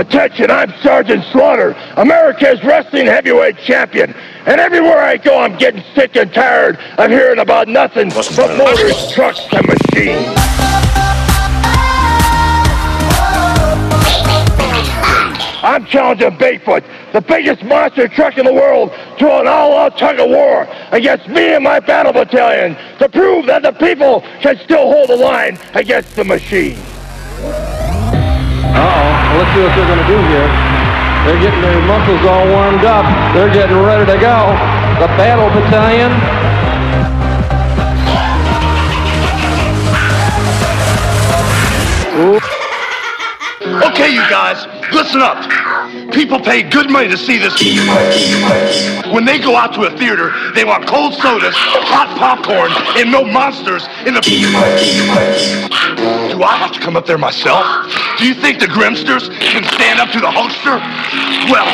Attention, I'm Sergeant Slaughter, America's wrestling heavyweight champion. And everywhere I go, I'm getting sick and tired of hearing about nothing but motors, trucks, and machines. I'm challenging Bigfoot, the biggest monster truck in the world, to an all-out tug of war against me and my battle battalion to prove that the people can still hold the line against the machine. Uh-oh. Let's see what they're going to do here. They're getting their muscles all warmed up. They're getting ready to go. The Battle Battalion. Okay, you guys, listen up. People pay good money to see this. When they go out to a theater, they want cold sodas, hot popcorn, and no monsters in the. Do I have to come up there myself? Do you think the Grimsters can stand up to the Hulkster? Well,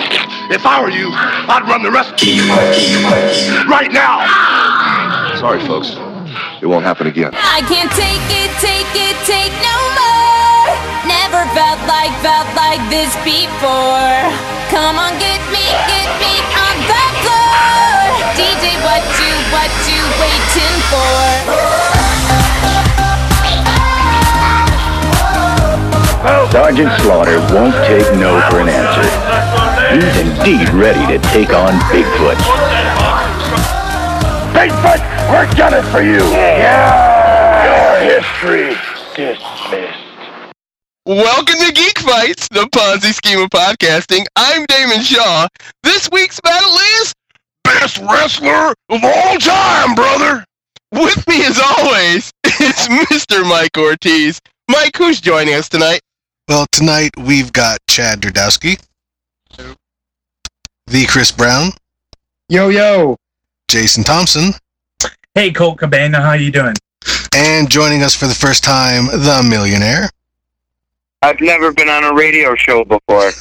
if I were you, I'd run the rest right now. Sorry, folks. It won't happen again. I can't take it, take it, take no more. Never felt like, felt like this before. Come on, get me, get me on the floor. DJ, what you, what you waiting for? Sergeant Slaughter won't take no for an answer. He's indeed ready to take on Bigfoot. Bigfoot, we're gunning for you. Yeah. Your history dismissed. Welcome to Geek Fights, the Ponzi scheme of podcasting. I'm Damon Shaw. This week's battle is Best wrestler of all time, brother. with me as always. It's Mr. Mike Ortiz. Mike, who's joining us tonight? Well, tonight we've got Chad Derdowski, the Chris Brown, Yo, yo. Jason Thompson, Hey, Colt Cabana, how you doing? and joining us for the first time, the Millionaire. I've never been on a radio show before.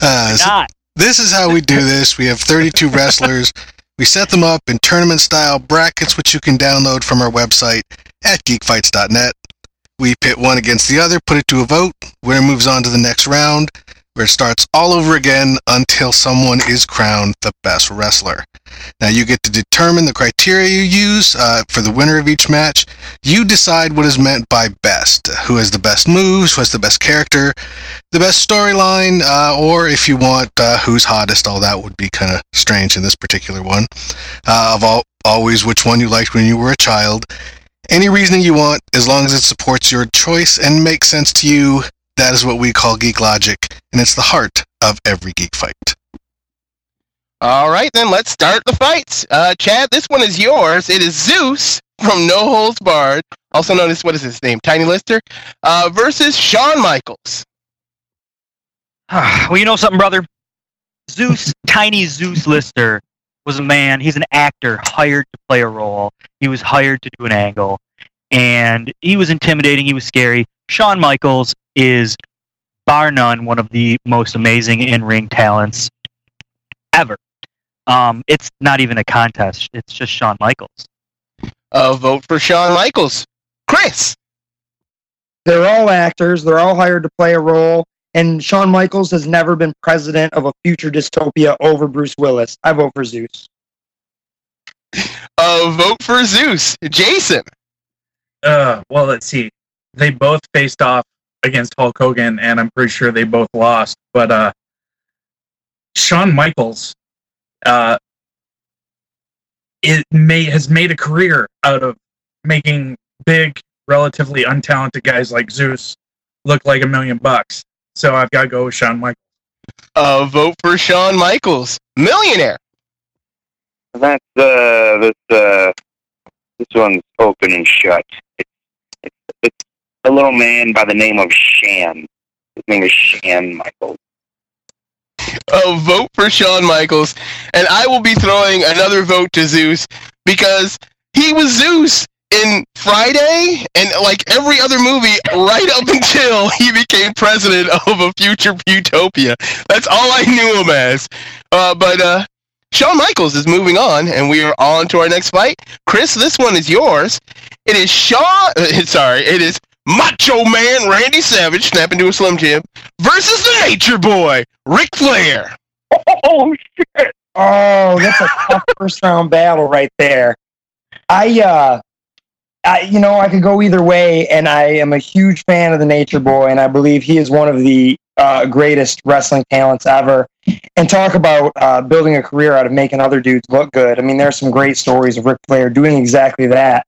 Uh, so Not. this is how we do this. We have 32 wrestlers. We set them up in tournament style brackets, which you can download from our website at geekfights.net. We pit one against the other, put it to a vote. Winner moves on to the next round, where it starts all over again until someone is crowned the best wrestler. Now, you get to determine the criteria you use uh, for the winner of each match. You decide what is meant by best. Who has the best moves, who has the best character, the best storyline, uh, or if you want uh, who's hottest, all that would be kind of strange in this particular one. Uh, of all, always which one you liked when you were a child. Any reasoning you want, as long as it supports your choice and makes sense to you, that is what we call geek logic, and it's the heart of every geek fight. All right, then let's start the fights. Uh, Chad, this one is yours. It is Zeus from No Holds Barred, also known as, what is his name, Tiny Lister, uh, versus Shawn Michaels. well, you know something, brother? Zeus, tiny Zeus Lister, was a man. He's an actor hired to play a role. He was hired to do an angle, and he was intimidating. He was scary. Shawn Michaels is, bar none, one of the most amazing in-ring talents ever. Um, it's not even a contest. It's just Shawn Michaels. Uh, vote for Shawn Michaels. Chris. They're all actors. They're all hired to play a role. And Shawn Michaels has never been president of a future dystopia over Bruce Willis. I vote for Zeus. Uh, vote for Zeus. Jason. Uh, well, let's see. They both faced off against Hulk Hogan, and I'm pretty sure they both lost. But uh, Shawn Michaels, uh, it may has made a career out of making big, relatively untalented guys like Zeus look like a million bucks. So I've got to go with Shawn Michaels. Uh, vote for Shawn Michaels. Millionaire. That's uh, this uh, this one's open and shut. A little man by the name of Shan. His name is Shan Michaels. uh, vote for Shawn Michaels, and I will be throwing another vote to Zeus because he was Zeus in Friday and like every other movie right up until he became president of a future utopia. That's all I knew him as. Uh, but uh, Shawn Michaels is moving on, and we are on to our next fight. Chris, this one is yours. It is Shawn. Sorry, it is Macho Man Randy Savage, snapping to a Slim Jim, versus the Nature Boy Ric Flair. Oh shit! Oh, that's a tough first round battle right there. I, uh, I, you know, I could go either way, and I am a huge fan of the Nature Boy, and I believe he is one of the uh, greatest wrestling talents ever. And talk about uh, building a career out of making other dudes look good. I mean, there's some great stories of Ric Flair doing exactly that.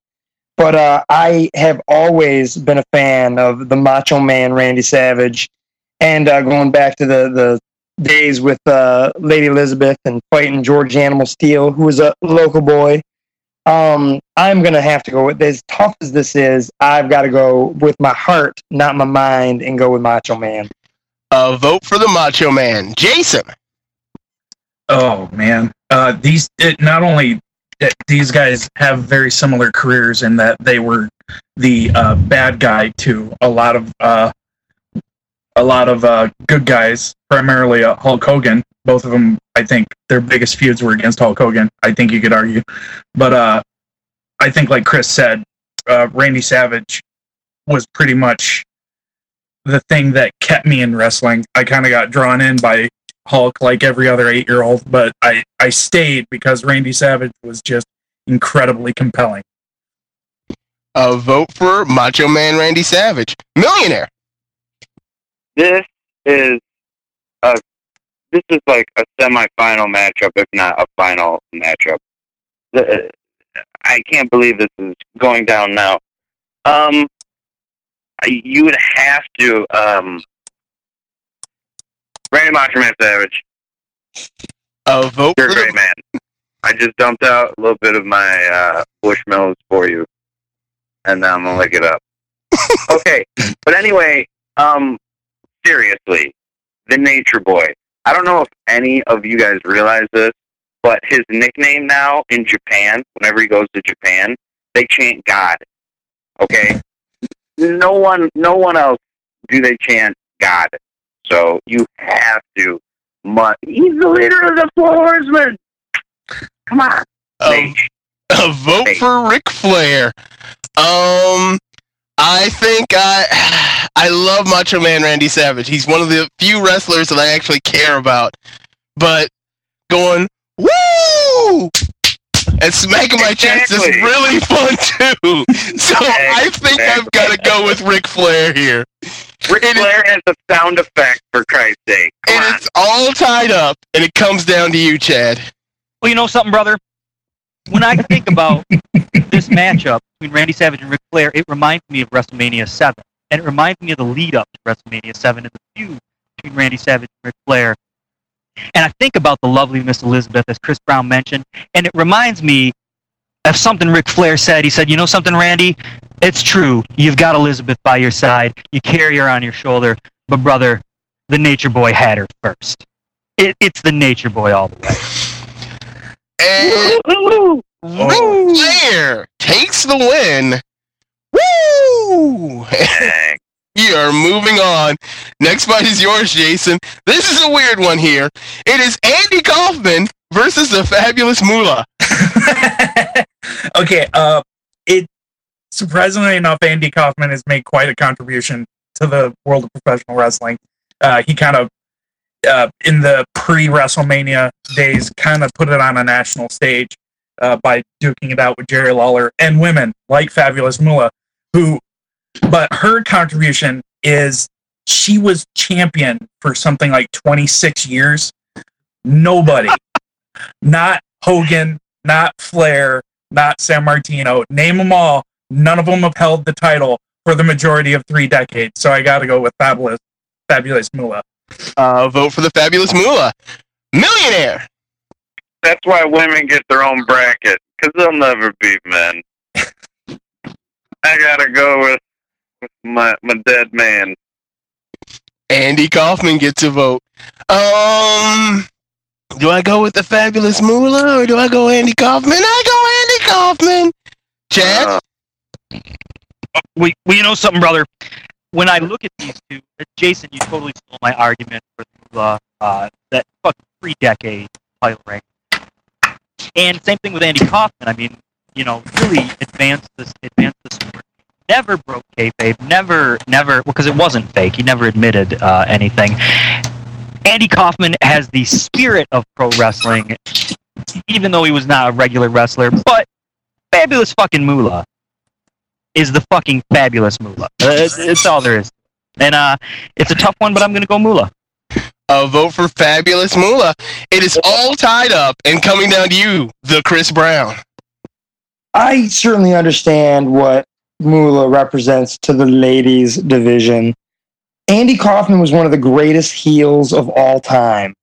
But uh, I have always been a fan of the Macho Man Randy Savage, and uh, going back to the the days with uh, Lady Elizabeth and fighting George Animal Steel, who was a local boy. Um, I'm gonna have to go with as tough as this is. I've got to go with my heart, not my mind, and go with Macho Man. A vote for the Macho Man, Jason. Oh man, uh, these it, not only that these guys have very similar careers in that they were the uh, bad guy to a lot of uh, a lot of uh, good guys, primarily uh, Hulk Hogan. Both of them, I think, their biggest feuds were against Hulk Hogan. I think you could argue, but uh, I think, like Chris said, uh, Randy Savage was pretty much the thing that kept me in wrestling. I kind of got drawn in by Hulk like every other eight year old, but I, I stayed because Randy Savage was just incredibly compelling. A vote for Macho Man Randy Savage, millionaire. This is a this is like a semifinal matchup, if not a final matchup. The, I can't believe this is going down now. Um, you would have to um, Randy Macho Man Savage. A vote You're a great man. I just dumped out a little bit of my uh, Bushmills for you, and now I'm gonna lick it up. okay, but anyway, um, seriously, the Nature Boy. I don't know if any of you guys realize this, but his nickname now in Japan, whenever he goes to Japan, they chant God. Okay, no one, no one else do they chant God. So you have to. Mu- He's the leader of the Four Horsemen. Come on. A, a vote for Ric Flair. Um, I think I I love Macho Man Randy Savage. He's one of the few wrestlers that I actually care about. But going woo and smacking my chest is really fun too. So I think I've got to go with Ric Flair here. Ric Flair has a sound effect for Christ's sake. Come and on. it's all tied up, and it comes down to you, Chad. Well, you know something, brother? When I think about this matchup between Randy Savage and Ric Flair, it reminds me of WrestleMania 7. And it reminds me of the lead up to WrestleMania 7 and the feud between Randy Savage and Ric Flair. And I think about the lovely Miss Elizabeth, as Chris Brown mentioned, and it reminds me of something Ric Flair said. He said, You know something, Randy? It's true. You've got Elizabeth by your side, you carry her on your shoulder, but brother, the Nature Boy had her first. It, it's the Nature Boy all the way. And Ric Flair takes the win. Woo! we are moving on. Next fight is yours, Jason. This is a weird one here. It is Andy Kaufman versus the Fabulous Moolah. okay, uh, it surprisingly enough, Andy Kaufman has made quite a contribution to the world of professional wrestling. Uh, he kind of, uh, in the pre WrestleMania days, kind of put it on a national stage uh, by duking it out with Jerry Lawler and women like Fabulous Moolah, who, but her contribution is she was champion for something like 26 years. Nobody, not Hogan, not Flair, not Sammartino. Name them all. None of them have held the title for the majority of three decades. So I got to go with fabulous, fabulous Moolah. Uh, vote for the Fabulous Moolah. Millionaire. That's why women get their own bracket, because they'll never beat men. I gotta go with, with my, my dead man. Andy Kaufman gets a vote. Um, do I go with the Fabulous Moolah or do I go Andy Kaufman? I go Andy Kaufman. Chad. we, we you know something, brother. When I look at these two, uh, Jason, you totally stole my argument for uh, uh, that fucking three decade title reign. And same thing with Andy Kaufman. I mean, you know, really advanced this, advanced the sport. never broke kayfabe, never, never, because it wasn't fake. He never admitted uh, anything. Andy Kaufman has the spirit of pro wrestling, even though he was not a regular wrestler. But fabulous fucking moolah is the fucking fabulous moolah. Uh, it's, it's all there is. And uh, it's a tough one, but I'm gonna go moolah. A vote for fabulous Moolah. It is all tied up and coming down to you, the Chris Brown. I certainly understand what Moolah represents to the ladies division. Andy Kaufman was one of the greatest heels of all time.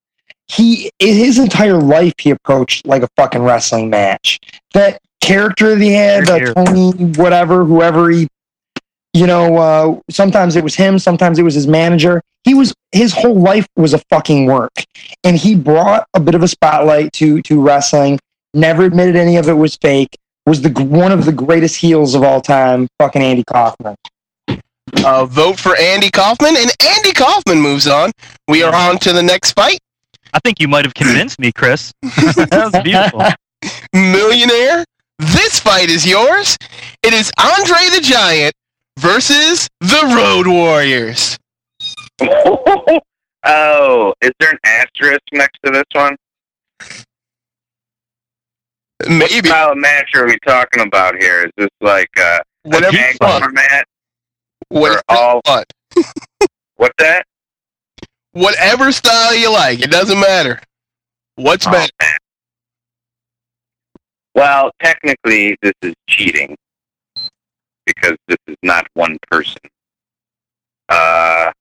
He his entire life he approached like a fucking wrestling match. That character that he had, the Tony, whatever, whoever he you know, uh, sometimes it was him, sometimes it was his manager. He was his whole life was a fucking work, and he brought a bit of a spotlight to to wrestling. Never admitted any of it was fake. Was the one of the greatest heels of all time, fucking Andy Kaufman. Uh, vote for Andy Kaufman, and Andy Kaufman moves on. We are on to the next fight. I think you might have convinced me, Chris. that was beautiful. Millionaire, this fight is yours. It is Andre the Giant versus the Road Warriors. oh, is there an asterisk next to this one? Maybe. What style of match are we talking about here? Is this like uh, a Whatever you format? What all? What? What's that? Whatever style you like, it doesn't matter. What's Oh, better? man. Well, technically, this is cheating because this is not one person. Uh,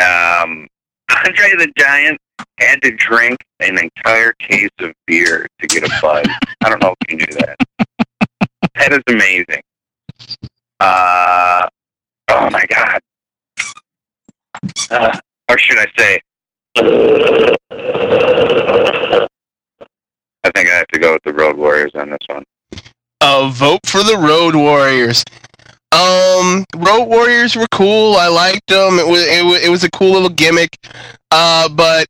um, Andre the Giant had to drink an entire case of beer to get a buzz. I don't know if you knew that. That is amazing. Uh, oh my god. Uh, or should I say? I think I have to go with the Road Warriors on this one. A vote for the Road Warriors. Um, Road Warriors were cool. I liked them. It was it was, it was a cool little gimmick. Uh, but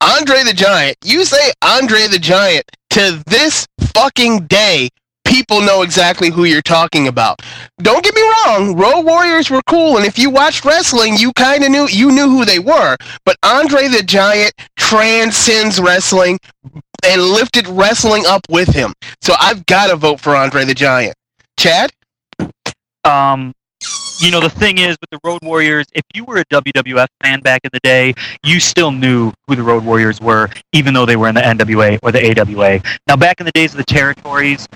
Andre the Giant, you say Andre the Giant to this fucking day, people know exactly who you're talking about. Don't get me wrong, Road Warriors were cool, and if you watched wrestling, you kind of knew you knew who they were. But Andre the Giant transcends wrestling and lifted wrestling up with him. So I've got to vote for Andre the Giant. Chad? Um, you know, the thing is with the Road Warriors, if you were a WWF fan back in the day, you still knew who the Road Warriors were, even though they were in the NWA or the AWA. Now, back in the days of the territories,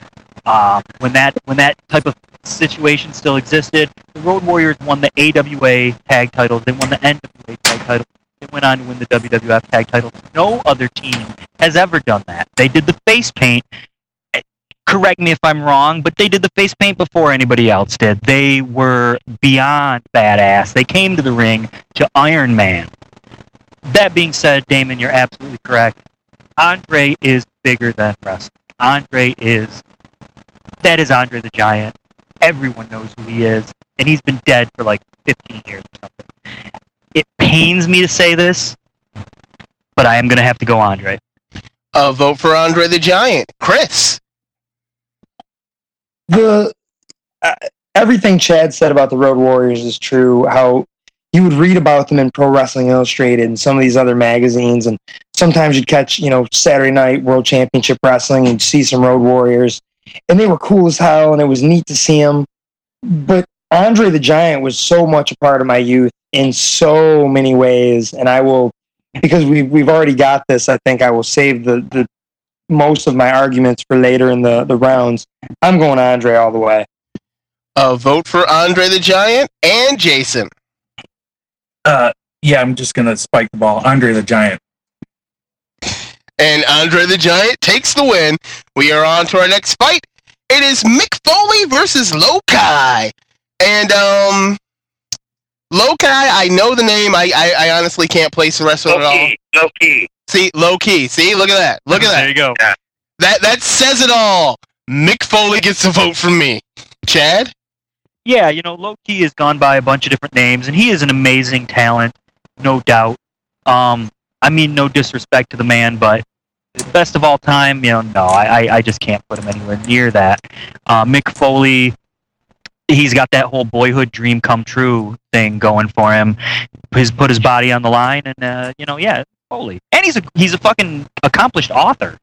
um, when that when that type of situation still existed, the Road Warriors won the AWA tag titles. They won the NWA tag titles. They went on to win the WWF tag titles. No other team has ever done that. They did the face paint correct me if I'm wrong, but they did the face paint before anybody else did. They were beyond badass. They came to the ring to Iron Man. That being said, Damon, you're absolutely correct. Andre is bigger than wrestling. Andre is that is Andre the Giant. Everyone knows who he is, and he's been dead for like 15 years or something. It pains me to say this, but I am going to have to go Andre. A vote for Andre the Giant. Chris? the uh, everything Chad said about the Road Warriors is true. How you would read about them in Pro Wrestling Illustrated and some of these other magazines, and sometimes you'd catch you know Saturday Night World Championship Wrestling and see some Road Warriors, and they were cool as hell, and it was neat to see them. But Andre the Giant was so much a part of my youth in so many ways, and I will because we've we've already got this. I think I will save the the most of my arguments for later in the the rounds. I'm going Andre all the way. A vote for Andre the Giant and Jason. Uh, yeah, I'm just gonna spike the ball. Andre the Giant. And Andre the Giant takes the win. We are on to our next fight. It is Mick Foley versus Low Ki. And um Low Ki, I know the name. I, I, I honestly can't place the rest of it at all. Low key. See, low key. See, look at that. Look at that. There you go. That that says it all. Mick Foley gets a vote from me. Chad? Yeah, you know, Low Ki has gone by a bunch of different names, and he is an amazing talent, no doubt. Um, I mean, no disrespect to the man, but best of all time, you know, no, I, I, I just can't put him anywhere near that. Uh, Mick Foley, he's got that whole boyhood dream come true thing going for him. He's put his body on the line, and uh, you know, yeah, Foley, and he's a he's a fucking accomplished author.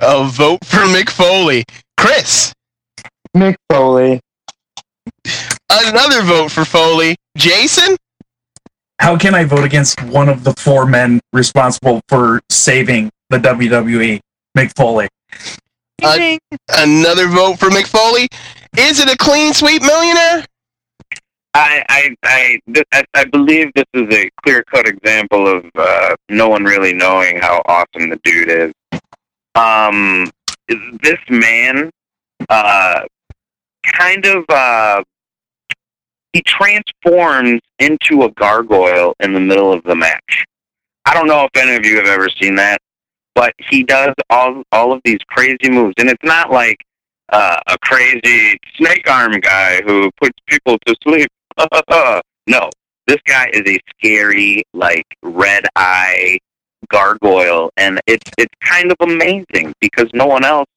A vote for Mick Foley. Chris. Mick Foley. Another vote for Foley. Jason. How can I vote against one of the four men responsible for saving the WWE? Mick Foley. Uh, another vote for Mick Foley. Is it a clean sweep millionaire? I I I, I believe this is a clear cut example of uh, no one really knowing how awesome the dude is. Um, this man, uh, kind of, uh, he transforms into a gargoyle in the middle of the match. I don't know if any of you have ever seen that, but he does all all of these crazy moves, and it's not like uh, a crazy snake arm guy who puts people to sleep. no, this guy is a scary, like red eye gargoyle, and it's it's kind of amazing because no one else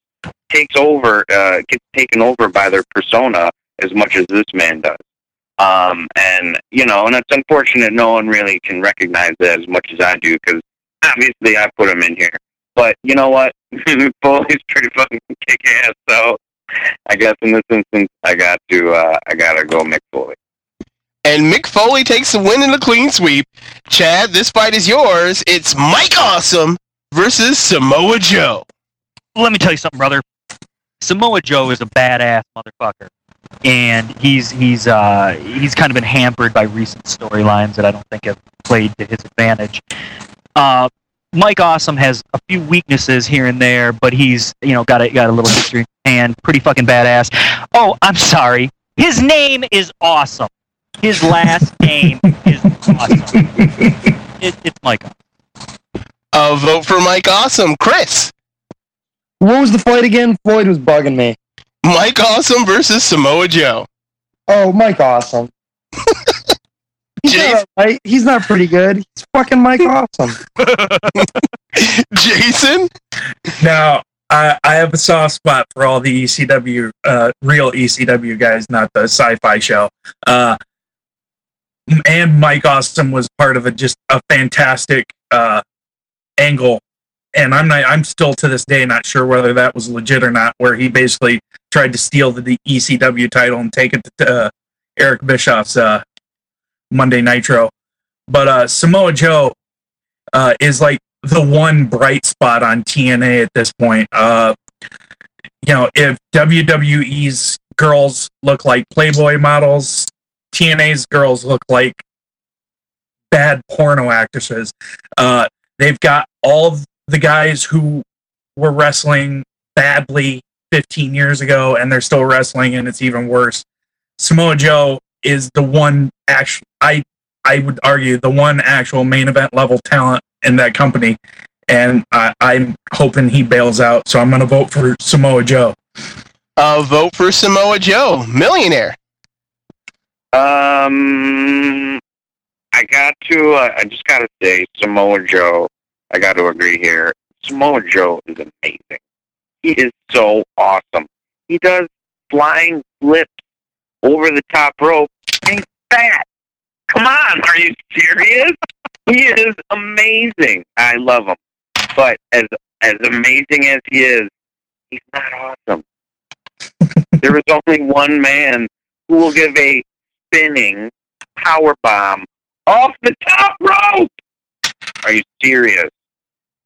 takes over, uh, gets taken over by their persona as much as this man does. Um, and you know, and it's unfortunate no one really can recognize that as much as I do because obviously I put him in here. But you know what? Foley's pretty fucking kick ass. So I guess in this instance, I got to uh, I gotta go Mick Foley. And Mick Foley takes the win in the clean sweep. Chad, this fight is yours. It's Mike Awesome versus Samoa Joe. Let me tell you something, brother. Samoa Joe is a badass motherfucker, and he's he's uh, he's kind of been hampered by recent storylines that I don't think have played to his advantage. Uh, Mike Awesome has a few weaknesses here and there, but he's you know got a got a little history and pretty fucking badass. Oh, I'm sorry. His name is Awesome. His last name is Awesome. It, it's Mike. A uh, vote for Mike Awesome. Chris. What was the fight again? Floyd was bugging me. Mike Awesome versus Samoa Joe. Oh, Mike Awesome. He's not, right. He's not pretty good. He's fucking Mike Awesome. Jason? Now, I, I have a soft spot for all the ECW, uh, real ECW guys, not the sci-fi show. Uh, and Mike Awesome was part of a just a fantastic uh, angle, and I'm not. I'm still to this day not sure whether that was legit or not. Where he basically tried to steal the, the ECW title and take it to uh, Eric Bischoff's uh, Monday Nitro. But uh, Samoa Joe uh, is like the one bright spot on TNA at this point. Uh, you know, if WWE's girls look like Playboy models, TNA's girls look like bad porno actresses. Uh, they've got all the guys who were wrestling badly 15 years ago, and they're still wrestling, and it's even worse. Samoa Joe is the one actual. I I would argue the one actual main event level talent in that company, and I, I'm hoping he bails out. So I'm going to vote for Samoa Joe. A vote for Samoa Joe. Millionaire. Um, I got to. Uh, I just got to say, Samoa Joe. I got to agree here. Samoa Joe is amazing. He is so awesome. He does flying flips over the top rope. And he's fat. Come on, are you serious? he is amazing. I love him. But as as amazing as he is, he's not awesome. there is only one man who will give a spinning power bomb off the top rope. Are you serious?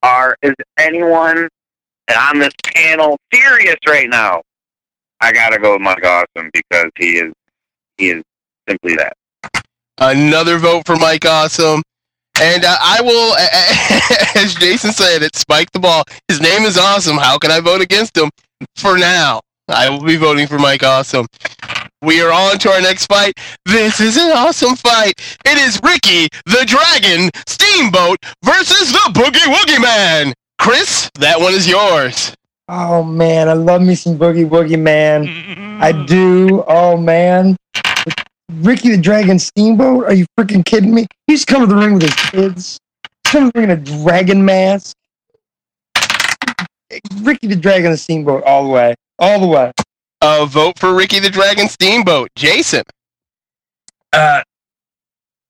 Are is anyone on this panel serious right now? I gotta go with Mike Awesome because he is he is simply that. Another vote for Mike Awesome. And uh, I will, as Jason said, it spiked the ball. His name is Awesome. How can I vote against him? For now, I will be voting for Mike Awesome. We are on to our next fight. This is an awesome fight. It is Ricky the Dragon Steamboat versus the Boogie Woogie Man. Chris, that one is yours. Oh man, I love me some Boogie Woogie Man. I do. Oh man. Ricky the Dragon Steamboat? Are you freaking kidding me? He's coming to the ring with his kids. He's coming to the ring in a dragon mask. Ricky the Dragon the Steamboat all the way. All the way. A vote for Ricky the Dragon Steamboat. Jason. Uh,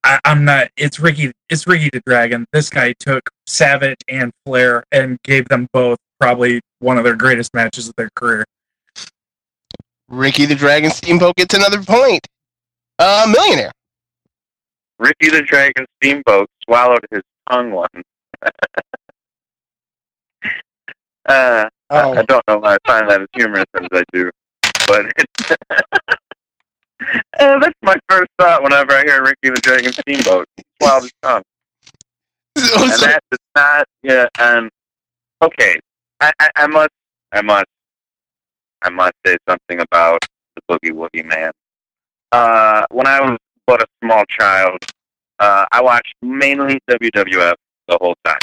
I, I'm not. It's Ricky. It's Ricky the Dragon. This guy took Savage and Flair and gave them both probably one of their greatest matches of their career. Ricky the Dragon Steamboat gets another point. Uh, millionaire. Ricky the Dragon Steamboat swallowed his tongue once. uh, Oh. I, I don't know why I find that as humorous as I do, but it's, uh, that's my first thought whenever I hear Ricky the Dragon Steamboat. Swallowed his tongue. and that does not, yeah, and okay, I, I, I must, I must, I must say something about the Boogie Woogie Man. Uh, when I was but a small child, uh, I watched mainly WWF the whole time.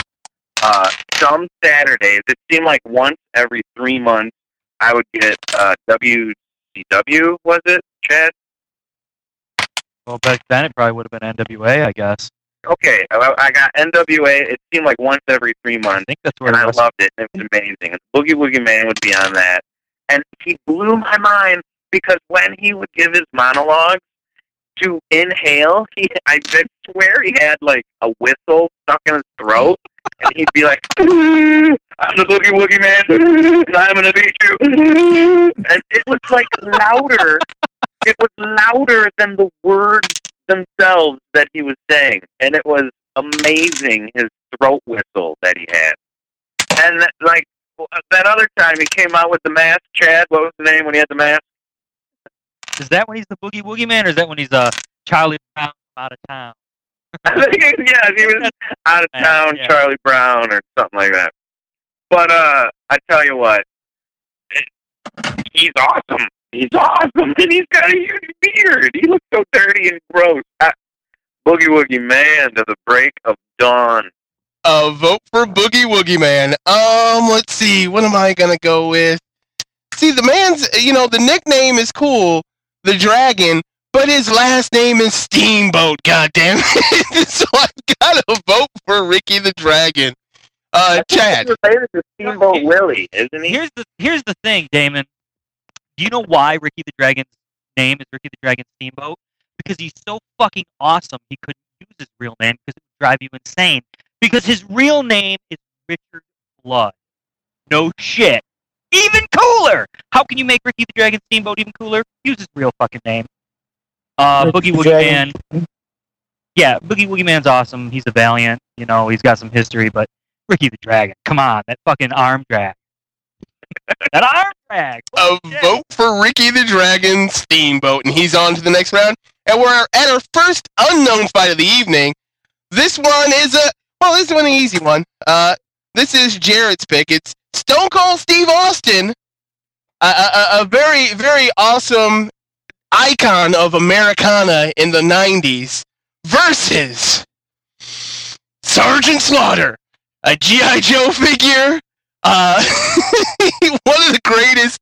Uh, some Saturdays, it seemed like once every three months, I would get uh, WCW. Was it Chad? Well, back then it probably would have been NWA, I guess. Okay, I, I got NWA. It seemed like once every three months. I think that's where and I was. loved it. It was amazing. Boogie Woogie Man would be on that, and he blew my mind because when he would give his monologues to inhale, he I swear he had like a whistle stuck in his throat, and he'd be like, "I'm the Boogie Woogie Man, and I'm gonna beat you," and it was like louder. It was louder than the words themselves that he was saying, and it was amazing his throat whistle that he had. And that, like that other time he came out with the mask, Chad. What was the name when he had the mask? Is that when he's the Boogie Woogie Man, or is that when he's uh, Charlie Brown out of town? I think yeah, he was out of town, yeah. Charlie Brown or something like that. But uh, I tell you what, he's awesome. He's awesome, and he's got a huge beard. He looks so dirty and gross. Uh, Boogie Woogie Man to the break of dawn. A vote for Boogie Woogie Man. Um, let's see. What am I gonna go with? See, the man's, you know, the nickname is cool, the Dragon, but his last name is Steamboat. God damn it! so I've got to vote for Ricky the Dragon. Uh, Chad. He's related to Steamboat Willie, isn't he? Here's the here's the thing, Damon. Do you know why Ricky the Dragon's name is Ricky the Dragon Steamboat? Because he's so fucking awesome, he couldn't use his real name because it would drive you insane. Because his real name is Richard Blood. No shit. Even cooler. How can you make Ricky the Dragon Steamboat even cooler? Use his real fucking name. Uh, Ricky Boogie Woogie Man. Yeah, Boogie Woogie Man's awesome. He's a valiant. You know, he's got some history, but Ricky the Dragon, come on, that fucking arm drag. that arm drag. A vote for Ricky the Dragon Steamboat, and he's on to the next round. And we're at our first unknown fight of the evening. This one is a well, this is one an easy one. Uh, this is Jarrett's pick. It's Stone Cold Steve Austin, a, a- a very very awesome icon of Americana in the '90s, versus Sergeant Slaughter, a GI Joe figure. Uh, one of the greatest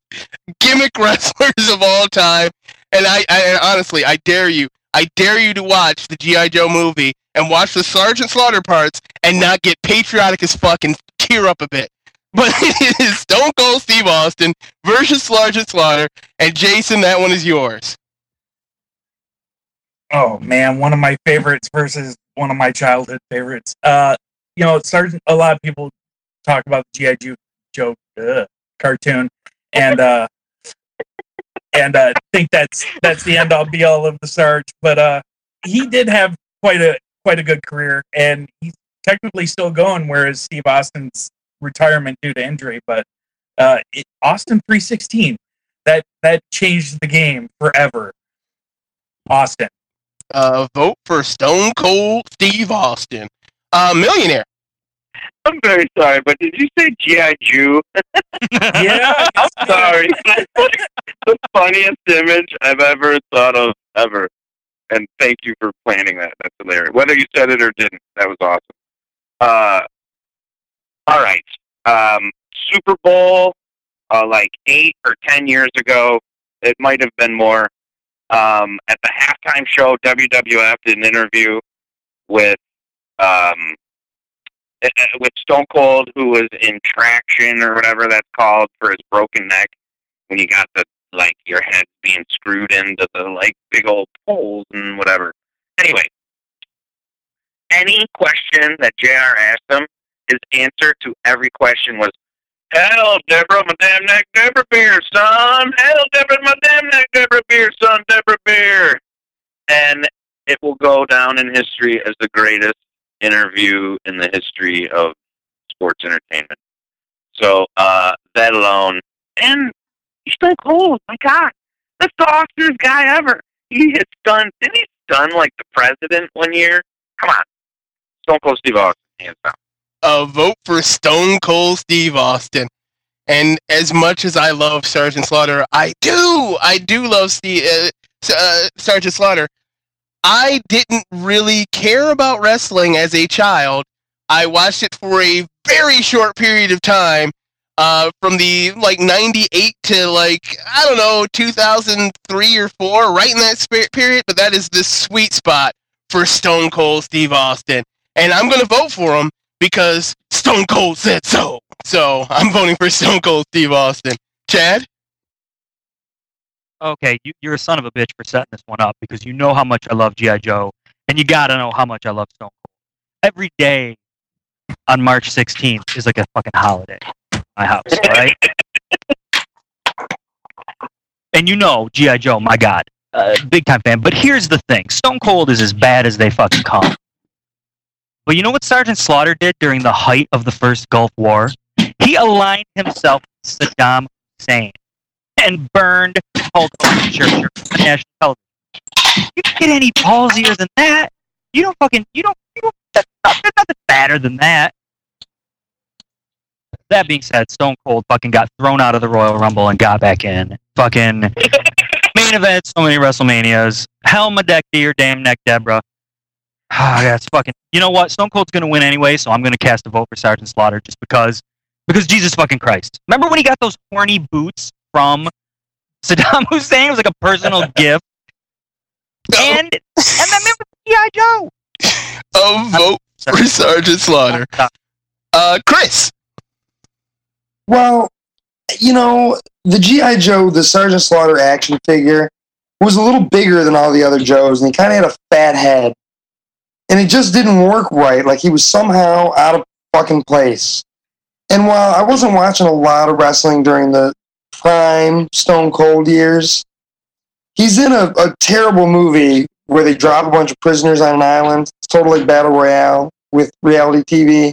gimmick wrestlers of all time. And I, I and honestly, I dare you, I dare you to watch the GI Joe movie and watch the Sergeant Slaughter parts and not get patriotic as fuck and tear up a bit. But it is Stone Cold Steve Austin versus Sergeant Slaughter, and Jason, that one is yours. Oh man, one of my favorites versus one of my childhood favorites. Uh, you know, Sergeant. A lot of people talk about the GI Joe, Joe uh, cartoon, and uh, and uh, think that's that's the end all be all of the Sarge. But uh, he did have quite a quite a good career, and he's technically still going. Whereas Steve Austin's retirement due to injury, but uh, it, Austin three sixteen that that changed the game forever. Austin. Uh, vote for Stone Cold Steve Austin. Uh, millionaire. I'm very sorry, but did you say GI Jew? yeah, I'm sorry. That's like the funniest image I've ever thought of ever. And thank you for planning that. That's hilarious. Whether you said it or didn't, that was awesome. Uh, all right. Um, Super Bowl, uh, like eight or ten years ago, it might have been more. Um, at the halftime show, WWF did an interview with um, Uh, with Stone Cold, who was in traction or whatever that's called for his broken neck when you got the like your head being screwed into the like big old poles and whatever. Anyway, any question that JR asked him, his answer to every question was, Hell, Deborah, my damn neck, Deborah beer, son. Hell, Deborah, my damn neck, Deborah beer, son, Deborah beer. And it will go down in history as the greatest interview in the history of sports entertainment. So, uh, that alone, and he's so cold. My God, that's the awesomest guy ever. He has done, didn't he stun like the president one year? Come on, Stone Cold Steve Austin, hands down. a vote for Stone Cold Steve Austin. And as much as I love Sergeant Slaughter, I do, I do love Steve, uh, uh, Sergeant Slaughter. I didn't really care about wrestling as a child. I watched it for a very short period of time, uh, from the like '98 to like I don't know 2003 or four, right in that period. But that is the sweet spot for Stone Cold Steve Austin, and I'm gonna vote for him because Stone Cold said so. So I'm voting for Stone Cold Steve Austin. Chad? Okay, you, you're a son of a bitch for setting this one up because you know how much I love GI Joe, and you gotta know how much I love Stone Cold. Every day on March 16th is like a fucking holiday. in My house, right? and you know GI Joe, my God, uh, big time fan. But here's the thing: Stone Cold is as bad as they fucking come. But you know what Sergeant Slaughter did during the height of the first Gulf War? He aligned himself with Saddam Hussein and burned shirt on national television. You get any ballsier than that. You don't fucking you don't you don't that's not, there's nothing badder than that. That being said, Stone Cold fucking got thrown out of the Royal Rumble and got back in. Fucking main event, so many WrestleManias. Hell, my deck dear, damn neck, Deborah. Ah, that's fucking. You know what? Stone Cold's gonna win anyway, so I'm gonna cast a vote for Sergeant Slaughter just because, because Jesus fucking Christ. Remember when he got those horny boots from Saddam Hussein? It was like a personal gift. And and then remember G.I. Joe. A vote for Sergeant Slaughter. Uh, Chris. Well, you know, the G.I. Joe, the Sergeant Slaughter action figure, was a little bigger than all the other Joes, and he kind of had a fat head. And it just didn't work right. Like he was somehow out of fucking place. And while I wasn't watching a lot of wrestling during the prime Stone Cold years, he's in a, a terrible movie where they drop a bunch of prisoners on an island. It's totally battle royale with reality TV.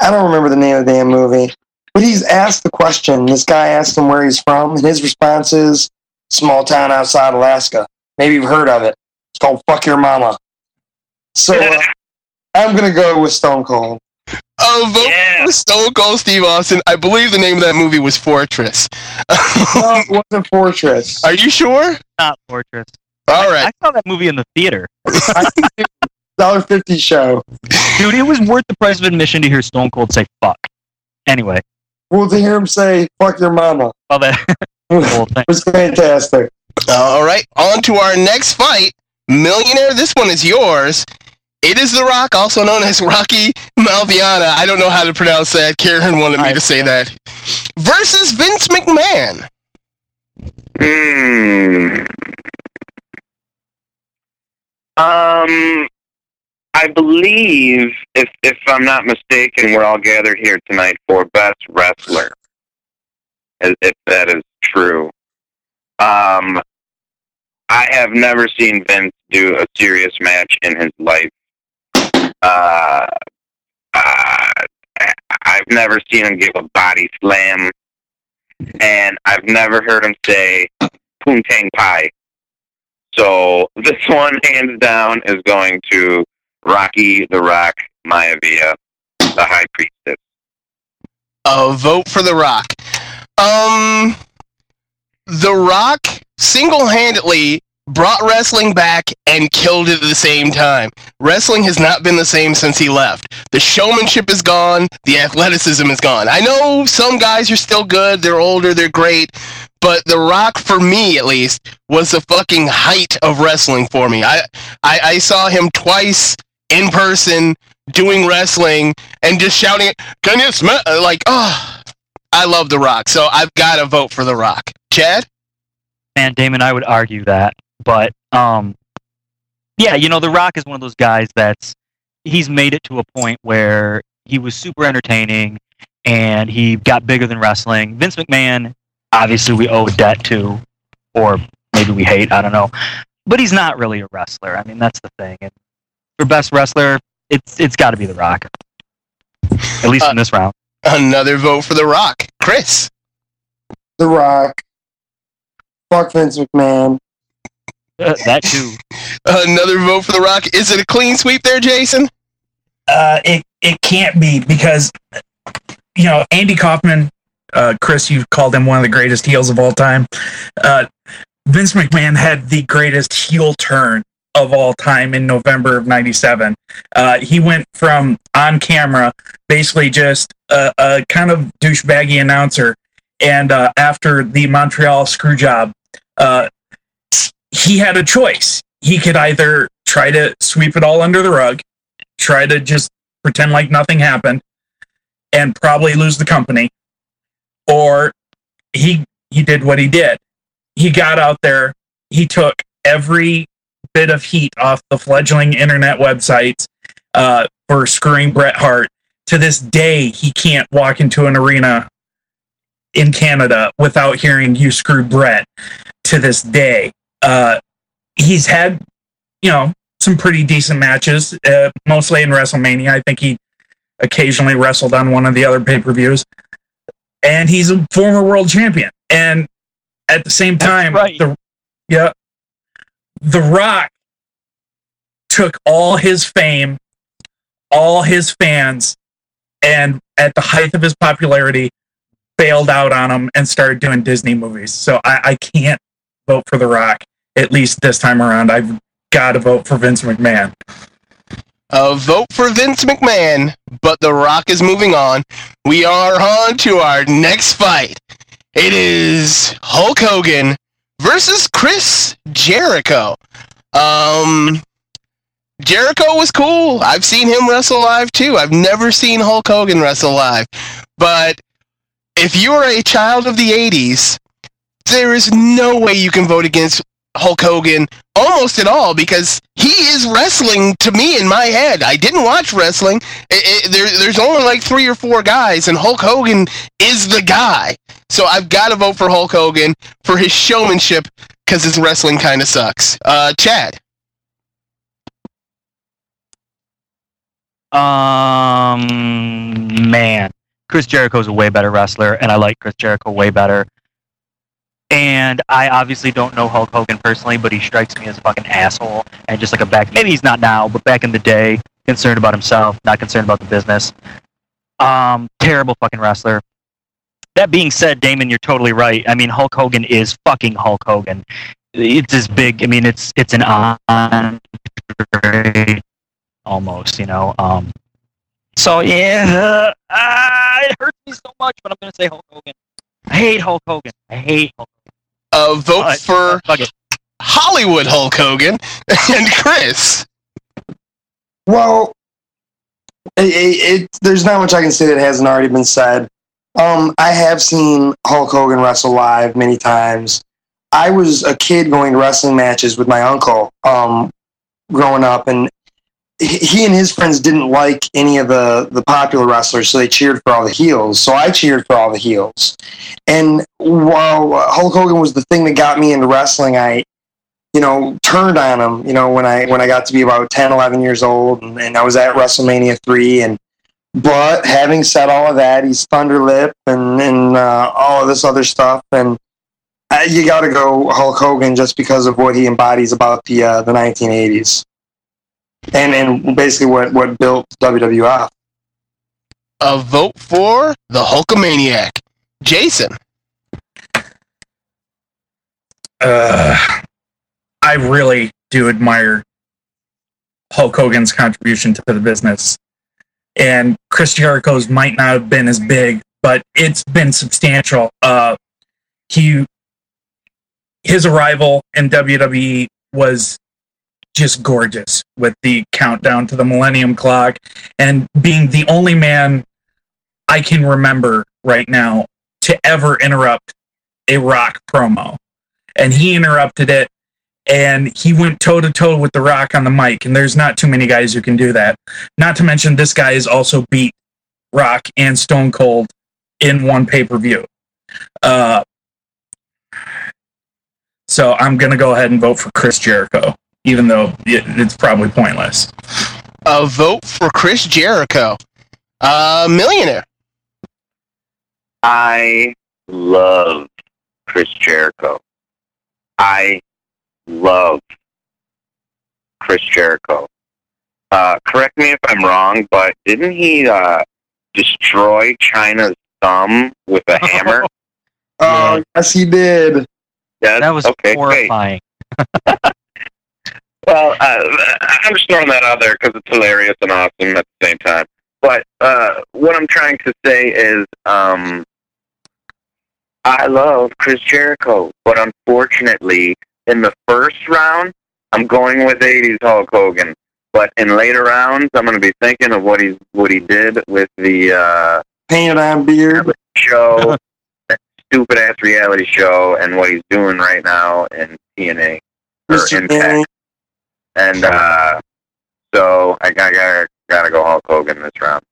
I don't remember the name of the damn movie. But he's asked the question. This guy asked him where he's from, and his response is small town outside Alaska. Maybe you've heard of it. It's called Fuck Your Mama. So uh, I'm going to go with Stone Cold. A vote for Stone Cold Steve Austin. I believe the name of that movie was Fortress. no, it wasn't Fortress. Are you sure? Not Fortress. All right. I saw that movie in the theater. Dollar fifty show. Dude, it was worth the price of admission to hear Stone Cold say fuck. Anyway. Well, to hear him say "fuck your mama" Well, that was fantastic. All right, on to our next fight. Millionaire, this one is yours. It is The Rock, also known as Rocky Malviana. I don't know how to pronounce that. Karen wanted me to say that. Versus Vince McMahon. Hmm. Um, I believe, if if I'm not mistaken, we're all gathered here tonight for best wrestler. If if that is true. Um, I have never seen Vince do a serious match in his life. Uh, uh, I've never seen him give a body slam, and I've never heard him say "poontang pie." So this one, hands down, is going to Rocky the Rock Maivia, the High Priestess. A vote for The Rock. Um, The Rock single-handedly brought wrestling back and killed it at the same time. Wrestling has not been the same since he left. The showmanship is gone. The athleticism is gone. I know some guys are still good. They're older. They're great. But The Rock, for me at least, was the fucking height of wrestling for me. I, I, I saw him twice in person doing wrestling and just shouting, "Can you smell?" Uh, like, oh, I love The Rock, so I've got to vote for The Rock. Chad? And Damon, I would argue that, but um, yeah, you know, The Rock is one of those guys that's he's made it to a point where he was super entertaining and he got bigger than wrestling. Vince McMahon, obviously, we owe a debt to, or maybe we hate, I don't know, but he's not really a wrestler. I mean, that's the thing. And for best wrestler, it's it's got to be The Rock, at least in this round. Another vote for The Rock. Chris. The Rock. Fuck Vince McMahon. That too. Another vote for The Rock. Is it a clean sweep there, Jason? Uh, it it can't be because you know Andy Kaufman, uh, Chris, you called him one of the greatest heels of all time. Uh, Vince McMahon had the greatest heel turn of all time in November of '97. Uh, he went from on camera, basically just a, a kind of douchebaggy announcer, and uh, after the Montreal screw job, uh, he had a choice. He could either try to sweep it all under the rug, try to just pretend like nothing happened, and probably lose the company, or he he did what he did. He got out there. He took every bit of heat off the fledgling internet websites uh, for screwing Bret Hart. To this day, he can't walk into an arena in Canada without hearing "You screwed Bret." To this day, uh, he's had you know some pretty decent matches, uh, mostly in WrestleMania. I think he occasionally wrestled on one of the other pay per views, and he's a former world champion. And at the same time, the yeah, The Rock took all his fame, all his fans, and at the height of his popularity, bailed out on him and started doing Disney movies. So I, I can't vote for The Rock at least this time around. I've got to vote for Vince McMahon. A vote for Vince McMahon, but The Rock is moving on. We are on to our next fight. It is Hulk Hogan versus Chris Jericho. Um, Jericho was cool. I've seen him wrestle live too. I've never seen Hulk Hogan wrestle live. But if you're a child of the 80s, there is no way you can vote against Hulk Hogan almost at all because he is wrestling to me in my head. I didn't watch wrestling. It, it, there, there's only like three or four guys, and Hulk Hogan is the guy. So I've got to vote for Hulk Hogan for his showmanship because his wrestling kind of sucks. Uh, Chad. Um, man, Chris Jericho's a way better wrestler, and I like Chris Jericho way better. And I obviously don't know Hulk Hogan personally, but he strikes me as a fucking asshole and just like a back. Maybe he's not now, but back in the day, concerned about himself, not concerned about the business. Um, terrible fucking wrestler. That being said, Damon, you're totally right. I mean, Hulk Hogan is fucking Hulk Hogan. It's as big. I mean, it's it's an on almost, you know. Um, so yeah, uh, it hurts me so much, but I'm gonna say Hulk Hogan. I hate Hulk Hogan. I hate Hulk. A vote for Hollywood Hulk Hogan and Chris. Well, it, it, it, there's not much I can say that hasn't already been said. Um, I have seen Hulk Hogan wrestle live many times. I was a kid going to wrestling matches with my uncle um, growing up, and he and his friends didn't like any of the the popular wrestlers, so they cheered for all the heels. So I cheered for all the heels. And while Hulk Hogan was the thing that got me into wrestling, I, you know, turned on him. You know, when I when I got to be about 10, 11 years old, and, and I was at WrestleMania three. And but having said all of that, he's Thunder Lip and and uh, all of this other stuff, and uh, you got to go Hulk Hogan just because of what he embodies about the uh, the 1980s and and basically what what built WWF. A vote for the Hulkamaniac, Jason. Uh, I really do admire Hulk Hogan's contribution to the business, and Chris Jericho's might not have been as big, but it's been substantial. Uh, he his arrival in WWE was just gorgeous with the countdown to the Millennium Clock and being the only man I can remember right now to ever interrupt a rock promo. And he interrupted it and he went toe to toe with the rock on the mic. And there's not too many guys who can do that. Not to mention this guy has also beat rock and stone cold in one pay-per-view. Uh, so i'm gonna go ahead and vote for chris jericho even though it's probably pointless A vote for Chris Jericho. a millionaire. I love Chris Jericho. I love Chris Jericho. Uh, correct me if I'm wrong, but didn't he uh, destroy Chyna's thumb with a hammer? Oh, yes, he did. Yeah, That was okay, horrifying. Well, uh, I'm just throwing that out there because it's hilarious and awesome at the same time. But uh, what I'm trying to say is, um, I love Chris Jericho, but unfortunately, in the first round, I'm going with '80s Hulk Hogan. But in later rounds, I'm going to be thinking of what he what he did with the uh, Painted on beard. show, that stupid ass reality show, and what he's doing right now in TNA or. Impact. Danny. And uh, so I got gotta, gotta go Hulk Hogan this round.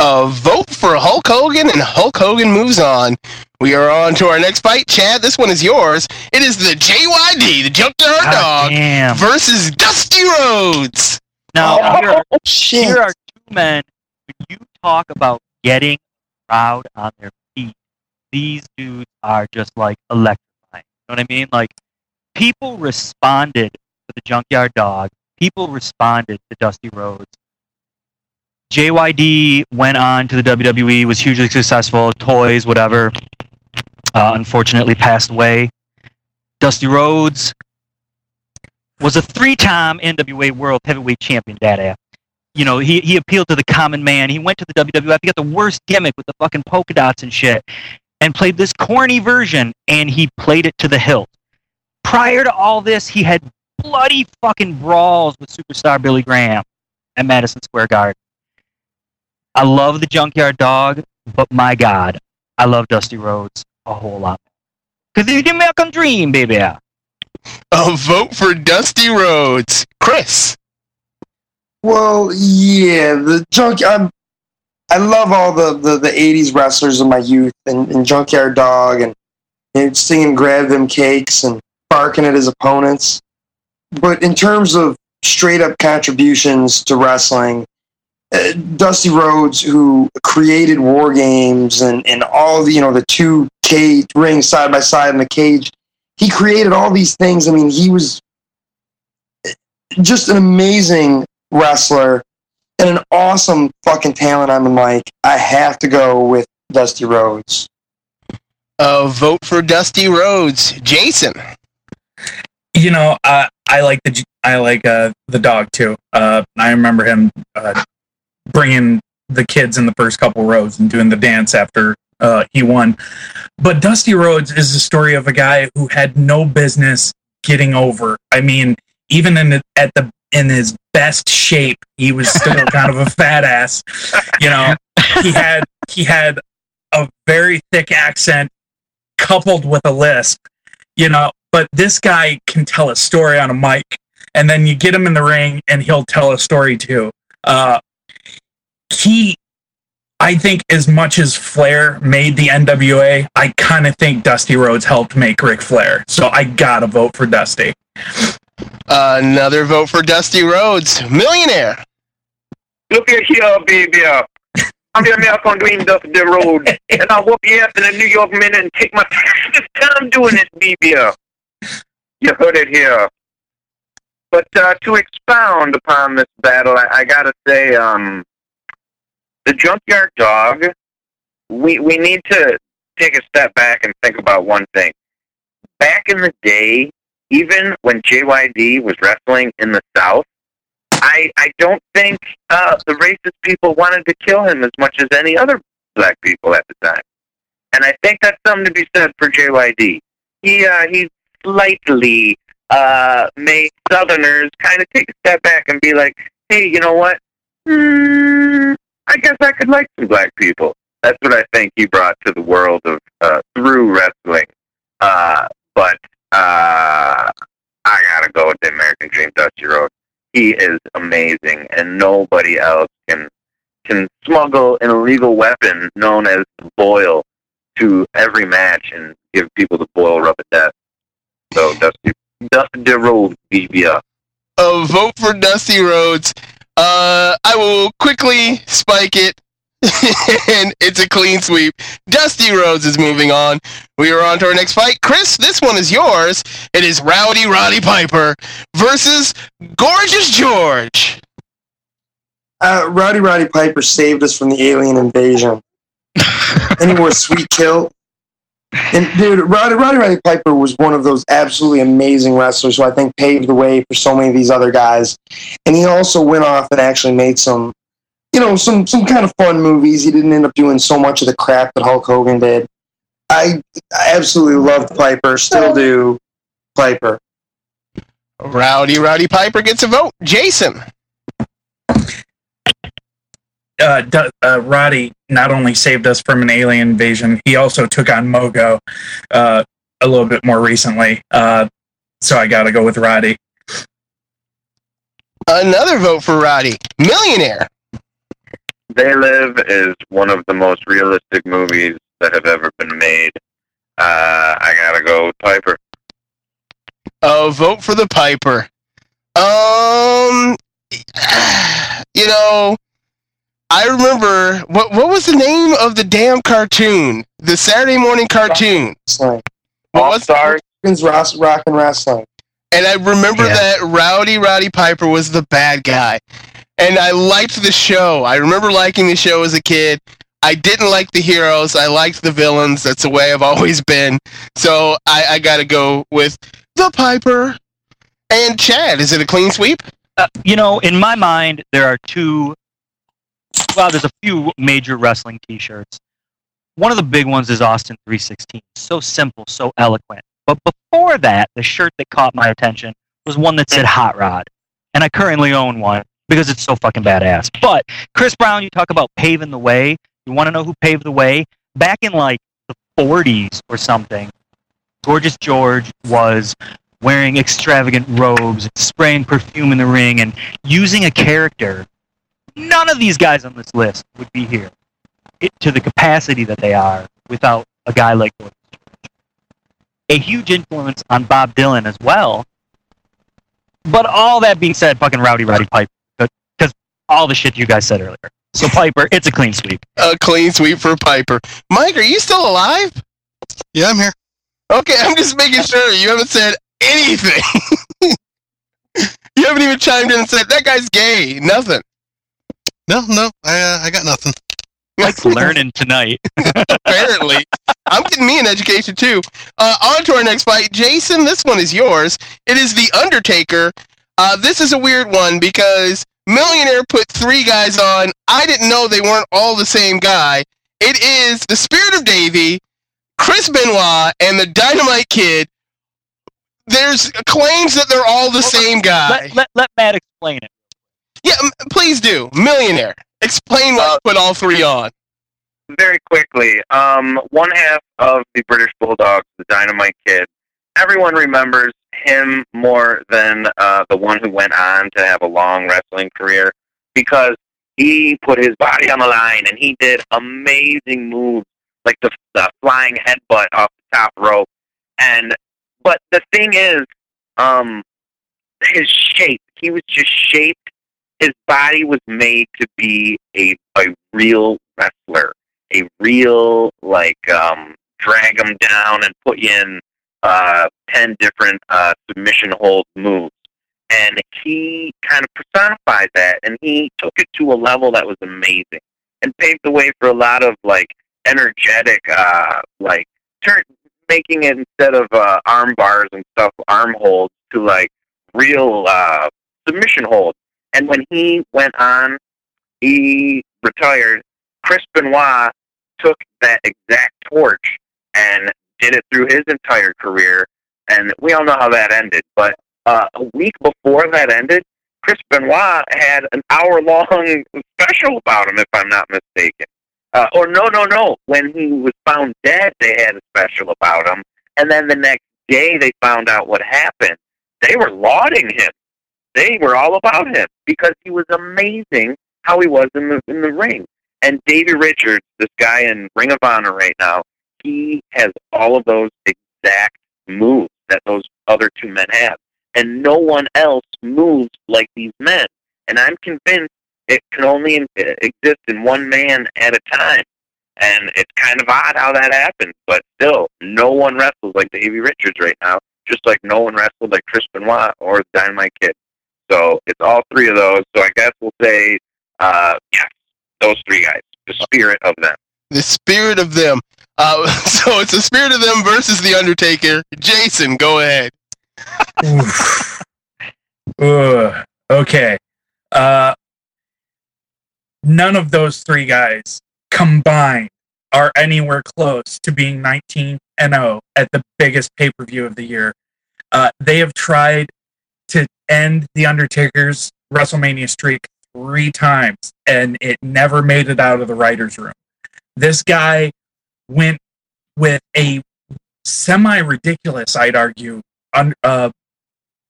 A vote for Hulk Hogan, and Hulk Hogan moves on. We are on to our next fight, Chad. This one is yours. It is the JYD, the Junkyard God Dog, damn. versus Dusty Rhodes. Now, Oh, here, are, here are two men. When you talk about getting a crowd on their feet, these dudes are just like electrifying. You know what I mean? Like, people responded to the Junkyard Dog. People responded to Dusty Rhodes. JYD went on to the WWE, was hugely successful, toys, whatever. Uh, unfortunately, passed away. Dusty Rhodes was a three-time NWA World Heavyweight Champion. Dada, you know, he he appealed to the common man. He went to the WWF. He got the worst gimmick with the fucking polka dots and shit, and played this corny version, and he played it to the hilt. Prior to all this, he had bloody fucking brawls with superstar Billy Graham at Madison Square Garden. I love the Junkyard Dog, but my God, I love Dusty Rhodes a whole lot. Cause he's the American Dream, baby. A vote for Dusty Rhodes. Chris. Well, yeah, the junk. I'm, I love all the, the, the '80s wrestlers of my youth, and, and Junkyard Dog, and, and singing "Grab Them Cakes" and barking at his opponents. But in terms of straight up contributions to wrestling, uh, Dusty Rhodes, who created War Games and and all the you know the two cage rings side by side in the cage, he created all these things. I mean, he was just an amazing wrestler and an awesome fucking talent on the mic. I have to go with Dusty Rhodes. A vote for Dusty Rhodes. Jason. you know, uh, I like the I like uh, the dog too. Uh, I remember him uh, bringing the kids in the first couple rows and doing the dance after uh, he won. But Dusty Rhodes is the story of a guy who had no business getting over. I mean, even in the, at the in his best shape, he was still kind of a fat ass. You know, he had he had a very thick accent coupled with a lisp. You know, but this guy can tell a story on a mic, and then you get him in the ring, and he'll tell a story too. Uh, he, I think, as much as Flair made the NWA, I kind of think Dusty Rhodes helped make Ric Flair. So I gotta vote for Dusty. Another vote for Dusty Rhodes. Millionaire. Look at here, baby. I'm the American Dream Dusty Rhodes, and I'll whoop your ass in a New York minute and take my fastest time doing this, baby. You heard it here. But uh, to expound upon this battle, I, I gotta say, um, the Junkyard Dog. We we need to take a step back and think about one thing. Back in the day, even when JYD was wrestling in the South, I I don't think uh, the racist people wanted to kill him as much as any other black people at the time, and I think that's something to be said for JYD. He uh, he slightly uh, made Southerners kind of take a step back and be like, hey, you know what? Hmm, I guess I could like some black people. That's what I think he brought to the world of uh, through wrestling. Uh, but uh, I gotta go with the American Dream, Dusty Rhodes. He is amazing, and nobody else can can smuggle an illegal weapon known as the boil to every match and give people the boil rub of death. So Dusty, Dusty Rhodes, BBF. A vote for Dusty Rhodes. Uh, I will quickly spike it. and it's a clean sweep. Dusty Rhodes is moving on. We are on to our next fight. Chris, this one is yours. It is Rowdy Roddy Piper versus Gorgeous George. Uh, Rowdy Roddy Piper saved us from the alien invasion. and he was sweet kill. And dude, Roddy, Roddy Roddy Piper was one of those absolutely amazing wrestlers who I think paved the way for so many of these other guys. And he also went off and actually made some, you know, some some kind of fun movies. He didn't end up doing so much of the crap that Hulk Hogan did. I, I absolutely loved Piper, still do. Piper. Rowdy Roddy Piper gets a vote. Jason. Uh, Du- uh, Roddy not only saved us from an alien invasion, he also took on Mogo uh, a little bit more recently. Uh, so I got to go with Roddy. Another vote for Roddy. Millionaire. They Live is one of the most realistic movies that have ever been made. Uh, I gotta go with Piper. A vote for the Piper. Um, you know, I remember what what was the name of the damn cartoon? The Saturday morning cartoon. Wrestling. What was Stars. Rock, rock and wrestling. And I remember that Rowdy Roddy Piper was the bad guy. And I liked the show. I remember liking the show as a kid. I didn't like the heroes. I liked the villains. That's the way I've always been. So I, I got to go with the Piper. And Chad, is it a clean sweep? Uh, you know, in my mind, there are two. Well, there's a few major wrestling T-shirts. One of the big ones is Austin 316. So simple, so eloquent. But before that, the shirt that caught my attention was one that said Hot Rod, and I currently own one because it's so fucking badass. But Chris Brown, you talk about paving the way. You want to know who paved the way? Back in like the 40s or something, Gorgeous George was wearing extravagant robes, spraying perfume in the ring, and using a character. None of these guys on this list would be here it, to the capacity that they are without a guy like Gorgeous George. A huge influence on Bob Dylan as well. But all that being said, fucking Rowdy Roddy Piper, because all the shit you guys said earlier. So Piper, it's a clean sweep. A clean sweep for Piper. Mike, are you still alive? Yeah, I'm here. Okay, I'm just making sure you haven't said anything. you haven't even chimed in and said that guy's gay. Nothing. No, no, I uh, I got nothing. Like learning tonight. Apparently, I'm getting me an education too. Uh, on to our next fight, Jason. This one is yours. It is the Undertaker. Uh, this is a weird one because Millionaire put three guys on. I didn't know they weren't all the same guy. It is the Spirit of Davey, Chris Benoit, and the Dynamite Kid. There's claims that they're all the same guy. Let, let, let Matt explain it. Yeah, please do. Millionaire. Explain why you put all three on. Very quickly, um, one half of the British Bulldogs, the Dynamite Kid, everyone remembers him more than uh, the one who went on to have a long wrestling career because he put his body on the line and he did amazing moves like the, the flying headbutt off the top rope. And but the thing is, um, his shape. He was just shaped. His body was made to be a a real wrestler, a real like um, drag him down and put you in uh, ten different uh, submission hold moves. And he kind of personified that, and he took it to a level that was amazing, and paved the way for a lot of like energetic, uh, like turn making it instead of uh, arm bars and stuff, arm holds to like real uh, submission holds. And when he went on, he retired. Chris Benoit took that exact torch and did it through his entire career. And we all know how that ended. But uh, a week before that ended, Chris Benoit had an hour long special about him, if I'm not mistaken. Uh, or no, no, no. When he was found dead, they had a special about him, And then the next day they found out what happened. They were lauding him. They were all about him because he was amazing how he was in the in the ring. And Davey Richards, this guy in Ring of Honor right now, he has all of those exact moves that those other two men have. And no one else moves like these men. And I'm convinced it can only exist in one man at a time. And it's kind of odd how that happens, but still, no one wrestles like Davey Richards right now, just like no one wrestled like Chris Benoit or Dynamite Kid. So it's all three of those. So I guess we'll say, uh, yes, those three guys, the spirit of them. The spirit of them. Uh, so it's the spirit of them versus the Undertaker. Jason, go ahead. Oof. Ugh. Okay. Uh, none of those three guys combined are anywhere close to being 19 and 0 at the biggest pay per view of the year. Uh, they have tried to end the Undertaker's WrestleMania streak three times, and it never made it out of the writers' room. This guy went with a semi ridiculous, I'd argue, un- uh,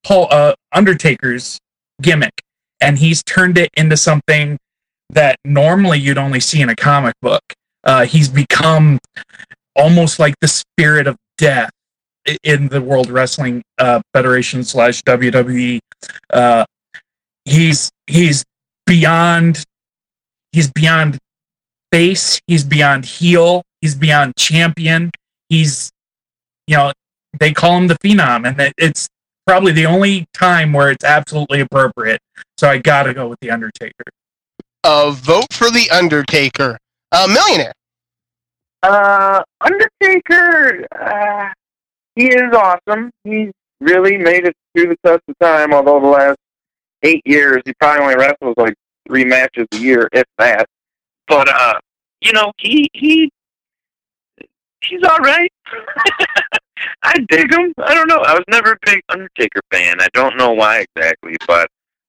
Paul uh, Undertaker's gimmick, and he's turned it into something that normally you'd only see in a comic book. Uh, he's become almost like the spirit of death in the World Wrestling uh, Federation slash WWE. Uh, he's he's beyond he's beyond face. He's beyond heel. He's beyond champion. He's you know they call him the phenom, and it's probably the only time where it's absolutely appropriate. So I got to go with the Undertaker. Uh, vote for the Undertaker. Uh, millionaire. Uh, Undertaker, uh, he is awesome. He's really made it through the test of time, although the last eight years, he probably only wrestles like three matches a year, if that. But, uh, you know, he, he, he's alright. I dig him. I don't know. I was never a big Undertaker fan. I don't know why exactly, but,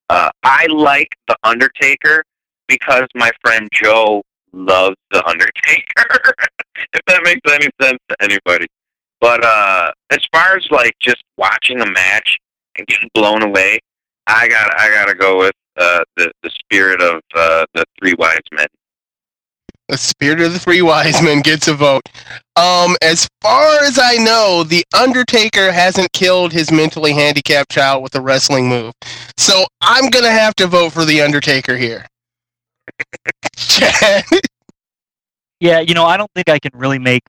uh, I like the Undertaker because my friend Joe loves the Undertaker. if that makes any sense to anybody. But uh as far as like just watching a match and getting blown away, I got I gotta go with uh the the spirit of uh the three wise men. The spirit of the three wise men gets a vote. Um, as far as I know, the Undertaker hasn't killed his mentally handicapped child with a wrestling move. So I'm gonna have to vote for the Undertaker here. Chad. Yeah, you know, I don't think I can really make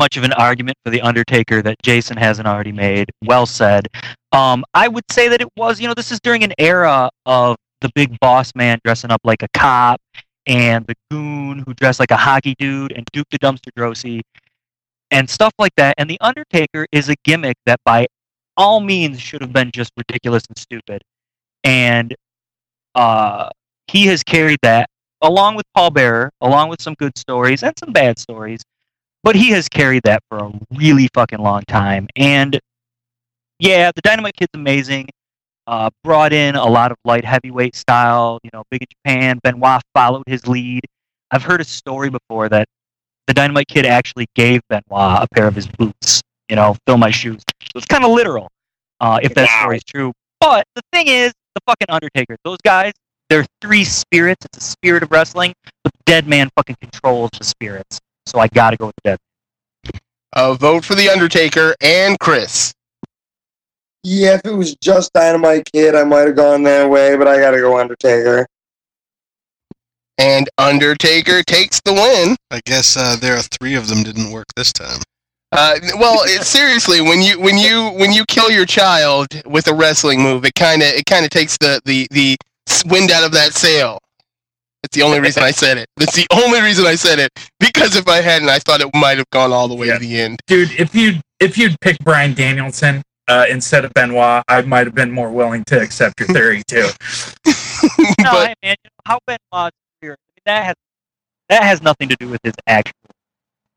much of an argument for the Undertaker that Jason hasn't already made. Well said. Um, I would say that it was, you know, this is during an era of the big boss man dressing up like a cop and the goon who dressed like a hockey dude and Duke the Dumpster Droese and stuff like that. And the Undertaker is a gimmick that by all means should have been just ridiculous and stupid. And uh, he has carried that along with Paul Bearer, along with some good stories and some bad stories. But he has carried that for a really fucking long time. And yeah, the Dynamite Kid's amazing. Uh, brought in a lot of light heavyweight style, you know, big in Japan. Benoit followed his lead. I've heard a story before that the Dynamite Kid actually gave Benoit a pair of his boots, you know, fill my shoes. So it's kind of literal, uh, if that Wow. story is true. But the thing is, the fucking Undertaker, those guys, they're three spirits. It's a spirit of wrestling, but the dead man fucking controls the spirits. So I gotta go with the dead. Uh, vote for the Undertaker and Chris. Yeah, if it was just Dynamite Kid, I might have gone that way, but I gotta go Undertaker. And Undertaker takes the win. I guess uh, there are three of them didn't work this time. Uh, well, it, seriously, when you when you when you kill your child with a wrestling move, it kind of it kind of takes the the the wind out of that sail. That's the only reason I said it. That's the only reason I said it. Because if I hadn't, I thought it might have gone all the way to the end. Dude, if you if you'd picked Bryan Danielson uh, instead of Benoit, I might have been more willing to accept your theory too. No, hey, man, you know, how Benoit's career, I mean, that has that has nothing to do with his actual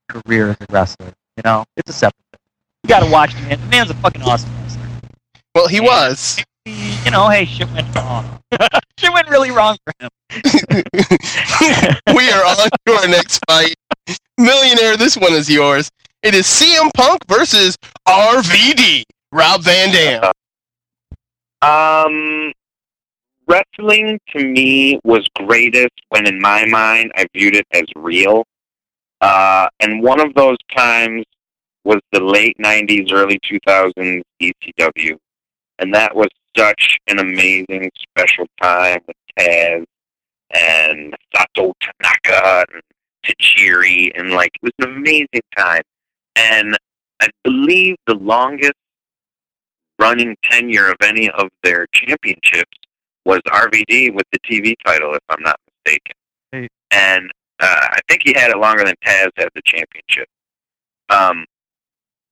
career as a wrestler. You know, it's a separate thing. You gotta watch the man. The man's a fucking awesome wrestler. Well, he was. You know, hey, shit went wrong. shit went really wrong for him. we are on to our next fight. Millionaire, this one is yours. It is CM Punk versus RVD, Rob Van Dam. Um, wrestling to me was greatest when, in my mind, I viewed it as real. Uh, and one of those times was the late '90s, early 2000s ECW, and that was such an amazing, special time with Taz and Sato Tanaka and Tajiri, and like it was an amazing time. And I believe the longest running tenure of any of their championships was RVD with the TV title, if I'm not mistaken. Hey. And uh, I think he had it longer than Taz had the championship. Um,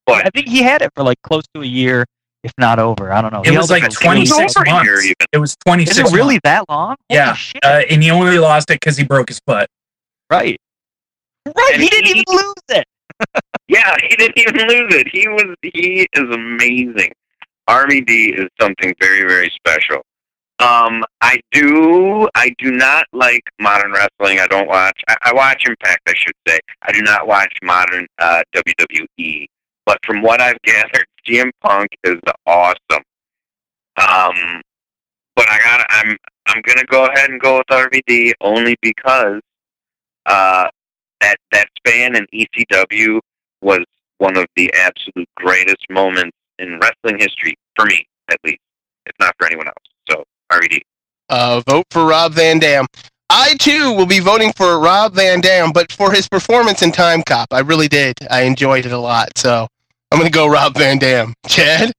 but I think he had it for like close to a year, if not over. I don't know. It He was like 26 over months. It was 26 Is it really months. that long? Holy Yeah. Uh, and he only lost it because he broke his butt. right. Right. And He didn't he- even lose it. Yeah, he didn't even lose it. He was he is amazing. RVD is something very very special. Um, I do I do not like modern wrestling. I don't watch. I, I watch Impact, I should say. I do not watch modern uh, WWE. But from what I've gathered, CM Punk is awesome. Um, but I got I'm I'm gonna go ahead and go with RVD only because uh, that that span in ECW was one of the absolute greatest moments in wrestling history for me, at least, if not for anyone else. So RVD. Uh, vote for Rob Van Dam. I too will be voting for Rob Van Dam, but for his performance in Timecop, I really did. I enjoyed it a lot, so I'm gonna go Rob Van Dam. Chad?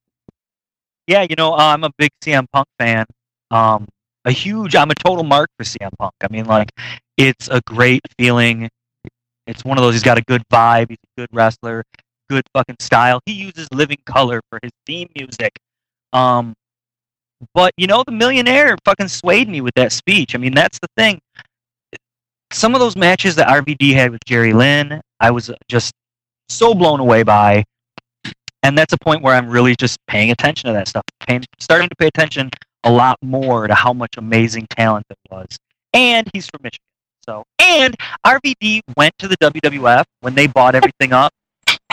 Yeah, you know, uh, I'm a big CM Punk fan. Um, a huge, I'm a total mark for CM Punk. I mean, like, it's a great feeling. It's one of those. He's got a good vibe. He's a good wrestler. Good fucking style. He uses Living Colour for his theme music. Um, but you know, the millionaire fucking swayed me with that speech. I mean, that's the thing. Some of those matches that RVD had with Jerry Lynn, I was just so blown away by and that's a point where I'm really just paying attention to that stuff, paying, starting to pay attention a lot more to how much amazing talent there was. And he's from Michigan, so and RVD went to the WWF when they bought everything up.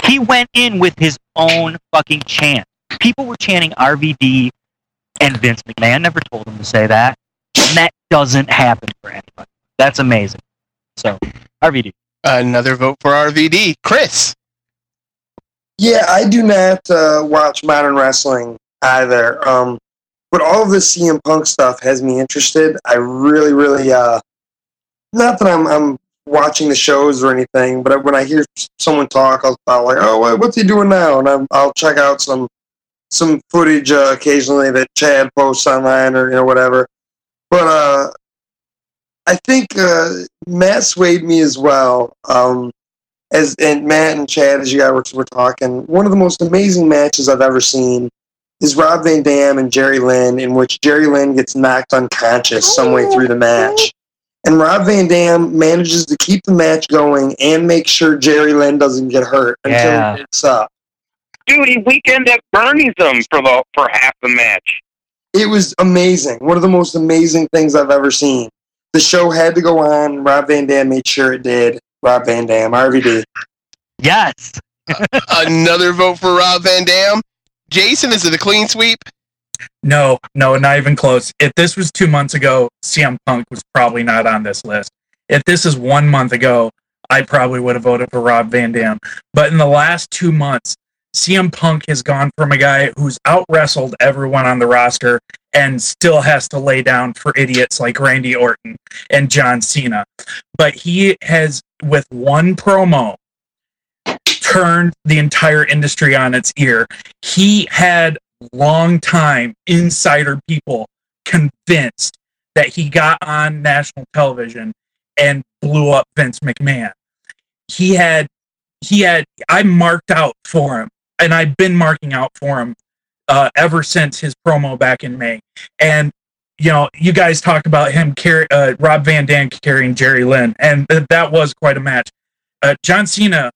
He went in with his own fucking chant. People were chanting RVD, and Vince McMahon never told him to say that. And that doesn't happen for anybody. That's amazing. So RVD. Another vote for RVD. Chris? Yeah, I do not uh, watch modern wrestling either. Um, but all of this CM Punk stuff has me interested. I really, really, uh, not that I'm, I'm watching the shows or anything, but when I hear someone talk, I'll, I'll like, oh, what's he doing now? And I'm, I'll check out some some footage uh, occasionally that Chad posts online or you know whatever. But uh, I think uh, Matt swayed me as well. Um, as and Matt and Chad, as you guys were, were talking, one of the most amazing matches I've ever seen is Rob Van Dam and Jerry Lynn, in which Jerry Lynn gets knocked unconscious some way through the match. And Rob Van Dam manages to keep the match going and make sure Jerry Lynn doesn't get hurt until Yeah. he gets up. Dude, he weekend at Bernie's them for the for half the match. It was amazing. One of the most amazing things I've ever seen. The show had to go on. Rob Van Dam made sure it did. Rob Van Dam, RVD. Yes. Another vote for Rob Van Dam. Jason, is it a clean sweep? No, no, not even close. If this was two months ago, CM Punk was probably not on this list. If this is one month ago, I probably would have voted for Rob Van Dam. But in the last two months, CM Punk has gone from a guy who's out wrestled everyone on the roster and still has to lay down for idiots like Randy Orton and John Cena. But he has, with one promo, turned the entire industry on its ear. He had long time insider people convinced that he got on national television and blew up Vince McMahon. He had he had I marked out for him and I've been marking out for him uh, ever since his promo back in May. And you know, you guys talk about him carry uh, Rob Van Dam carrying Jerry Lynn, and th- that was quite a match. Uh, John Cena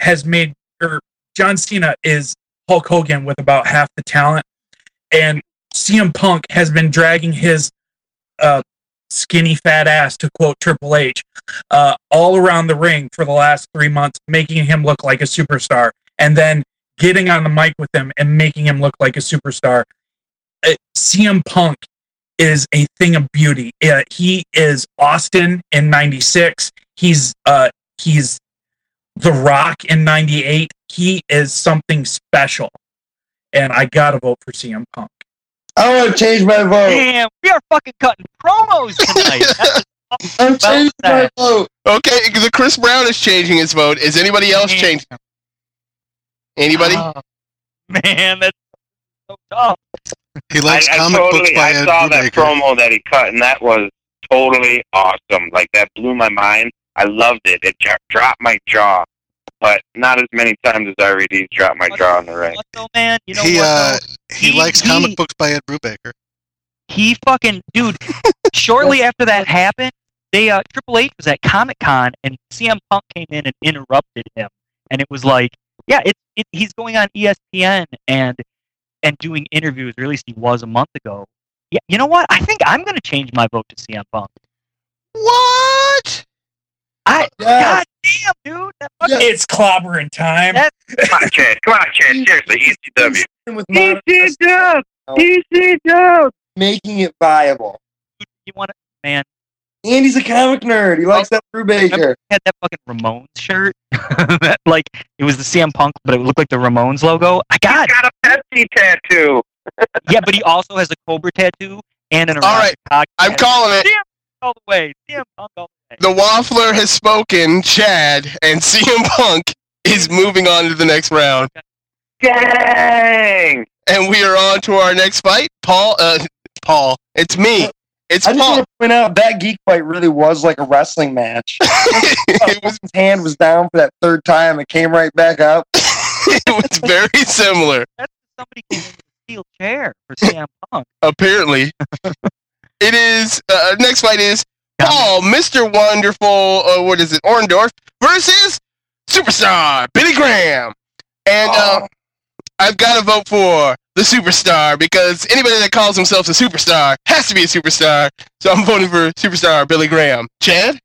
has made, or John Cena is Hulk Hogan with about half the talent, and CM Punk has been dragging his uh, skinny fat ass, to quote Triple H, uh, all around the ring for the last three months, making him look like a superstar, and then getting on the mic with him and making him look like a superstar. Uh, CM Punk is a thing of beauty. Uh, he is Austin in '96. He's uh, he's The Rock in '98. He is something special, and I gotta vote for CM Punk. I want to change my vote. Damn, we are fucking cutting promos tonight. I'm changing my vote. Okay, the Chris Brown is changing his vote. Is anybody else changing? Anybody? Oh, man, that's so tough. He likes I, I comic totally, books by I Ed saw that promo that he cut, and that was totally awesome. Like that blew my mind. I loved it. It dro- dropped my jaw, but not as many times as RVD's dropped my jaw in the ring. What though, man? You know he what? uh he, He- likes he- comic books by Ed Brubaker. he fucking dude. shortly after that happened, they uh, Triple H was at Comic Con and CM Punk came in and interrupted him, and it was like, yeah, it, it he's going on ESPN and and doing interviews, or at least he was a month ago. Yeah, you know what? I think I'm gonna change my vote to CM Punk. What? I God damn, dude, that fucking, It's clobbering time. that, Come on, Chad. Come on, Chad. Seriously, ECW. ECW. ECW. making it viable. you want to, man? Andy's a comic nerd. He likes that Brubaker. Had that fucking Ramones shirt, that, like it was the CM Punk, but it looked like the Ramones logo. I got, Got a Pepsi tattoo. yeah, but he also has a Cobra tattoo and an All right, cock I'm tattoo. calling it. CM all the way. CM Punk all the way. The Waffler has spoken, Chad, and CM Punk is moving on to the next round. Dang. And we are on to our next fight. Paul, uh, Paul, it's me. It's I just Paul. want to point out that geek fight really was like a wrestling match. was His hand was down for that third time. It came right back up. it was very similar. That's somebody came in a steel chair for CM Punk. Apparently, it is. Uh, next fight is Paul, Mr. Wonderful. Uh, what is it? Orndorff versus superstar Billy Graham. And uh, I've got to vote for the superstar because anybody that calls themselves a superstar has to be a superstar. So I'm voting for superstar Billy Graham. Chad?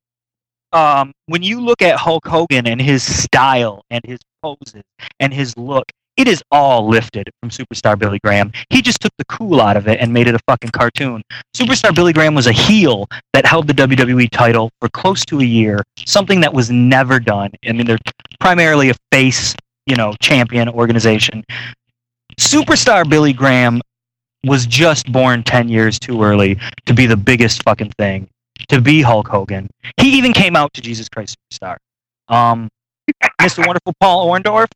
Um, when you look at Hulk Hogan and his style and his poses and his look, it is all lifted from Superstar Billy Graham. He just took the cool out of it and made it a fucking cartoon. Superstar Billy Graham was a heel that held the WWE title for close to a year, something that was never done. I mean, they're primarily a face, you know, champion organization. Superstar Billy Graham was just born 10 years too early to be the biggest fucking thing, to be Hulk Hogan. He even came out to Jesus Christ Superstar. Um, Mr. Wonderful Paul Orndorff,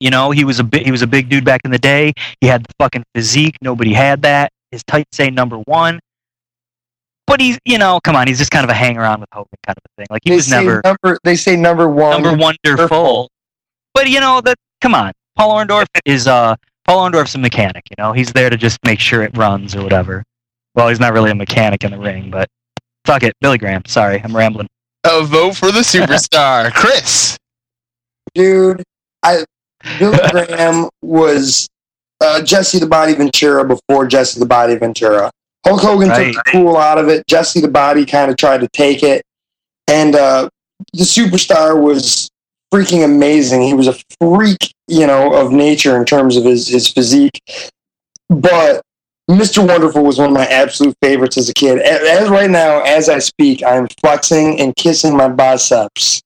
you know, he was a big, he was a big dude back in the day. He had the fucking physique. Nobody had that. His tights say number one. But he's, you know, come on, he's just kind of a hang around with Hogan kind of a thing. Like he They was never number. They say number one. number wonderful. But you know that. Come on, Paul Orndorff is uh Paul Orndorff's a mechanic. You know, he's there to just make sure it runs or whatever. Well, he's not really a mechanic in the ring, but fuck it, Billy Graham. Sorry, I'm rambling. A vote for the superstar. Chris. dude. I Billy Graham was uh, Jesse the Body Ventura before Jesse the Body Ventura. Hulk Hogan Right. took the cool out of it. Jesse the Body kind of tried to take it, and uh, the superstar was freaking amazing. He was a freak, you know, of nature in terms of his his physique. But Mr. Wonderful was one of my absolute favorites as a kid. A- As right now, as I speak, I'm flexing and kissing my biceps.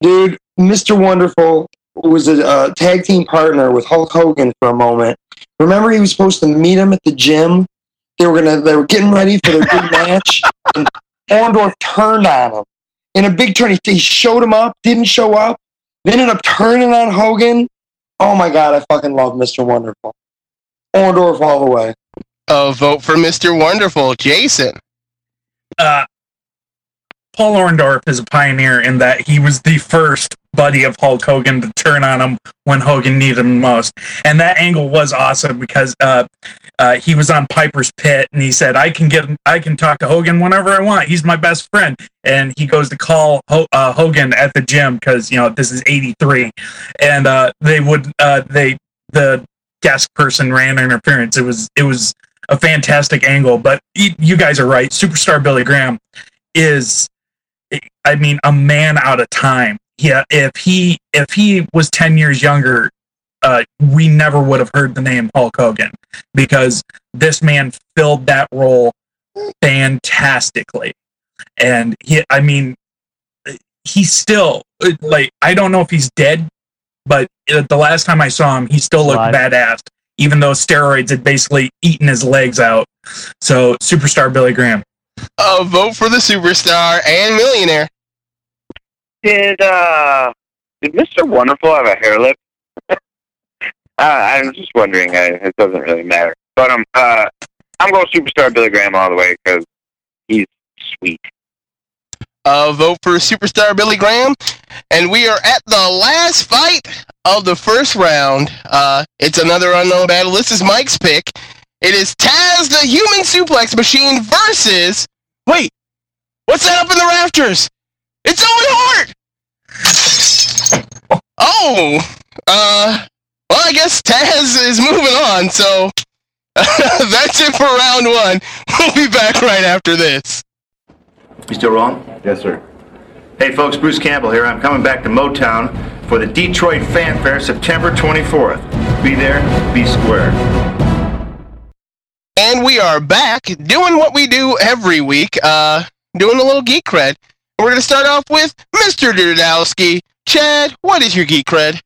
Dude, Mr. Wonderful was a, uh tag team partner with Hulk Hogan for a moment. Remember, he was supposed to meet him at the gym. They were gonna, they were getting ready for their big match, and Orndorff turned on him in a big turn. He, he showed him up, didn't show up, then ended up turning on Hogan. Oh my god, I fucking love Mr. Wonderful. Orndorff all the way. A vote for Mr. Wonderful. Jason. uh, Paul Orndorff is a pioneer in that he was the first buddy of Hulk Hogan to turn on him when Hogan needed him most. And that angle was awesome because uh, uh, he was on Piper's Pit and he said, "I can get, I can talk to Hogan whenever I want. He's my best friend." And he goes to call Ho- uh, Hogan at the gym because you know this is '83, and uh, they would, uh, they the desk person ran interference. It was, it was a fantastic angle. But y- you guys are right. Superstar Billy Graham is, I mean, a man out of time. Yeah, if he if he was ten years younger, uh, we never would have heard the name Hulk Hogan because this man filled that role fantastically. And he, I mean, he's still like I don't know if he's dead, but uh, the last time I saw him, he still looked Alive. badass, even though steroids had basically eaten his legs out. So, superstar Billy Graham. Uh, vote for the superstar and millionaire. Did uh did Mr. Wonderful have a hare lip? Uh, I'm just wondering. Uh, it doesn't really matter. But um, uh, I'm going superstar Billy Graham all the way because he's sweet. Uh, vote for superstar Billy Graham. And we are at the last fight of the first round. Uh, it's another unknown battle. This is Mike's pick. It is Taz the Human Suplex Machine versus. Wait, what's that up in the rafters? It's Owen Hart. Oh, uh, well, I guess Taz is moving on. So that's it for round one. We'll be back right after this. You still rolling? Yes, sir. Hey, folks, Bruce Campbell here. I'm coming back to Motown for the Detroit Fanfare September 24th. Be there, be square. And we are back doing what we do every week, uh, doing a little geek cred. We're going to start off with Mr. Dudowski. Chad, what is your geek cred?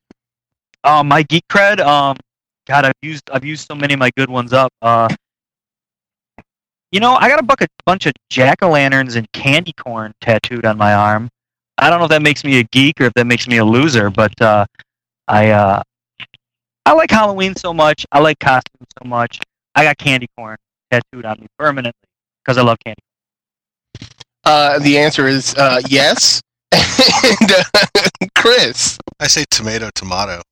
Um, my geek cred. Um, God, I've used I've used so many of my good ones up. Uh, you know, I got a buck- a bunch of jack o' lanterns and candy corn tattooed on my arm. I don't know if that makes me a geek or if that makes me a loser, but uh, I uh, I like Halloween so much. I like costumes so much. I got candy corn tattooed on me permanently because I love candy. Uh, the answer is uh, yes. and uh, Chris. I say tomato, tomato.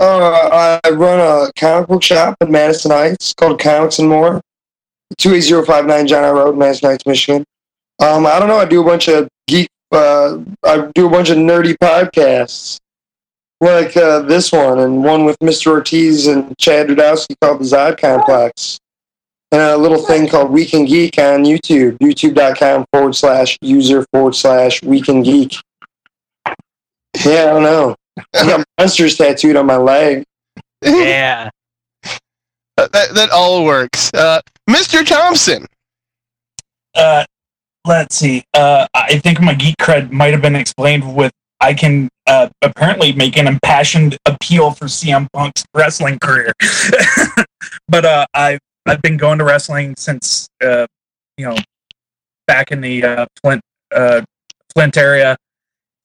Uh, I run a comic book shop in Madison Heights called Comics and More. 28059 John R Road, Madison Heights, Michigan. Um, I don't know. I do a bunch of geek. Uh, I do a bunch of nerdy podcasts, like uh, this one, and one with Mr. Ortiz and Chad Dudowski called the Zod Complex, and a little thing called Week and Geek on YouTube, YouTube.com forward slash user forward slash Week and Geek. Yeah, I don't know. I got monsters tattooed on my leg. Yeah. Uh, that, that all works. Uh, Mr. Thompson. Uh, let's see. Uh, I think my geek cred might have been explained with I can uh, apparently make an impassioned appeal for CM Punk's wrestling career. but uh, I've I've been going to wrestling since uh, you know back in the uh, Flint uh, Flint area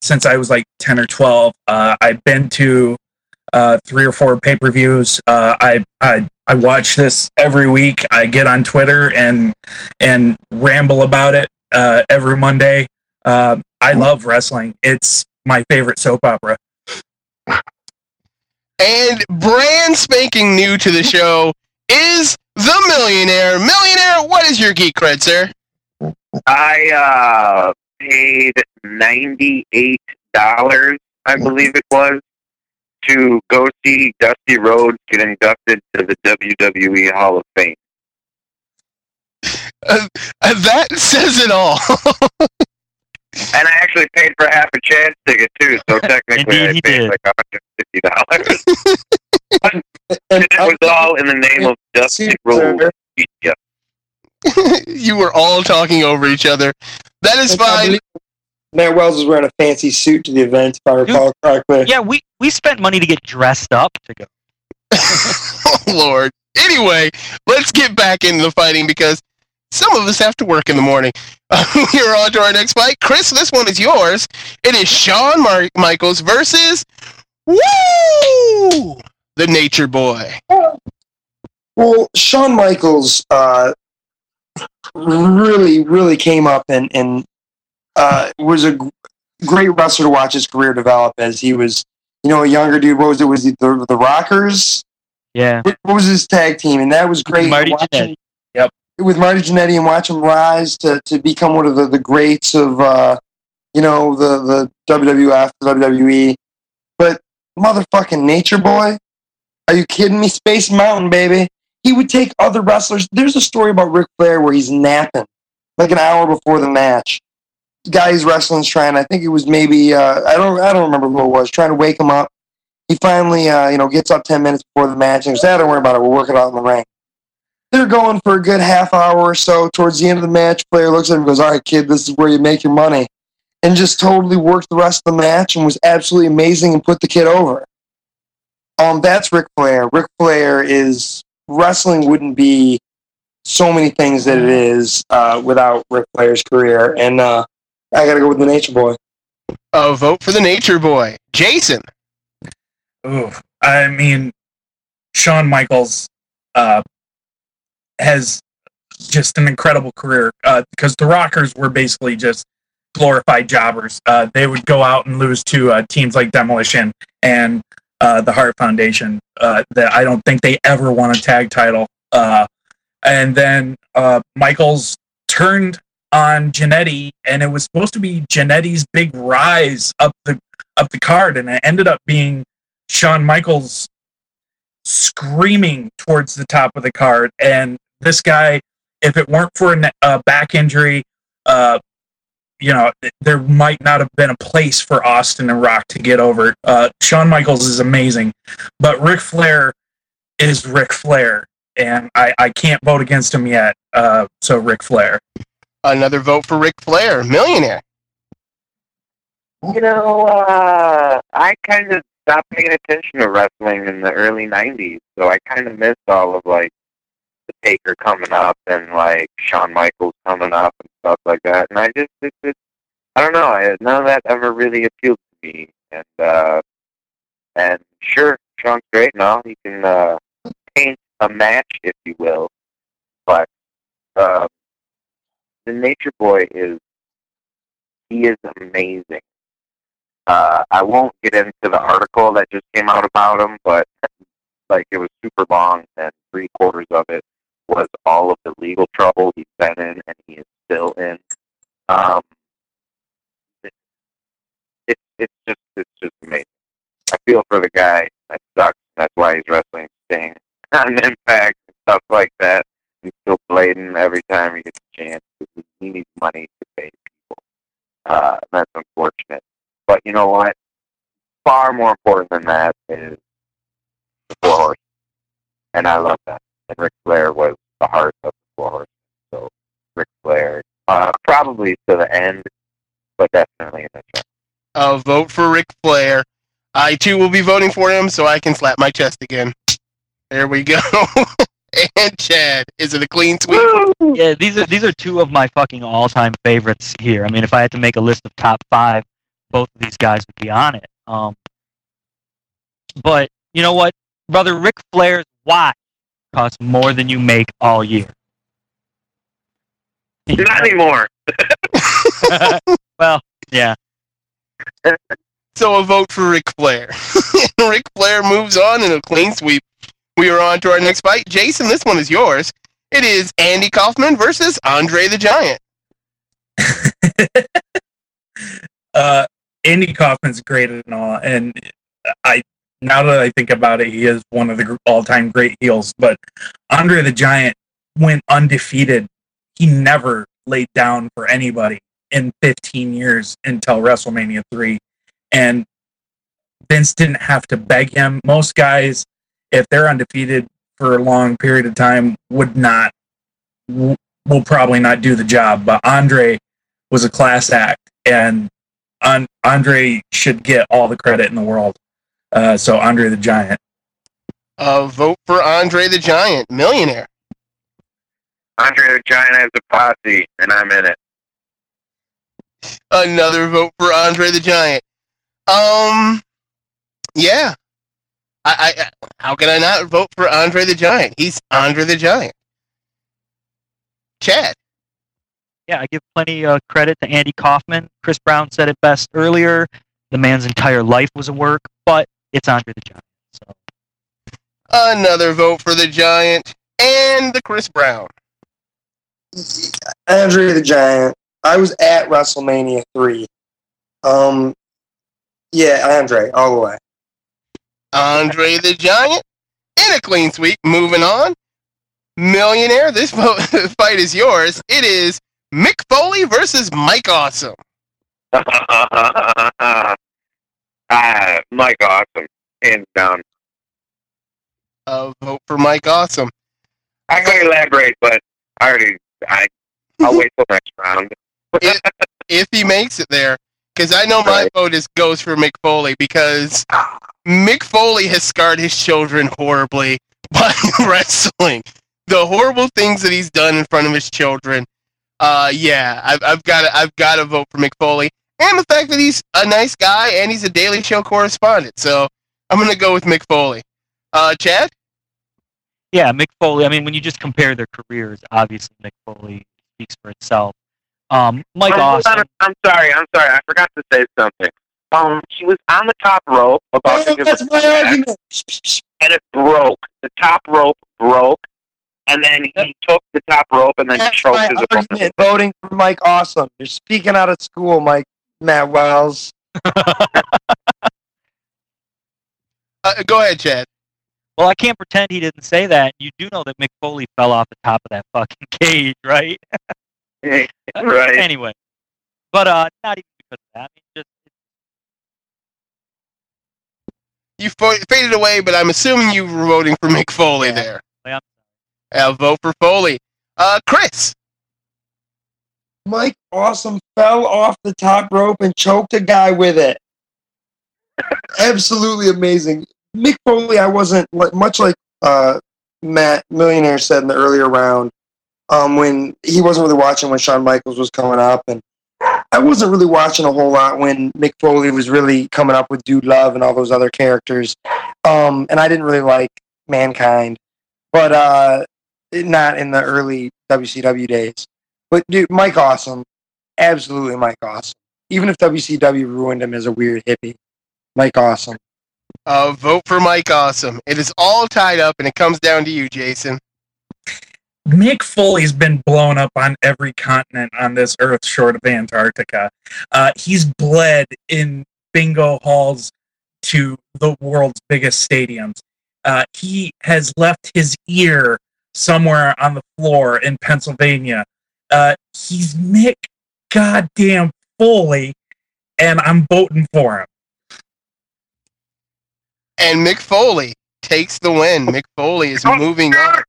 since I was like ten or twelve. Uh, I've been to uh, three or four pay per views. Uh, I I I watch this every week. I get on Twitter and and ramble about it uh, every Monday. Uh, I love wrestling. It's my favorite soap opera. And brand spanking new to the show is the millionaire. Millionaire, what is your geek cred, sir? I uh paid ninety eight dollars, I believe it was, to go see Dusty Rhodes get inducted to the WWE Hall of Fame. Uh, uh, that says it all. And I actually paid for half a chance ticket too, so technically I Indeed he paid did. like hundred fifty dollars. and it was all in the name of Dusty Rhodes. Yeah. you were all talking over each other. That is fine. believe Matt Wells was wearing a fancy suit to the event, if I recall correctly. Yeah, we we spent money to get dressed up to go. oh, Lord. Anyway, let's get back into the fighting because some of us have to work in the morning. we are on to our next fight. Chris, this one is yours. It is Shawn Mar- Michaels versus Woo! The Nature Boy. Well, Shawn Michaels uh, really, really came up and, and uh, was a great wrestler to watch his career develop as he was, you know, a younger dude. What was it? Was it the, the Rockers? Yeah. What what was his tag team? And that was great. Marty watching- Jannetty. Yep. With Marty Jannetty and watch him rise to, to become one of the, the greats of, uh, you know, the, the WWF, the WWE. But motherfucking Nature Boy, are you kidding me? Space Mountain, baby. He would take other wrestlers. There's a story about Ric Flair where he's napping like an hour before the match. The guy he's trying. I think it was maybe uh, I don't I don't remember who it was trying to wake him up. He finally uh, you know gets up ten minutes before the match and "Ah, "Don't worry about it. We'll work it out in the ring." They're going for a good half hour or so. Towards the end of the match, Flair looks at him and goes, "All right, kid, this is where you make your money," and just totally worked the rest of the match and was absolutely amazing and put the kid over. Um, that's Ric Flair. Ric Flair is wrestling wouldn't be so many things that it is uh, without Ric Flair's career, and uh, I got to go with the Nature Boy. A vote for the Nature Boy, Jason. Ooh, I mean, Shawn Michaels uh, has just an incredible career uh, because the Rockers were basically just glorified jobbers. Uh, they would go out and lose to uh, teams like Demolition and uh, the Hart Foundation. Uh, that I don't think they ever won a tag title. Uh, and then uh, Michaels turned on Jannetty, and it was supposed to be Jannetty's big rise up the up the card, and it ended up being Shawn Michaels screaming towards the top of the card. And this guy, if it weren't for a back injury, uh, you know, there might not have been a place for Austin and Rock to get over. Uh, Shawn Michaels is amazing, but Ric Flair is Ric Flair, and I, I can't vote against him yet. Uh, so Ric Flair. Another vote for Ric Flair, millionaire. You know, uh, I kind of stopped paying attention to wrestling in the early '90s, so I kind of missed all of like the Taker coming up and like Shawn Michaels coming up and stuff like that. And I just, it, it, I don't know, I, none of that ever really appealed to me. And uh, and sure, Shawn's great and all. He can uh, paint a match, if you will, but uh, the Nature Boy is he is amazing. Uh, I won't get into the article that just came out about him, but like it was super long, and three quarters of it was all of the legal trouble he's been in, and he is still in. Um, it, it, it's just it's just amazing. I feel for the guy. That sucks. That's why he's wrestling Sting on Impact and stuff like that. He's still blading every time he gets a chance he needs money to pay people. Uh, that's unfortunate. But you know what? Far more important than that is the Four Horsemen. And I love that. And Ric Flair was the heart of the Four Horsemen. So Ric Flair, uh, probably to the end, but definitely in the show. A vote for Ric Flair. I too will be voting for him so I can slap my chest again. There we go. and Chad, is it a clean sweep? Yeah, these are these are two of my fucking all time favorites here. I mean, if I had to make a list of top five, both of these guys would be on it. Um, but you know what, brother? Ric Flair's watch costs more than you make all year. Not anymore. well, yeah. So a vote for Ric Flair. Ric Flair moves on in a clean sweep. We are on to our next fight. Jason, this one is yours. It is Andy Kaufman versus Andre the Giant. uh, Andy Kaufman's great and all, and I now that I think about it, he is one of the all-time great heels. But Andre the Giant went undefeated. He never laid down for anybody in 15 years until WrestleMania three, and Vince didn't have to beg him. Most guys, if they're undefeated for a long period of time, would not will probably not do the job. But Andre was a class act, and Andre should get all the credit in the world. Uh, so Andre the Giant. A vote for Andre the Giant, millionaire. Andre the Giant has a posse, and I'm in it. Another vote for Andre the Giant. Um, yeah. I, I, how can I not vote for Andre the Giant? He's Andre the Giant. Chad. Yeah, I give plenty of credit to Andy Kaufman. Chris Brown said it best earlier. The man's entire life was a work, but it's Andre the Giant. Another vote for the Giant and the Chris Brown. Andre the Giant. I was at WrestleMania three. Um, yeah, Andre, all the way. Andre the Giant in a clean sweep. Moving on. Millionaire, this vo- fight is yours. It is Mick Foley versus Mike Awesome. ah, Mike Awesome, hands down. Uh, vote for Mike Awesome. I can elaborate, but I already, I, I'll wait till next round. if, if he makes it there, because I know my vote is goes for Mick Foley because Mick Foley has scarred his children horribly by wrestling. The horrible things that he's done in front of his children. Uh, yeah, I've, I've got I've got to vote for Mick Foley, and the fact that he's a nice guy and he's a Daily Show correspondent. So I'm gonna go with Mick Foley. Uh, Chad. Yeah, Mick Foley. I mean, when you just compare their careers, obviously Mick Foley speaks for itself. Um, Mike hold Awesome. on, I'm sorry, I'm sorry, I forgot to say something. Um, she was on the top rope about to give That's a my smack, argument. and it broke. The top rope broke, and then he took the top rope and then That's choked my his opponent. argument. Voting for Mike Awesome. You're speaking out of school, Mike Matt Wells. Uh, go ahead, Chad. Well, I can't pretend he didn't say that. You do know that Mick Foley fell off the top of that fucking cage, right? right. Anyway, but uh, not even because of that. I mean, just You fo- faded away, but I'm assuming you were voting for Mick Foley there. Yeah. I'll vote for Foley. Uh, Chris. Mike Awesome fell off the top rope and choked a guy with it. Absolutely amazing. Mick Foley, I wasn't much like uh, Matt Millionaire said in the earlier round um, when he wasn't really watching when Shawn Michaels was coming up, and I wasn't really watching a whole lot when Mick Foley was really coming up with Dude Love and all those other characters, um, and I didn't really like Mankind, but uh, not in the early WCW days. But dude, Mike Awesome, absolutely Mike Awesome. Even if WCW ruined him as a weird hippie, Mike Awesome. Uh, vote for Mike Awesome. It is all tied up, and it comes down to you, Jason. Mick Foley's been blown up on every continent on this earth short of Antarctica. Uh, he's bled in bingo halls to the world's biggest stadiums. Uh, he has left his ear somewhere on the floor in Pennsylvania. Uh, he's Mick goddamn Foley, and I'm voting for him. And Mick Foley takes the win. Mick Foley is moving on.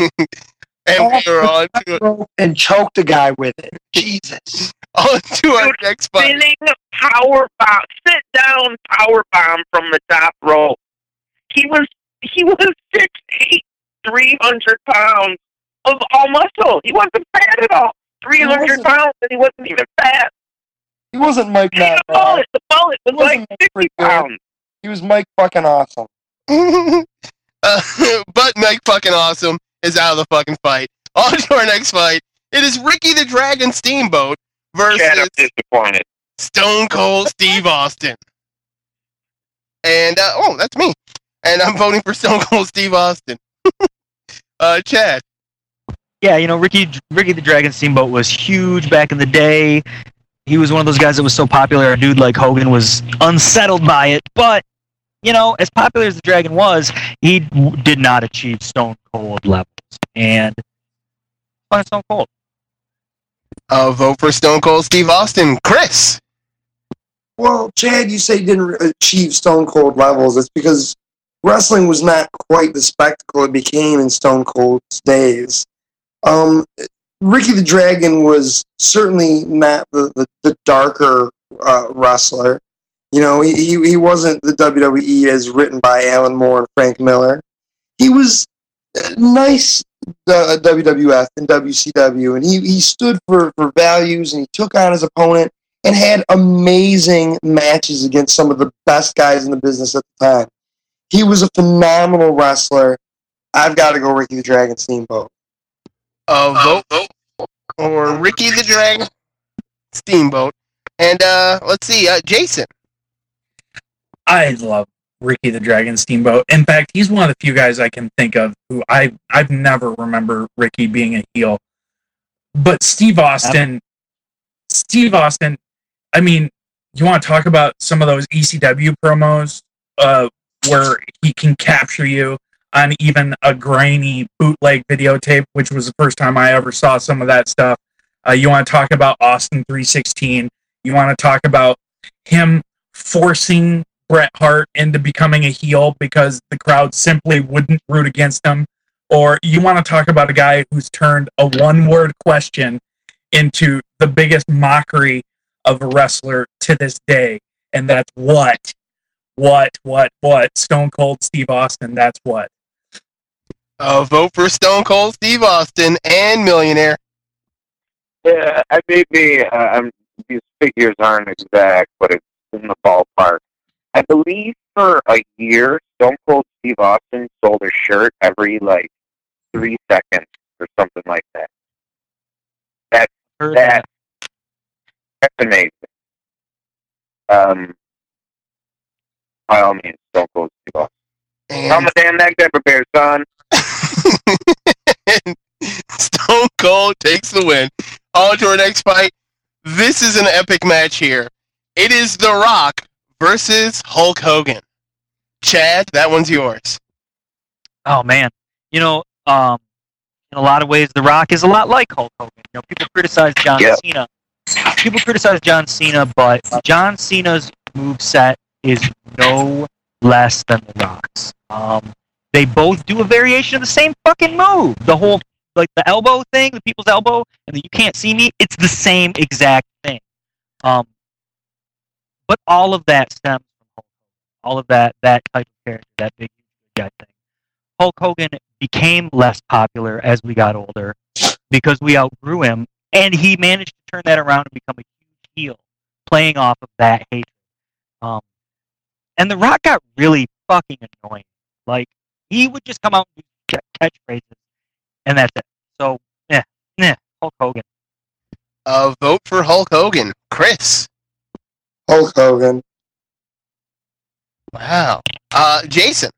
and we're on to, And choked a guy with it. Jesus. on to our next fight. Spinning power bomb, sit down power bomb from the top rope. He was he was six eight, three hundred pounds of all muscle. He wasn't fat at all. Three hundred pounds, and he wasn't even fat. He wasn't Mike The Matt. bullet, the bullet was like wasn't fifty pounds. He was Mike fucking awesome. uh, but Mike fucking awesome is out of the fucking fight. On to our next fight. It is Ricky the Dragon Steamboat versus Chad, I'm disappointed. Stone Cold Steve Austin. And uh, oh, that's me. And I'm voting for Stone Cold Steve Austin. uh, Chad. Yeah, you know, Ricky Ricky the Dragon Steamboat was huge back in the day. He was one of those guys that was so popular. A dude like Hogan was unsettled by it, but you know, as popular as the Dragon was, he w- did not achieve Stone Cold levels. And fucking Stone Cold. Uh, vote for Stone Cold Steve Austin. Chris. Well, Chad, you say he didn't re- achieve Stone Cold levels. It's because wrestling was not quite the spectacle it became in Stone Cold's days. Um, Ricky the Dragon was certainly not the, the, the darker uh, wrestler. You know, he, he, wasn't the WWE as written by Alan Moore and Frank Miller. He was nice uh, WWF and WCW, and he, he stood for, for values and he took on his opponent and had amazing matches against some of the best guys in the business at the time. He was a phenomenal wrestler. I've got to go Ricky the Dragon Steamboat. Uh, vote or Ricky the Dragon Steamboat. And uh, let's see, uh, Jason. I love Ricky the Dragon Steamboat. In fact, he's one of the few guys I can think of who I I've never remember Ricky being a heel. But Steve Austin, Steve Austin, I mean, you want to talk about some of those ECW promos uh, where he can capture you on even a grainy bootleg videotape, which was the first time I ever saw some of that stuff. Uh, you want to talk about Austin 316. You want to talk about him forcing Bret Hart into becoming a heel because the crowd simply wouldn't root against him. Or you want to talk about a guy who's turned a one word question into the biggest mockery of a wrestler to this day. And that's what? What, what, what? Stone Cold Steve Austin, that's what. Uh, vote for Stone Cold Steve Austin and Millionaire. Yeah, I maybe uh, I'm, these figures aren't exact, but it's in the ballpark. I believe for a year, Stone Cold Steve Austin sold a shirt every like three seconds or something like that. That's that. That's amazing. Um, by all means, Stone Cold Steve Austin. How my damn neck, Deborah Bear, son. Stone Cold takes the win. On to our next fight. This is an epic match here. It is The Rock versus Hulk Hogan. Chad, that one's yours. Oh man, you know, um, in a lot of ways, The Rock is a lot like Hulk Hogan. You know, people criticize John Yep. Cena. People criticize John Cena, but John Cena's move set is no less than The Rock's. Um, they both do a variation of the same fucking move. The whole like the elbow thing, the people's elbow, and the you can't see me. It's the same exact thing. Um, but all of that stems from Hulk All of that that type of character, that big guy thing. Hulk Hogan became less popular as we got older because we outgrew him, and he managed to turn that around and become a huge heel, playing off of that hatred. Um, and The Rock got really fucking annoying. Like he would just come out and do ca- catchphrases, and that's it. So, yeah, yeah, Hulk Hogan. Uh, vote for Hulk Hogan. Chris. Hulk Hogan. Wow. Uh, Jason.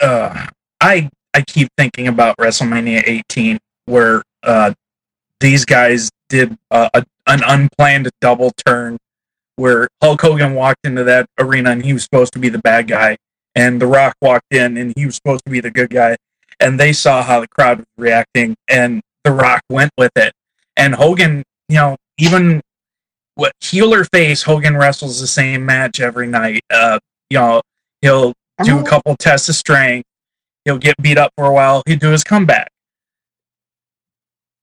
uh, I I keep thinking about WrestleMania 18, where uh, these guys did uh, a, an unplanned double turn, where Hulk Hogan walked into that arena and he was supposed to be the bad guy, and The Rock walked in and he was supposed to be the good guy, and they saw how the crowd was reacting, and The Rock went with it, and Hogan, you know, even what healer face, Hogan wrestles the same match every night. Uh, you know, he'll do a couple tests of strength. He'll get beat up for a while. He'll do his comeback.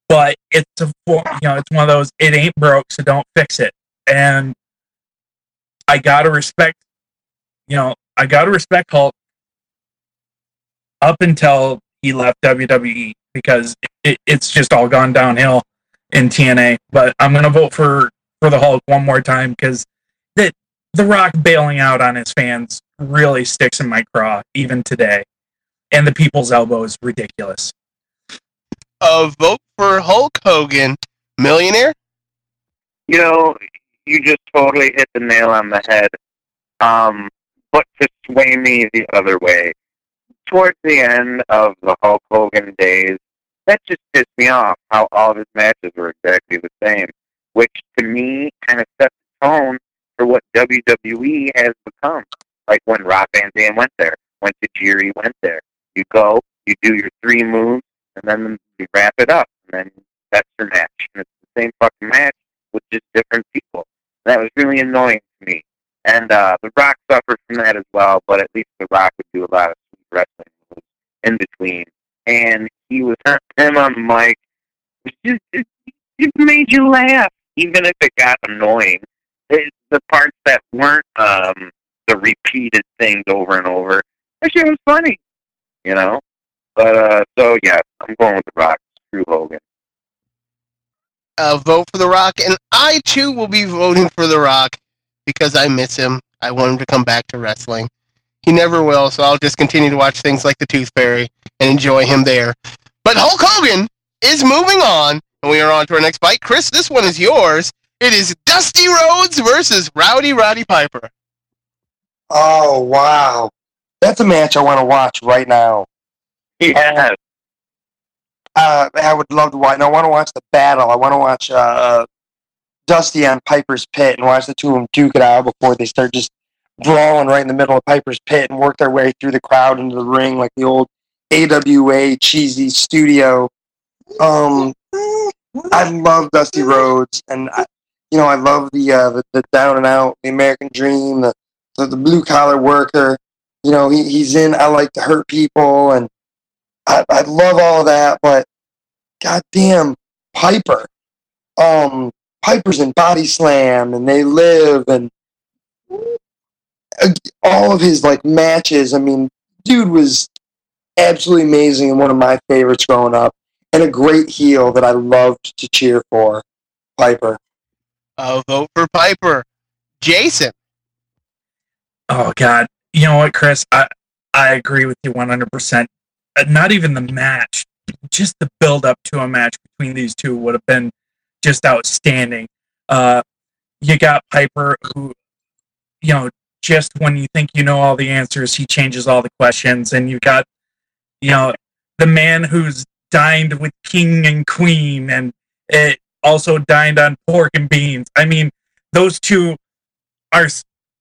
But it's a you know it's one of those it ain't broke so don't fix it. And I gotta respect you know I gotta respect Hulk up until he left WWE because it, it's just all gone downhill in TNA. But I'm gonna vote for for the Hulk one more time because the the Rock bailing out on his fans really sticks in my craw even today, and the people's elbow is ridiculous. Uh, vote for Hulk Hogan. Millionaire. You know, you just totally hit the nail on the head. Um, but to sway me the other way, towards the end of the Hulk Hogan days, that just pissed me off how all of his matches were exactly the same, which to me kind of set the tone for what WWE has become. Like when Rob Van Dam went there, when Tajiri went there. You go, you do your three moves, and then you wrap it up, and then that's your match. And it's the same fucking match with just different people. That was really annoying to me. And uh, The Rock suffered from that as well, but at least The Rock would do a lot of wrestling moves in between. And he was him on the mic. It just, it just made you laugh, even if it got annoying. It, the parts that weren't um, the repeated things over and over, that shit was funny, you know. But uh, so yeah, I'm going with The Rock. Screw Hogan. Uh, vote for The Rock, and I too will be voting for The Rock because I miss him. I want him to come back to wrestling. He never will, so I'll just continue to watch things like The Tooth Fairy and enjoy him there. But Hulk Hogan is moving on, and we are on to our next fight. Chris, this one is yours. It is Dusty Rhodes versus Rowdy Roddy Piper. Oh wow, that's a match I want to watch right now. Yeah. Uh, I would love to watch. and I want to watch the battle. I want to watch uh, Dusty on Piper's Pit and watch the two of them duke it out before they start just brawling right in the middle of Piper's pit and work their way through the crowd into the ring like the old AWA cheesy studio. Um, I love Dusty Rhodes, and I, you know I love the, uh, the the down and out, the American Dream, the the, the blue collar worker. You know he, he's in. I like to hurt people, and I, I love all that. But goddamn, Piper, um, Piper's in Body Slam, and they live, and all of his like matches. I mean, dude was absolutely amazing and one of my favorites growing up, and a great heel that I loved to cheer for. Piper. A vote for Piper. Jason. Oh God, you know what, Chris? I I agree with you one hundred percent. Uh, Not even the match, just the build up to a match between these two would have been just outstanding. Uh, you got Piper, who, you know, just when you think you know all the answers, he changes all the questions, and you got, you know, the man who's dined with king and queen, and it also dined on pork and beans. I mean, those two are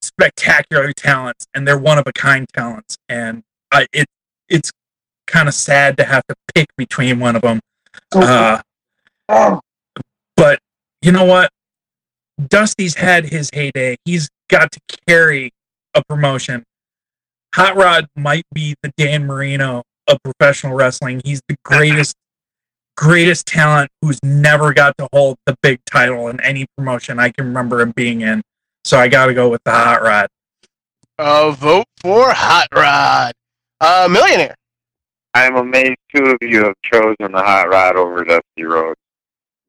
spectacular talents, and they're one of a kind talents, and I it it's kind of sad to have to pick between one of them. Uh, but you know what? Dusty's had his heyday. He's got to carry a promotion. Hot Rod might be the Dan Marino of professional wrestling. He's the greatest, greatest talent who's never got to hold the big title in any promotion I can remember him being in. So I got to go with the Hot Rod. A vote for Hot Rod. Uh, millionaire. I'm amazed two of you have chosen the hot rod over Dusty Rhodes.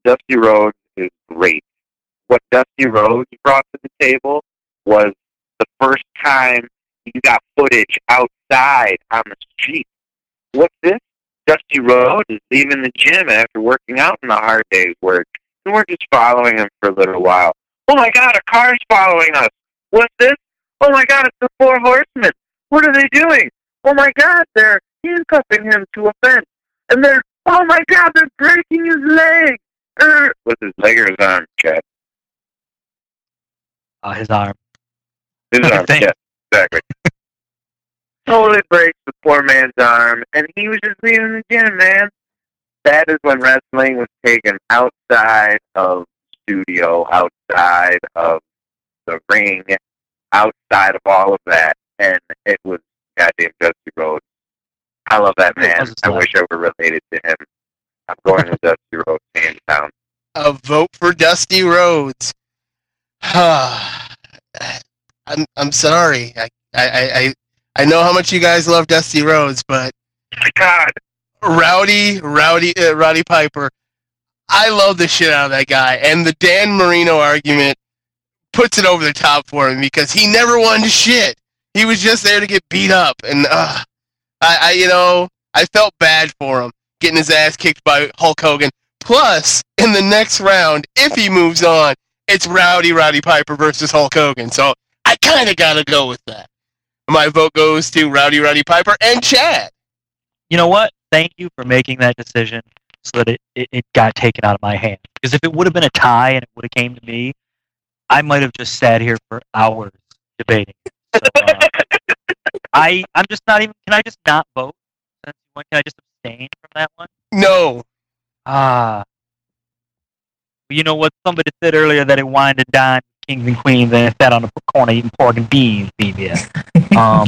Dusty Rhodes is great. What Dusty Rhodes brought to the table was the first time you got footage outside on the street. What's this? Dusty Rhodes is leaving the gym after working out in the hard day's work. And we're just following him for a little while. Oh my god, a car's following us. What's this? Oh my god, it's the four horsemen. What are they doing? Oh my god, they're handcuffing him to a fence. And they're, oh my god, they're breaking his leg. Er, with his leg or his arm, Chad? Uh, his arm. His arm, yeah, exactly. totally breaks the poor man's arm, and he was just leaving the gym, man. That is when wrestling was taken outside of studio, outside of the ring, outside of all of that, and it was goddamn Dusty Rhodes. I love that man. I wish I were related to him. I'm going with Dusty Rhodes hands down. A vote for Dusty Rhodes. I'm I'm sorry. I, I, I, I- I know how much you guys love Dusty Rhodes, but God, Rowdy, Rowdy, uh, Roddy Piper. I love the shit out of that guy, and the Dan Marino argument puts it over the top for him because he never won shit. He was just there to get beat up, and uh, I, I, you know, I felt bad for him getting his ass kicked by Hulk Hogan. Plus, in the next round, if he moves on, it's Rowdy Roddy Piper versus Hulk Hogan. So I kind of got to go with that. My vote goes to Rowdy Roddy Piper and Chad. You know what? Thank you for making that decision so that it, it, it got taken out of my hand. Because if it would have been a tie and it would have came to me, I might have just sat here for hours debating. So, uh, I I'm just not even. Can I just not vote? Can I just abstain from that one? No. Ah. You know what? Somebody said earlier that it wined and dined kings and queens and it sat on the corner eating pork and beans, BBS. Um,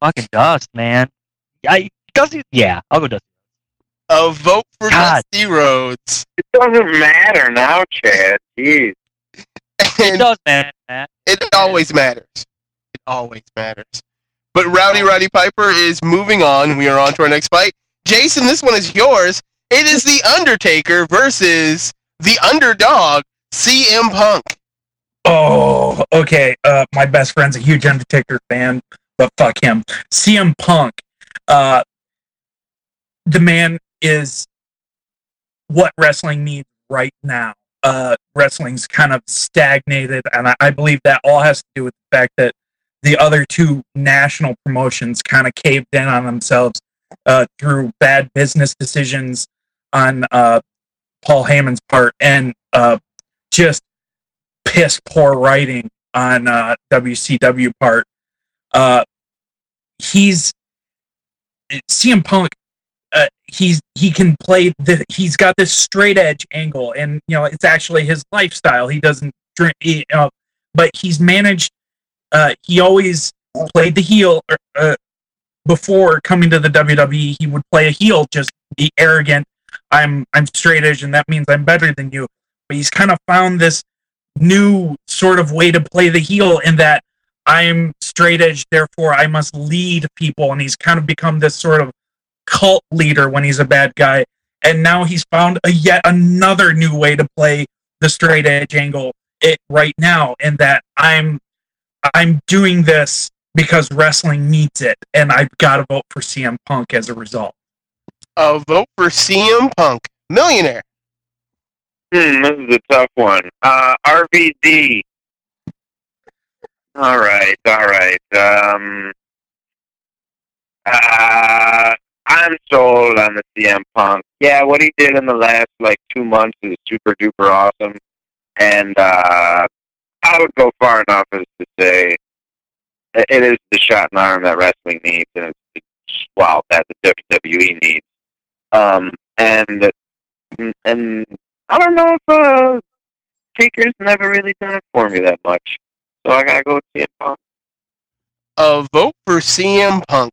fucking dust, man. I Dusty. Yeah, I'll go Dusty. A vote for God. Dusty Rhodes. It doesn't matter now, Chad. Jeez. It does, matter, man. Matt. It always matters. It always matters. But Rowdy Roddy Piper is moving on. We are on to our next fight. Jason, this one is yours. It is The Undertaker versus the underdog, CM Punk. Oh, okay. Uh, my best friend's a huge Undertaker fan, but fuck him. CM Punk. Uh, the man is what wrestling needs right now. Uh, wrestling's kind of stagnated, and I, I believe that all has to do with the fact that the other two national promotions kind of caved in on themselves uh, through bad business decisions on uh, Paul Heyman's part and uh, just piss poor writing on uh, WCW part. Uh, he's CM Punk. Uh, he's he can play the he's got this straight edge angle, and you know it's actually his lifestyle. He doesn't drink, but he's managed. Uh, he always played the heel. Uh, before coming to the WWE, he would play a heel, just be arrogant. I'm I'm straight edge, and that means I'm better than you. But he's kind of found this new sort of way to play the heel in that I'm straight edge, therefore I must lead people, and he's kind of become this sort of cult leader when he's a bad guy. And now he's found a yet another new way to play the straight edge angle it right now, in that I'm I'm doing this because wrestling needs it, and I've got to vote for CM Punk as a result. A vote for CM Punk, millionaire. Hmm, this is a tough one. Uh, RVD. All right, all right. Um, uh, I'm sold on the CM Punk. Yeah, what he did in the last like two months is super duper awesome, and uh, I would go far enough as to say it is the shot in the arm that wrestling needs, and it's, it's well that the WWE needs. Um, and and I don't know if uh, Taker's never really done it for me that much, so I gotta go with CM Punk. A vote for CM Punk.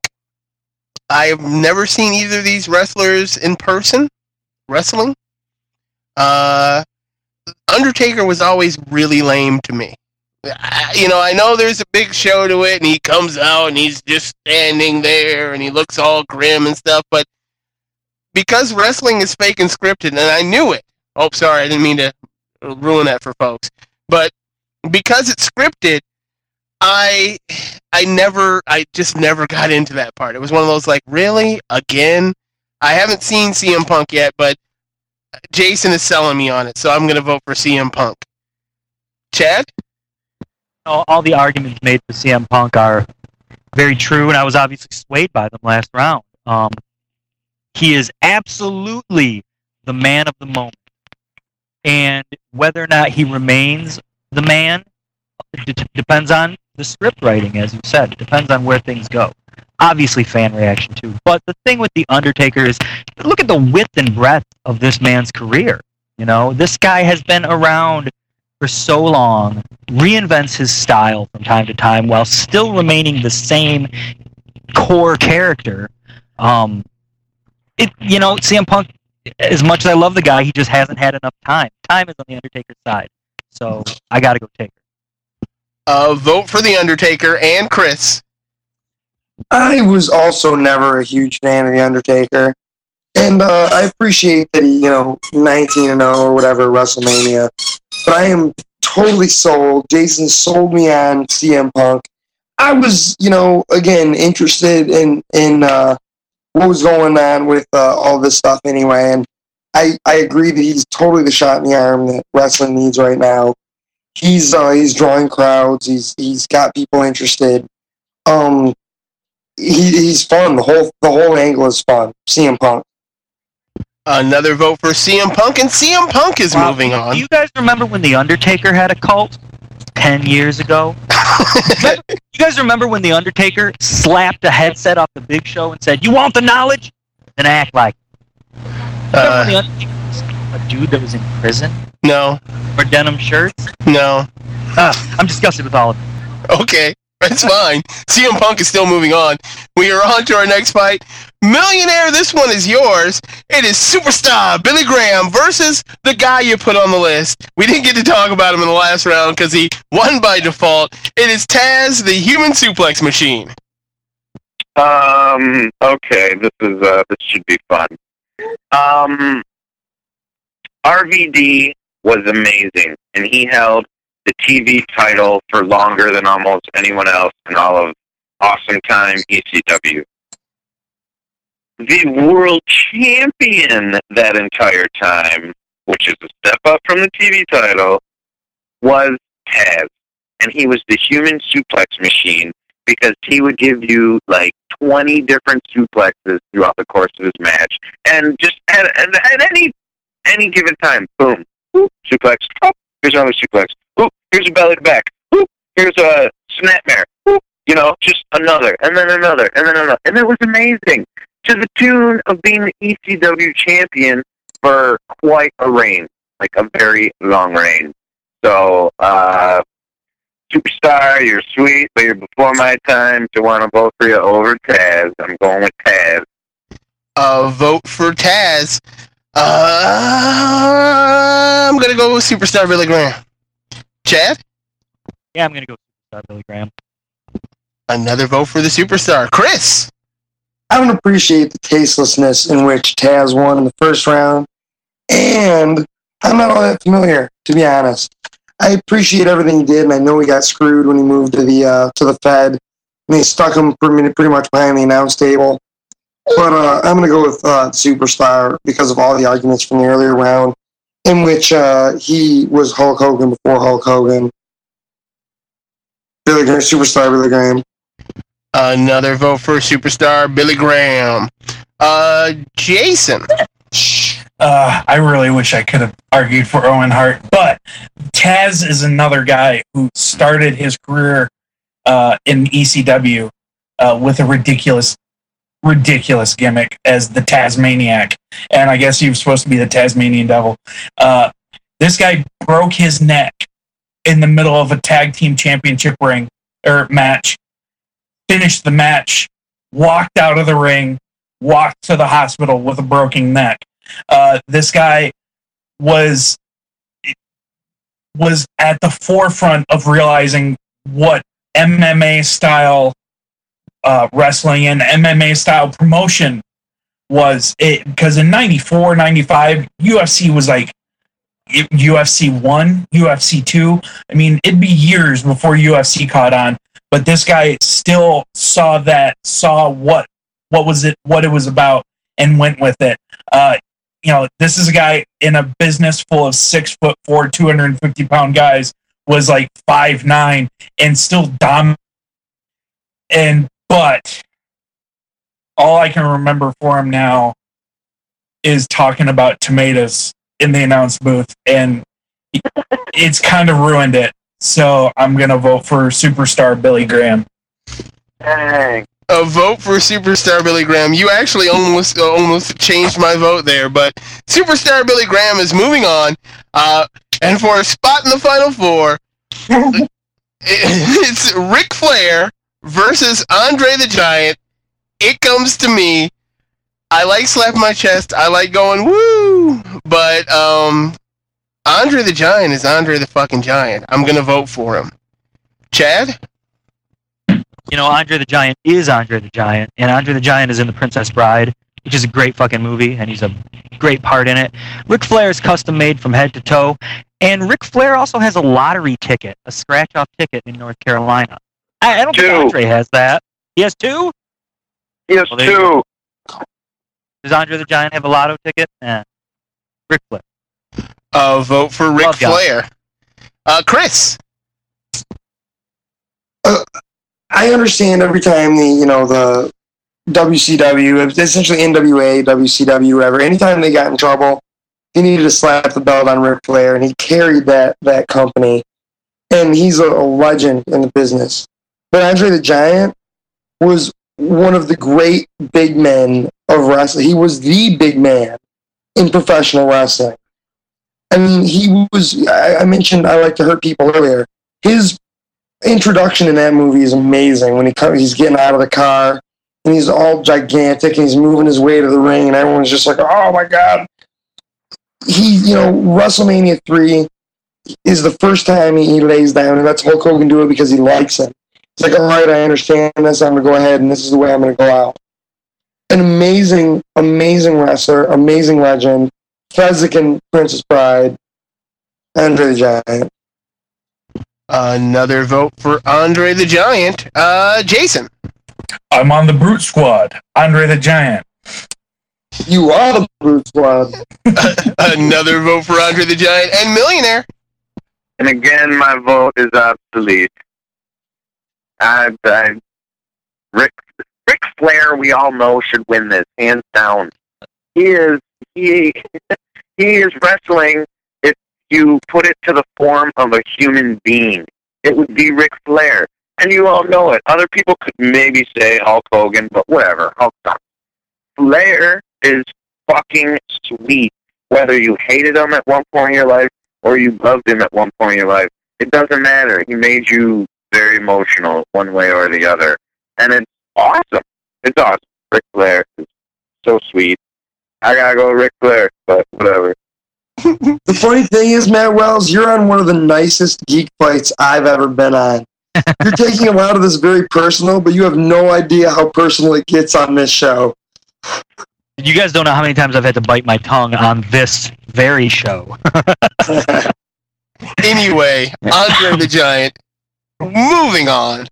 I've never seen either of these wrestlers in person wrestling. Uh, Undertaker was always really lame to me. You know, I know there's a big show to it, and he comes out and he's just standing there and he looks all grim and stuff, but because wrestling is fake and scripted, and I knew it. Oh, sorry, I didn't mean to ruin that for folks. But because it's scripted, I I never I just never got into that part. It was one of those like, really? Again? I haven't seen CM Punk yet, but Jason is selling me on it, so I'm gonna vote for CM Punk. Chad? All, all the arguments made for CM Punk are very true, and I was obviously swayed by them last round. Um, he is absolutely the man of the moment, and whether or not he remains the man d- depends on the script writing, as you said. It depends on where things go. Obviously, fan reaction too. But the thing with the Undertaker is, look at the width and breadth of this man's career. You know, this guy has been around for so long, reinvents his style from time to time while still remaining the same core character. Um, it, you know, CM Punk, as much as I love the guy, he just hasn't had enough time. Time is on the Undertaker's side. So I got to go Taker. Uh, vote for the Undertaker and Chris. I was also never a huge fan of the Undertaker, and uh, I appreciate that he, you know, nineteen and zero or whatever WrestleMania. But I am totally sold. Jason sold me on CM Punk. I was, you know, again interested in in uh, what was going on with uh, all this stuff anyway, and I I agree that he's totally the shot in the arm that wrestling needs right now. He's uh, he's drawing crowds. He's he's got people interested. Um, he, he's fun. The whole the whole angle is fun. CM Punk. Another vote for CM Punk, and CM Punk is Wow. moving on. Do you guys remember when the Undertaker had a cult ten years ago? Remember- you guys remember when the Undertaker slapped a headset off the Big Show and said, "You want the knowledge?" Then act like. Uh, the Undertaker was a dude that was in prison no, for denim shirts? no. Ah, I'm disgusted with all of it. Okay, that's fine. CM Punk is still moving on. We are on to our next fight. Millionaire, this one is yours. It is superstar Billy Graham versus the guy you put on the list. We didn't get to talk about him in the last round because he won by default. It is Taz, the human suplex machine. Um. Okay. This is uh. This should be fun. Um. RVD was amazing, and he held the TV title for longer than almost anyone else in all of awesome time ECW. The world champion that entire time, which is a step up from the TV title, was Taz, and he was the human suplex machine because he would give you like 20 different suplexes throughout the course of his match. And just at, at, at any any given time, boom, suplex, oh, here's another suplex, here's a belly to back, Oop, here's a snapmare. Whoop, You know, just another, and then another, and then another, and it was amazing to the tune of being the ECW champion for quite a reign, like a very long reign. So, uh, superstar, you're sweet, but you're before my time. To want to vote for you over Taz, I'm going with Taz. Uh, vote for Taz. Uh, I'm gonna go with Superstar Billy Graham. Chad? Yeah, I'm gonna go with Billy Graham. Another vote for the superstar. Chris? I don't appreciate the tastelessness in which Taz won in the first round, and I'm not all that familiar, to be honest. I appreciate everything he did, and I know he got screwed when he moved to the uh, to the Fed, and they stuck him pretty, pretty much behind the announce table. But uh, I'm going to go with uh, Superstar because of all the arguments from the earlier round, in which uh, he was Hulk Hogan before Hulk Hogan. Billy Graham, Superstar Billy Graham. Another vote for Superstar Billy Graham. Uh, Jason? Uh, I really wish I could have argued for Owen Hart, but Taz is another guy who started his career uh, in ECW uh, with a ridiculous, ridiculous gimmick as the Tasmaniac, and I guess he was supposed to be the Tasmanian Devil. Uh, this guy broke his neck in the middle of a tag team championship ring or match, finished the match, walked out of the ring, walked to the hospital with a broken neck. Uh, this guy was was at the forefront of realizing what MMA style uh, wrestling and MMA style promotion was it because in 94 95 UFC was like UFC 1 UFC 2 I mean it'd be years before UFC caught on but this guy still saw that saw what what was it what it was about and went with it. Uh you know this is a guy in a business full of six foot four 250 pound guys was like five nine and still dom and but all i can remember for him now is talking about tomatoes in the announce booth and it's kind of ruined it so i'm gonna vote for superstar billy graham Dang. A vote for Superstar Billy Graham. You actually almost almost changed my vote there, but Superstar Billy Graham is moving on. Uh, and for a spot in the final four, it's Ric Flair versus Andre the Giant. It comes to me. I like slapping my chest. I like going woo, but um, Andre the Giant is Andre the fucking Giant. I'm gonna vote for him. Chad? You know, Andre the Giant is Andre the Giant, and Andre the Giant is in The Princess Bride, which is a great fucking movie, and he's a great part in it. Ric Flair is custom made from head to toe, and Ric Flair also has a lottery ticket, a scratch off ticket in North Carolina. I, I don't think Andre has that. He has two? Yes, Well, two. Does Andre the Giant have a lotto ticket? Eh. Ric Flair. Uh, vote for Ric Love. Flair. Uh, Chris? I understand every time the you know the WCW, essentially NWA, WCW, whatever. Anytime they got in trouble, he needed to slap the belt on Ric Flair, and he carried that that company. And he's a, a legend in the business. But Andre the Giant was one of the great big men of wrestling. He was the big man in professional wrestling. I mean, he was. I, mentioned I like to hurt people earlier. His introduction in that movie is amazing when he comes, he's getting out of the car and he's all gigantic and he's moving his way to the ring and everyone's just like, oh my god. He, you know, WrestleMania three is the first time he, lays down and lets Hulk Hogan do it because he likes him. It's like, all right, I understand this. I'm gonna go ahead and this is the way I'm gonna go out. An amazing, amazing wrestler, amazing legend. Fezzik and Princess Bride, Andre the Giant. Another vote for Andre the Giant. Uh, Jason. i'm on the brute squad andre the giant You are the Brute Squad. Another vote for Andre the Giant and Millionaire. And again, my vote is obsolete. I, Ric, Ric Flair, we all know should win this hands down. He is he he is wrestling if you put it to the form of a human being. it would be Ric Flair. And you all know it. Other people could maybe say Hulk Hogan, but whatever. Hulk sucks. Flair is fucking sweet. Whether you hated him at one point in your life or you loved him at one point in your life, it doesn't matter. He made you very emotional one way or the other. And it's awesome. It's awesome. Ric Flair is so sweet. I gotta go with Ric Flair, but whatever. The funny thing is, Matt Wells, you're on one of the nicest geek fights I've ever been on. You're taking a lot of this very personal, but you have no idea how personal it gets on this show. You guys don't know how many times I've had to bite my tongue on this very show. Anyway, Andre the Giant. Moving on.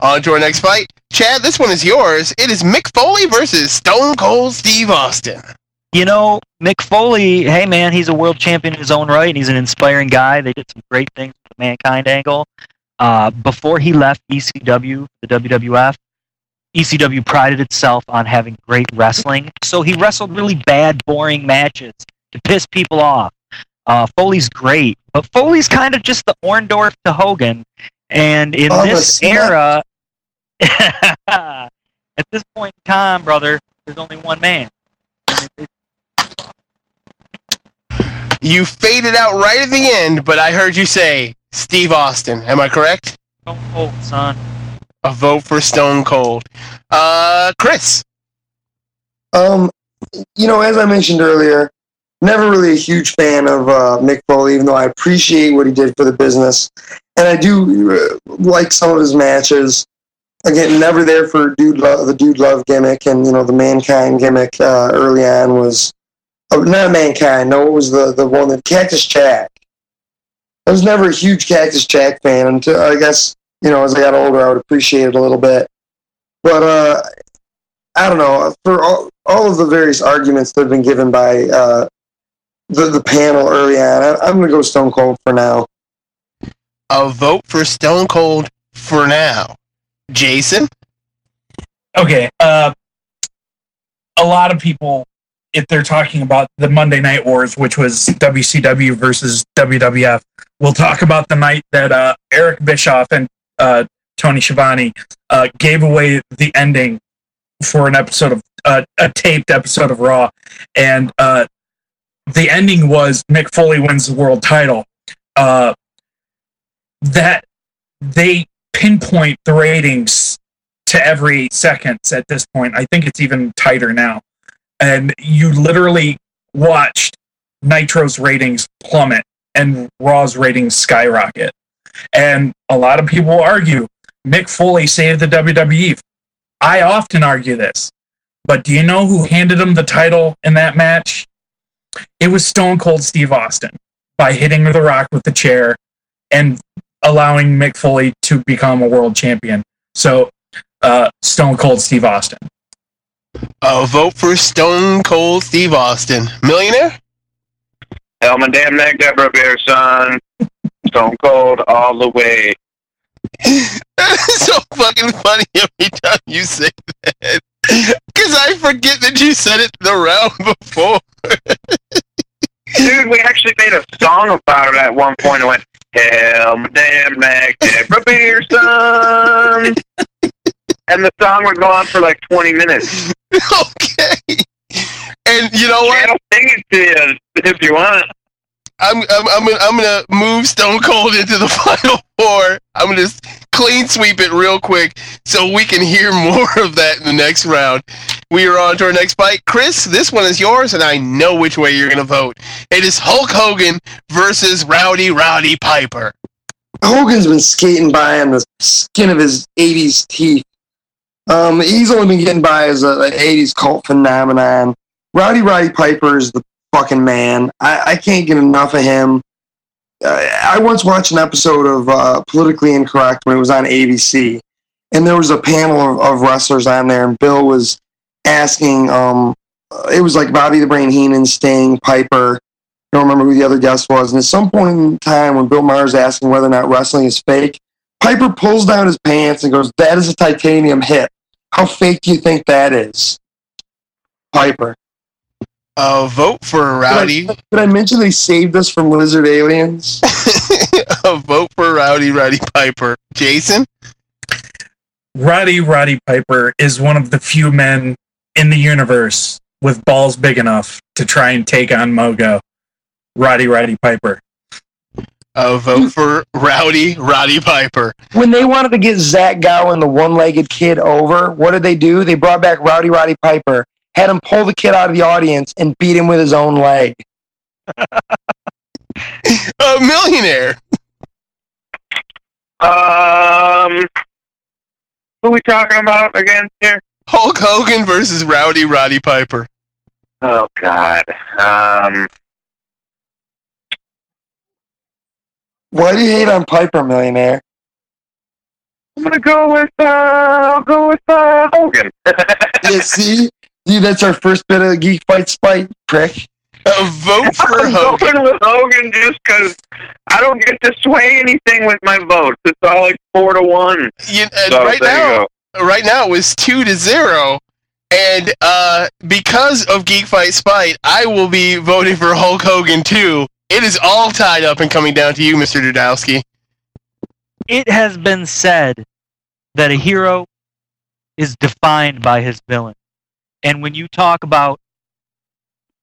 On to our next fight. Chad, this one is yours. It is Mick Foley versus Stone Cold Steve Austin. you know, Mick Foley, hey man, he's a world champion in his own right, and he's an inspiring guy. They did some great things with the Mankind angle. Uh, before he left ECW, the WWF, ECW prided itself on having great wrestling, so he wrestled really bad, boring matches to piss people off. Uh, Foley's great, but Foley's kind of just the Orndorff to Hogan, and in Oh, this snap. era, at this point in time, brother, there's only one man. You faded out right at the end, but I heard you say Steve Austin. Am I correct? Stone Cold, son. A vote for Stone Cold. Uh, Chris. Um, you know, as I mentioned earlier, never really a huge fan of uh, Mick Foley, even though I appreciate what he did for the business, and I do uh, like some of his matches. Again, never there for dude love, the dude love gimmick, and you know the mankind gimmick uh, early on was uh, not mankind. No, it was the the one that Cactus Jack. I was never a huge Cactus Jack fan until I guess you know as I got older, I would appreciate it a little bit. But uh, I don't know. For all, all of the various arguments that have been given by uh, the the panel early on, I, I'm going to go Stone Cold for now. A vote for Stone Cold for now. Jason. Okay. Uh, a lot of people, if they're talking about the Monday Night Wars, which was WCW versus WWF, will talk about the night that uh, Eric Bischoff and uh, Tony Schiavone uh, gave away the ending for an episode of uh, a taped episode of Raw, and uh, the ending was Mick Foley wins the world title. Uh, that they pinpoint the ratings to every seconds at this point. I think it's even tighter now. And you literally watched Nitro's ratings plummet and Raw's ratings skyrocket. And a lot of people argue Mick Foley saved the WWE. I often argue this. But do you know who handed him the title in that match? It was Stone Cold Steve Austin by hitting The Rock with the chair and allowing Mick Foley to become a world champion. So, uh, Stone Cold Steve Austin. A vote for Stone Cold Steve Austin. Millionaire? Hell, my damn neck, Deborah Bear, son. Stone Cold all the way. It's so fucking funny every time you say that. Because I forget that you said it the round before. Dude, we actually made a song about it at one point. It went, Hell, my damn neck, Deborah Beer, and the song would go on for like 20 minutes. okay. And you know what? I'll sing it to you if you want. I'm I'm I'm gonna, I'm gonna move Stone Cold into the final four. I'm gonna s- clean sweep it real quick so we can hear more of that in the next round. We are on to our next fight. Chris, this one is yours, and I know which way you're gonna vote. It is Hulk Hogan versus Rowdy Roddy Piper. Hogan's been skating by on the skin of his 80s teeth. Um, he's only been getting by as an 80s cult phenomenon. Rowdy Roddy Piper is the fucking man. I, I can't get enough of him. Uh, I once watched an episode of uh, Politically Incorrect when it was on ABC, and there was a panel of, of wrestlers on there, and Bill was asking, um, it was like Bobby the Brain Heenan, Sting, Piper, I don't remember who the other guest was. And at some point in time, when Bill Maher's asking whether or not wrestling is fake, Piper pulls down his pants and goes, "That is a titanium hip. How fake do you think that is?" Piper. A vote for Rowdy. Did I, did I mention they saved us from lizard aliens? A vote for Rowdy Roddy Piper. Jason? Rowdy Roddy Piper is one of the few men in the universe with balls big enough to try and take on Mogo. Rowdy Roddy Piper. A vote for Rowdy Roddy Piper. When they wanted to get Zach Gowen, the one-legged kid, over, what did they do? They brought back Rowdy Roddy Piper, had him pull the kid out of the audience, and beat him with his own leg. A millionaire. Um, who we talking about again here? Hulk Hogan versus Rowdy Roddy Piper. Oh God. Um, Why do you hate on Piper, millionaire? I'm gonna go with uh, I'll go with uh, Hogan. yeah, see, see, that's our first bit of geek fight spite, prick. A vote for I'm Hogan. with Hogan just because I don't get to sway anything with my votes. It's all like four to one. You, and So, right there you now, right now it was two to zero, and uh, because of Geek Fight Spite, I will be voting for Hulk Hogan too. It is all tied up and coming down to you, Mr. Dudowski. It has been said that a hero is defined by his villain. And when you talk about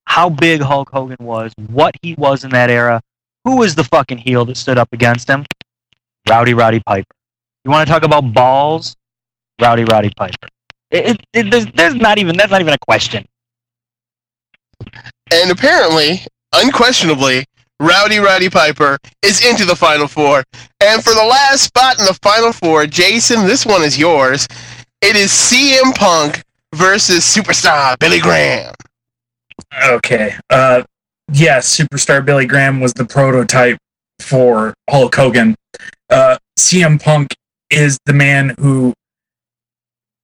how big Hulk Hogan was, what he was in that era, who was the fucking heel that stood up against him? Rowdy Roddy Piper. You want to talk about balls? Rowdy Roddy Piper. It, it, there's, there's not even that's not even a question. And apparently, unquestionably, Rowdy Roddy Piper is into the Final Four. And for the last spot in the Final Four, Jason, this one is yours. It is CM Punk versus superstar Billy Graham. Okay. Uh, yes, superstar Billy Graham was the prototype for Hulk Hogan. Uh, CM Punk is the man who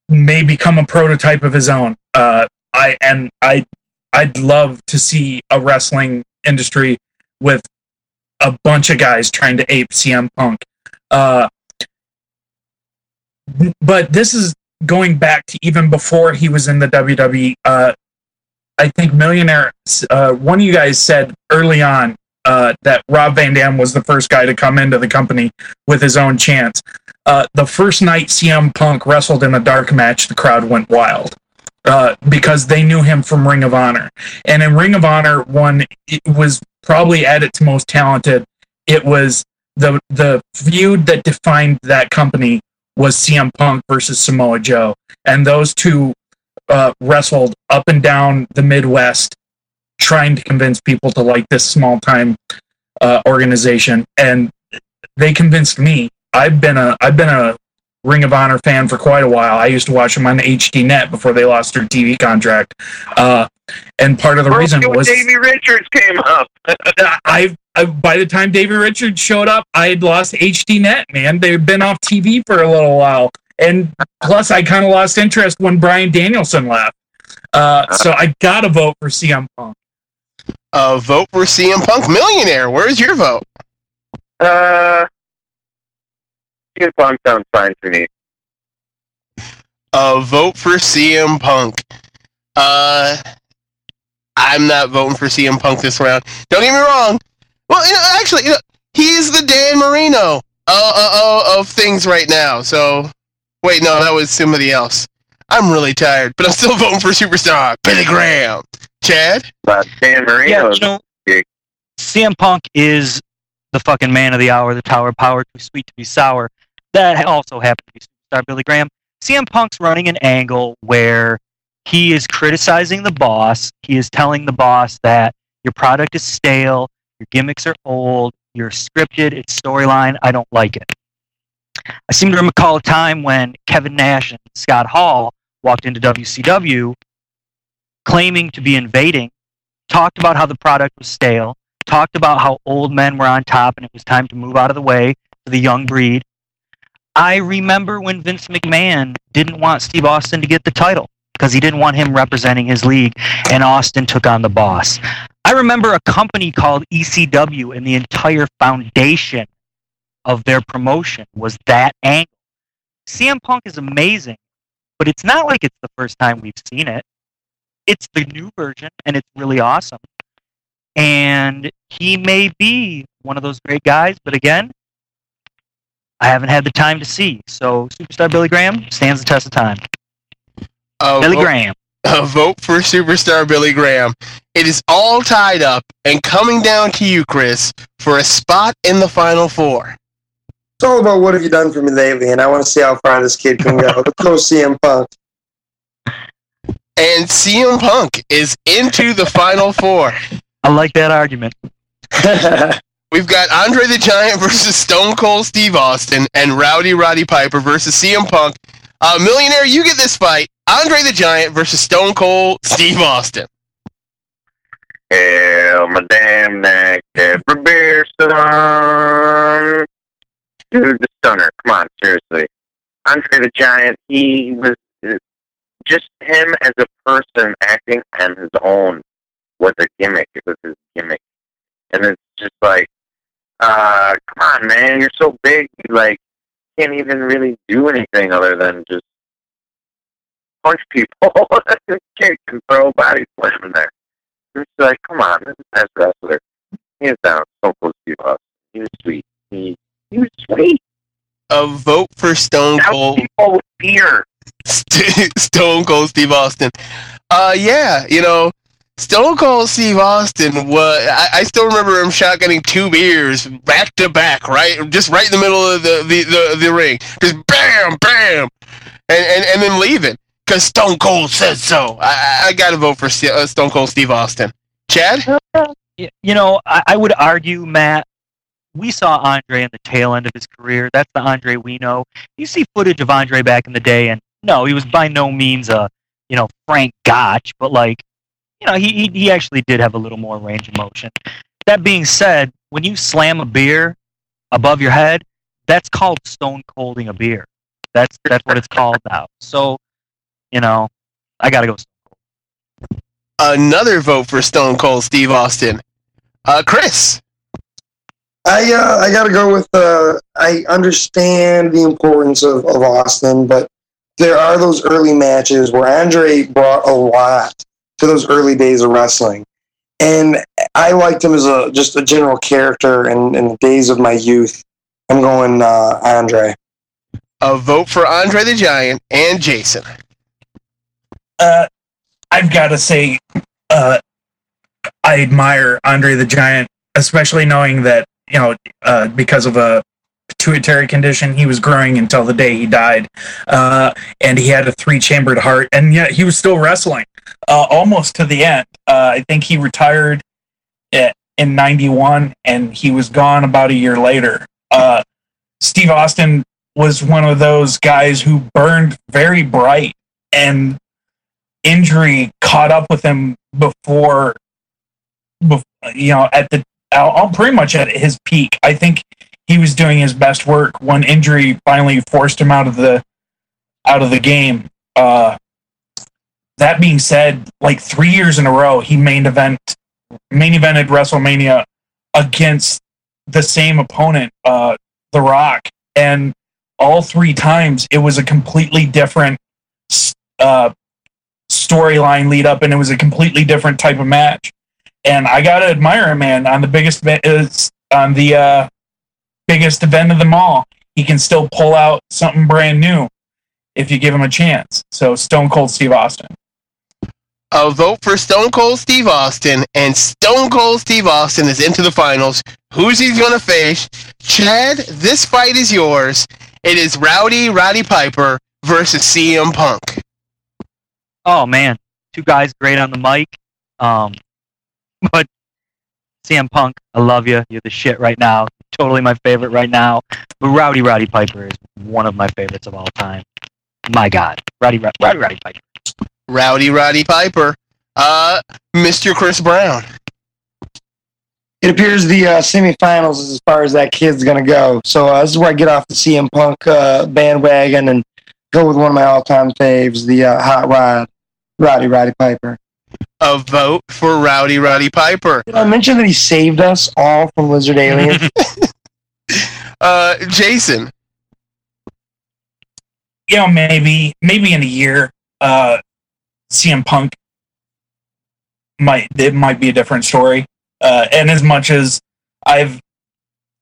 may become a prototype of his own. Uh, I and I, I'd love to see a wrestling industry with a bunch of guys trying to ape CM Punk. Uh, but this is going back to even before he was in the WWE. Uh, I think Millionaire, uh, one of you guys said early on uh, that Rob Van Dam was the first guy to come into the company with his own chance. Uh, the first night CM Punk wrestled in a dark match, the crowd went wild uh, because they knew him from Ring of Honor. And in Ring of Honor, one it was probably at its most talented. It was the the feud that defined that company was CM Punk versus Samoa Joe, and those two uh, wrestled up and down the Midwest, trying to convince people to like this small time uh, organization, and they convinced me. I've been a I've been a Ring of Honor fan for quite a while. I used to watch them on HD Net before they lost their TV contract, uh, and part of the reason when was Davey Richards came up. I, I by the time Davey Richards showed up, I had lost HD Net. Man, they've been off TV for a little while, and plus I kind of lost interest when Bryan Danielson left. Uh, so I gotta vote for CM Punk. Uh, vote for CM Punk Millionaire. Where's your vote? Uh, CM Punk sounds fine to me. Uh, vote for CM Punk. Uh, I'm not voting for CM Punk this round. Don't get me wrong. Well, you know, actually, you know, he's the Dan Marino uh, uh, uh, of things right now. So, wait, no, that was somebody else. I'm really tired, but I'm still voting for superstar Billy Graham. Chad? But Dan Marino. Yeah, you know, CM Punk is the fucking man of the hour, the tower of power, too sweet to be sour. That also happened to be superstar Billy Graham. CM Punk's running an angle where he is criticizing the boss. He is telling the boss that your product is stale, your gimmicks are old, you're scripted, it's storyline, I don't like it. I seem to recall a time when Kevin Nash and Scott Hall walked into WCW claiming to be invading, talked about how the product was stale, talked about how old men were on top and it was time to move out of the way for the young breed. I remember when Vince McMahon didn't want Steve Austin to get the title because he didn't want him representing his league, and Austin took on the boss. I remember a company called ECW, and the entire foundation of their promotion was that angle. CM Punk is amazing, but it's not like it's the first time we've seen it. It's the new version, and it's really awesome. And he may be one of those great guys, but again, I haven't had the time to see. So Superstar Billy Graham stands the test of time. A Billy vote- Graham. A vote for superstar Billy Graham. It is all tied up and coming down to you, Chris, for a spot in the final four. It's all about what have you done for me lately, and I want to see how far this kid can go. Let's go CM Punk. And CM Punk is into the final four. I like that argument. We've got Andre the Giant versus Stone Cold Steve Austin and Rowdy Roddy Piper versus CM Punk. Uh, Millionaire, you get this fight. Andre the Giant versus Stone Cold Steve Austin. Hell, my damn neck, every beer son. Dude, the stunner. Come on, seriously. Andre the Giant, he was uh, just him as a person acting on his own was a gimmick. It was his gimmick. And it's just like, uh, come on, man, you're so big, you like can't even really do anything other than just punch people. can't control body slam in there. It's like, come on, this is the best wrestler. Hands down, so close to us. He was sweet. He he was sweet. A vote for Stone Cold. People with beer. Stone Cold Steve Austin. Uh, yeah, you know, Stone Cold Steve Austin was. I, I still remember him shotgunning two beers back to back, right, just right in the middle of the the, the, the ring, just bam, bam, and and, and then leaving because Stone Cold said so. I, I got to vote for St- uh, Stone Cold Steve Austin. Chad. You know, I, I would argue, Matt, we saw Andre in the tail end of his career. That's the Andre we know. You see footage of Andre back in the day, and no, he was by no means a, you know, Frank Gotch, but like, you know, he, he, he actually did have a little more range of motion. That being said, when you slam a beer above your head, that's called stone colding a beer. That's that's what it's called now. So, you know, I gotta go. Another vote for Stone Cold Steve Austin. Uh, Chris. I uh, I gotta go with. Uh, I understand the importance of, of Austin, but there are those early matches where Andre brought a lot to those early days of wrestling, and I liked him as a just a general character in, in the days of my youth. I'm going uh, Andre. A vote for Andre the Giant and Jason. Uh, I've got to say, uh, I admire Andre the Giant, especially knowing that you know uh, because of a pituitary condition, he was growing until the day he died, uh, and he had a three-chambered heart, and yet he was still wrestling uh, almost to the end. Uh, I think he retired i- in '91, and he was gone about a year later. Uh, Steve Austin was one of those guys who burned very bright and injury caught up with him before, bef- you know, at the uh, uh, pretty much at his peak. I think he was doing his best work when injury finally forced him out of the out of the game. Uh, that being said, like three years in a row, he main event main evented WrestleMania against the same opponent, uh, The Rock, and all three times it was a completely different uh, storyline lead up, and it was a completely different type of match. And I gotta admire him, man. On the biggest is on the uh, biggest event of them all, he can still pull out something brand new if you give him a chance. So Stone Cold Steve Austin. A vote for Stone Cold Steve Austin, and Stone Cold Steve Austin is into the finals. Who's he going to face? Chad, this fight is yours. It is Rowdy Roddy Piper versus CM Punk. Oh man, two guys great on the mic. Um, but CM Punk, I love you. You're the shit right now. Totally my favorite right now. But Rowdy Roddy Piper is one of my favorites of all time. My God, Rowdy Rowdy, Roddy Piper. Rowdy Roddy Piper. Uh, Mr. Chris Brown. It appears the uh, semifinals is as far as that kid's gonna go. So uh, this is where I get off the CM Punk uh, bandwagon and go with one of my all-time faves, the uh, Hot Rod, Rowdy Roddy Piper. A vote for Rowdy Roddy Piper. Did I mention that he saved us all from lizard aliens? Uh, Jason. you know, maybe maybe in a year, uh, CM Punk might it might be a different story. Uh, and as much as I've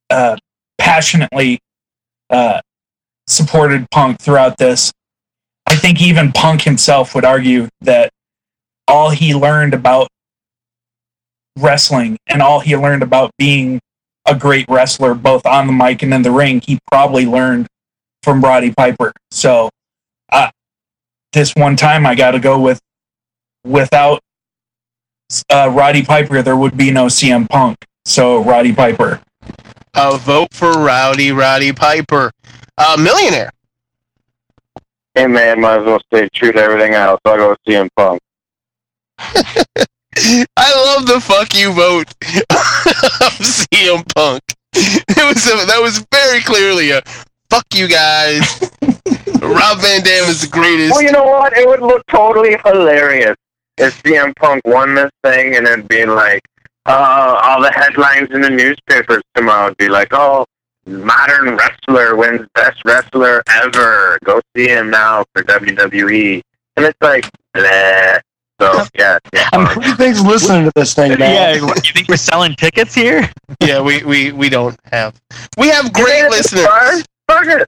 uh, passionately uh, supported Punk throughout this. I think even Punk himself would argue that all he learned about wrestling and all he learned about being a great wrestler, both on the mic and in the ring, he probably learned from Roddy Piper. So, this one time I got to go with without uh, Roddy Piper, there would be no CM Punk. So, Roddy Piper. A vote for Rowdy Roddy Piper. Uh, millionaire. Hey man, might as well stay true to everything else. I'll go with CM Punk. I love the fuck you vote of CM Punk. It was a, that was very clearly a fuck you guys. Rob Van Dam is the greatest. Well, you know what? It would look totally hilarious if CM Punk won this thing and then being like, uh, all the headlines in the newspapers tomorrow would be like, oh, modern wrestler wins best wrestler ever. Go see him now for WWE. And it's like, bleh. So, yeah. yeah. Who do you think's listening to this thing, man? Yeah, you think we're selling tickets here? Yeah, we, we, we don't have. We have great listeners. Fuck it.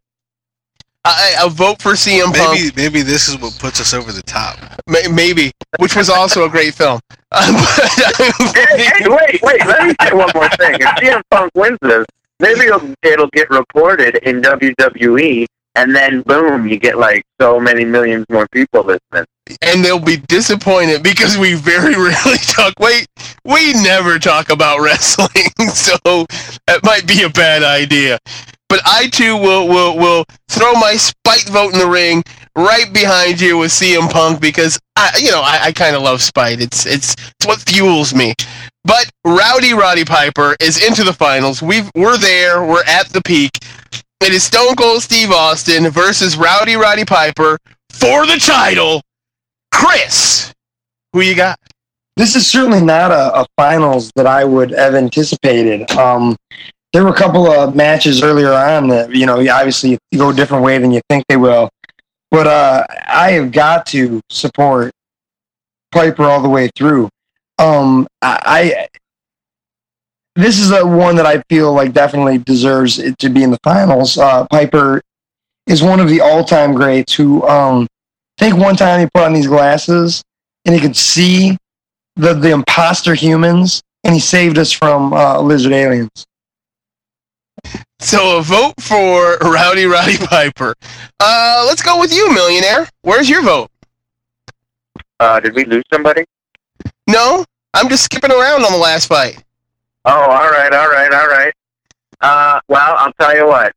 I, I vote for CM Punk. Maybe maybe this is what puts us over the top. May- Maybe, which was also a great film. Hey, hey, wait, wait. Let me say one more thing. If CM Punk wins this, maybe it'll, it'll get reported in WWE, and then boom, you get like so many millions more people listening. and they'll be disappointed because we very rarely talk. Wait, we never talk about wrestling, so that might be a bad idea. But I too will will will throw my spite vote in the ring right behind you with CM Punk because I you know I, I kind of love spite. It's it's it's what fuels me. But Rowdy Roddy Piper is into the finals. We've we're there. We're at the peak. It is Stone Cold Steve Austin versus Rowdy Roddy Piper for the title. Chris, who you got? This is certainly not a, a finals that I would have anticipated. Um, there were a couple of matches earlier on that you know obviously go a different way than you think they will, but uh, I have got to support Piper all the way through. Um, I, I this is a one that I feel like definitely deserves it to be in the finals. Uh, Piper is one of the all-time greats who um, I think one time he put on these glasses and he could see the the imposter humans, and he saved us from uh, lizard aliens. So a vote for Rowdy Roddy Piper. Uh, let's go with you, millionaire. Where's your vote? Uh, did we lose somebody? No, I'm just skipping around on the last fight. Oh, all right, all right, all right. Uh, well, I'll tell you what.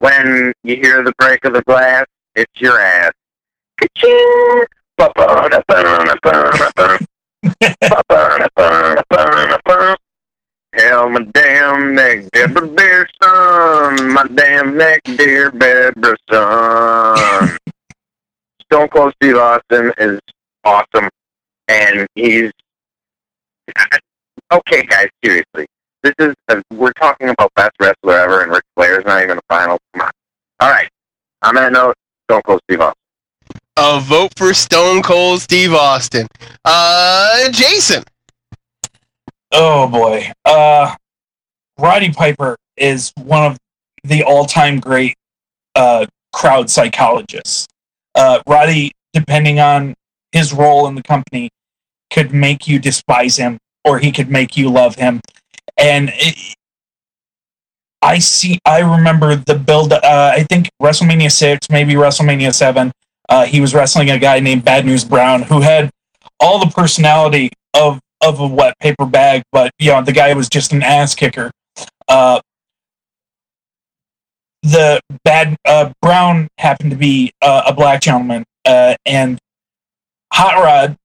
When you hear the break of the glass, it's your ass. Ka-ching! Hell, my damn neck, Deborah dear son. My damn neck, dear Deborah son. Stone Cold Steve Austin is awesome, and he's okay, guys. Seriously, this is a, we're talking about best wrestler ever, and Ric Flair's not even a final. Come on. All right. On that note, Stone Cold Steve Austin. A vote for Stone Cold Steve Austin. Uh, Jason. Oh boy. Uh Roddy Piper is one of the all-time great uh crowd psychologists. Uh Roddy depending on his role in the company could make you despise him or he could make you love him. And it, I see I remember the build uh I think WrestleMania 6, maybe WrestleMania 7. Uh he was wrestling a guy named Bad News Brown who had all the personality of of a wet paper bag, but you know the guy was just an ass kicker. Uh, the bad uh, Brown happened to be uh, a black gentleman, uh, and Hot Rod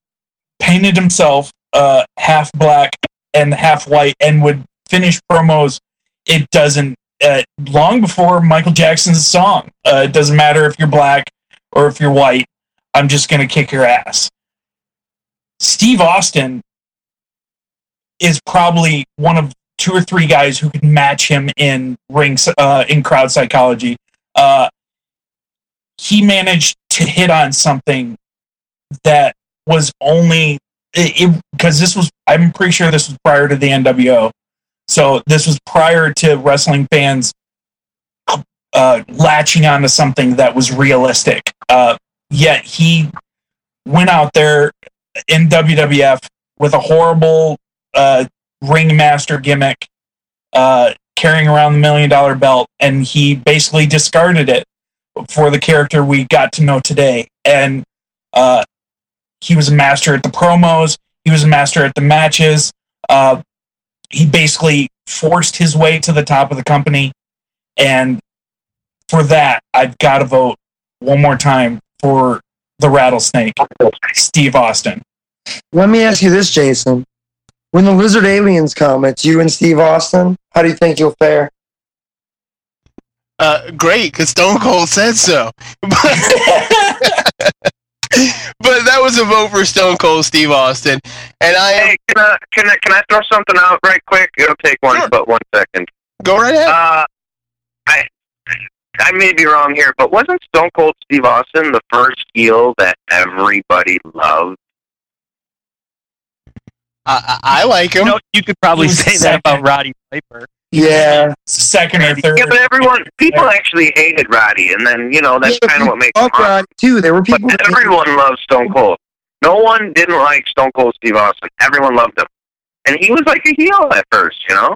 painted himself uh, half black and half white, and would finish promos. It doesn't uh, long before Michael Jackson's song. It doesn't matter if you're black or if you're white. I'm just gonna kick your ass. Steve Austin is probably one of two or three guys who can match him in ring uh, in crowd psychology. Uh, he managed to hit on something that was only because this was I'm pretty sure this was prior to the NWO, so this was prior to wrestling fans uh, latching onto something that was realistic. Uh, yet he went out there in WWF with a horrible uh, ringmaster gimmick, uh, carrying around the million dollar belt, and he basically discarded it for the character we got to know today. And uh, he was a master at the promos. He was a master at the matches. Uh, he basically forced his way to the top of the company, and for that, I've got to vote one more time for the rattlesnake, Steve Austin. Let me ask you this, Jason. When the lizard aliens come, it's you and Steve Austin. How do you think you'll fare? Uh, great, because Stone Cold said so. but that was a vote for Stone Cold Steve Austin, and I. Hey, can I, can I can I throw something out right quick? It'll take one but one second. Go right ahead. Uh, I I may be wrong here, but wasn't Stone Cold Steve Austin the first heel that everybody loved? I, I like him. You, know, you could probably He was say that about Roddy Piper. Yeah. Second or third. Yeah, but everyone, people actually hated Roddy, and then you know that's Yeah, kind of what makes him Fuck. Roddy, too. There were people. that- everyone loved Stone Cold. No one didn't like Stone Cold Steve Austin. Everyone loved him, and he was like a heel at first, you know.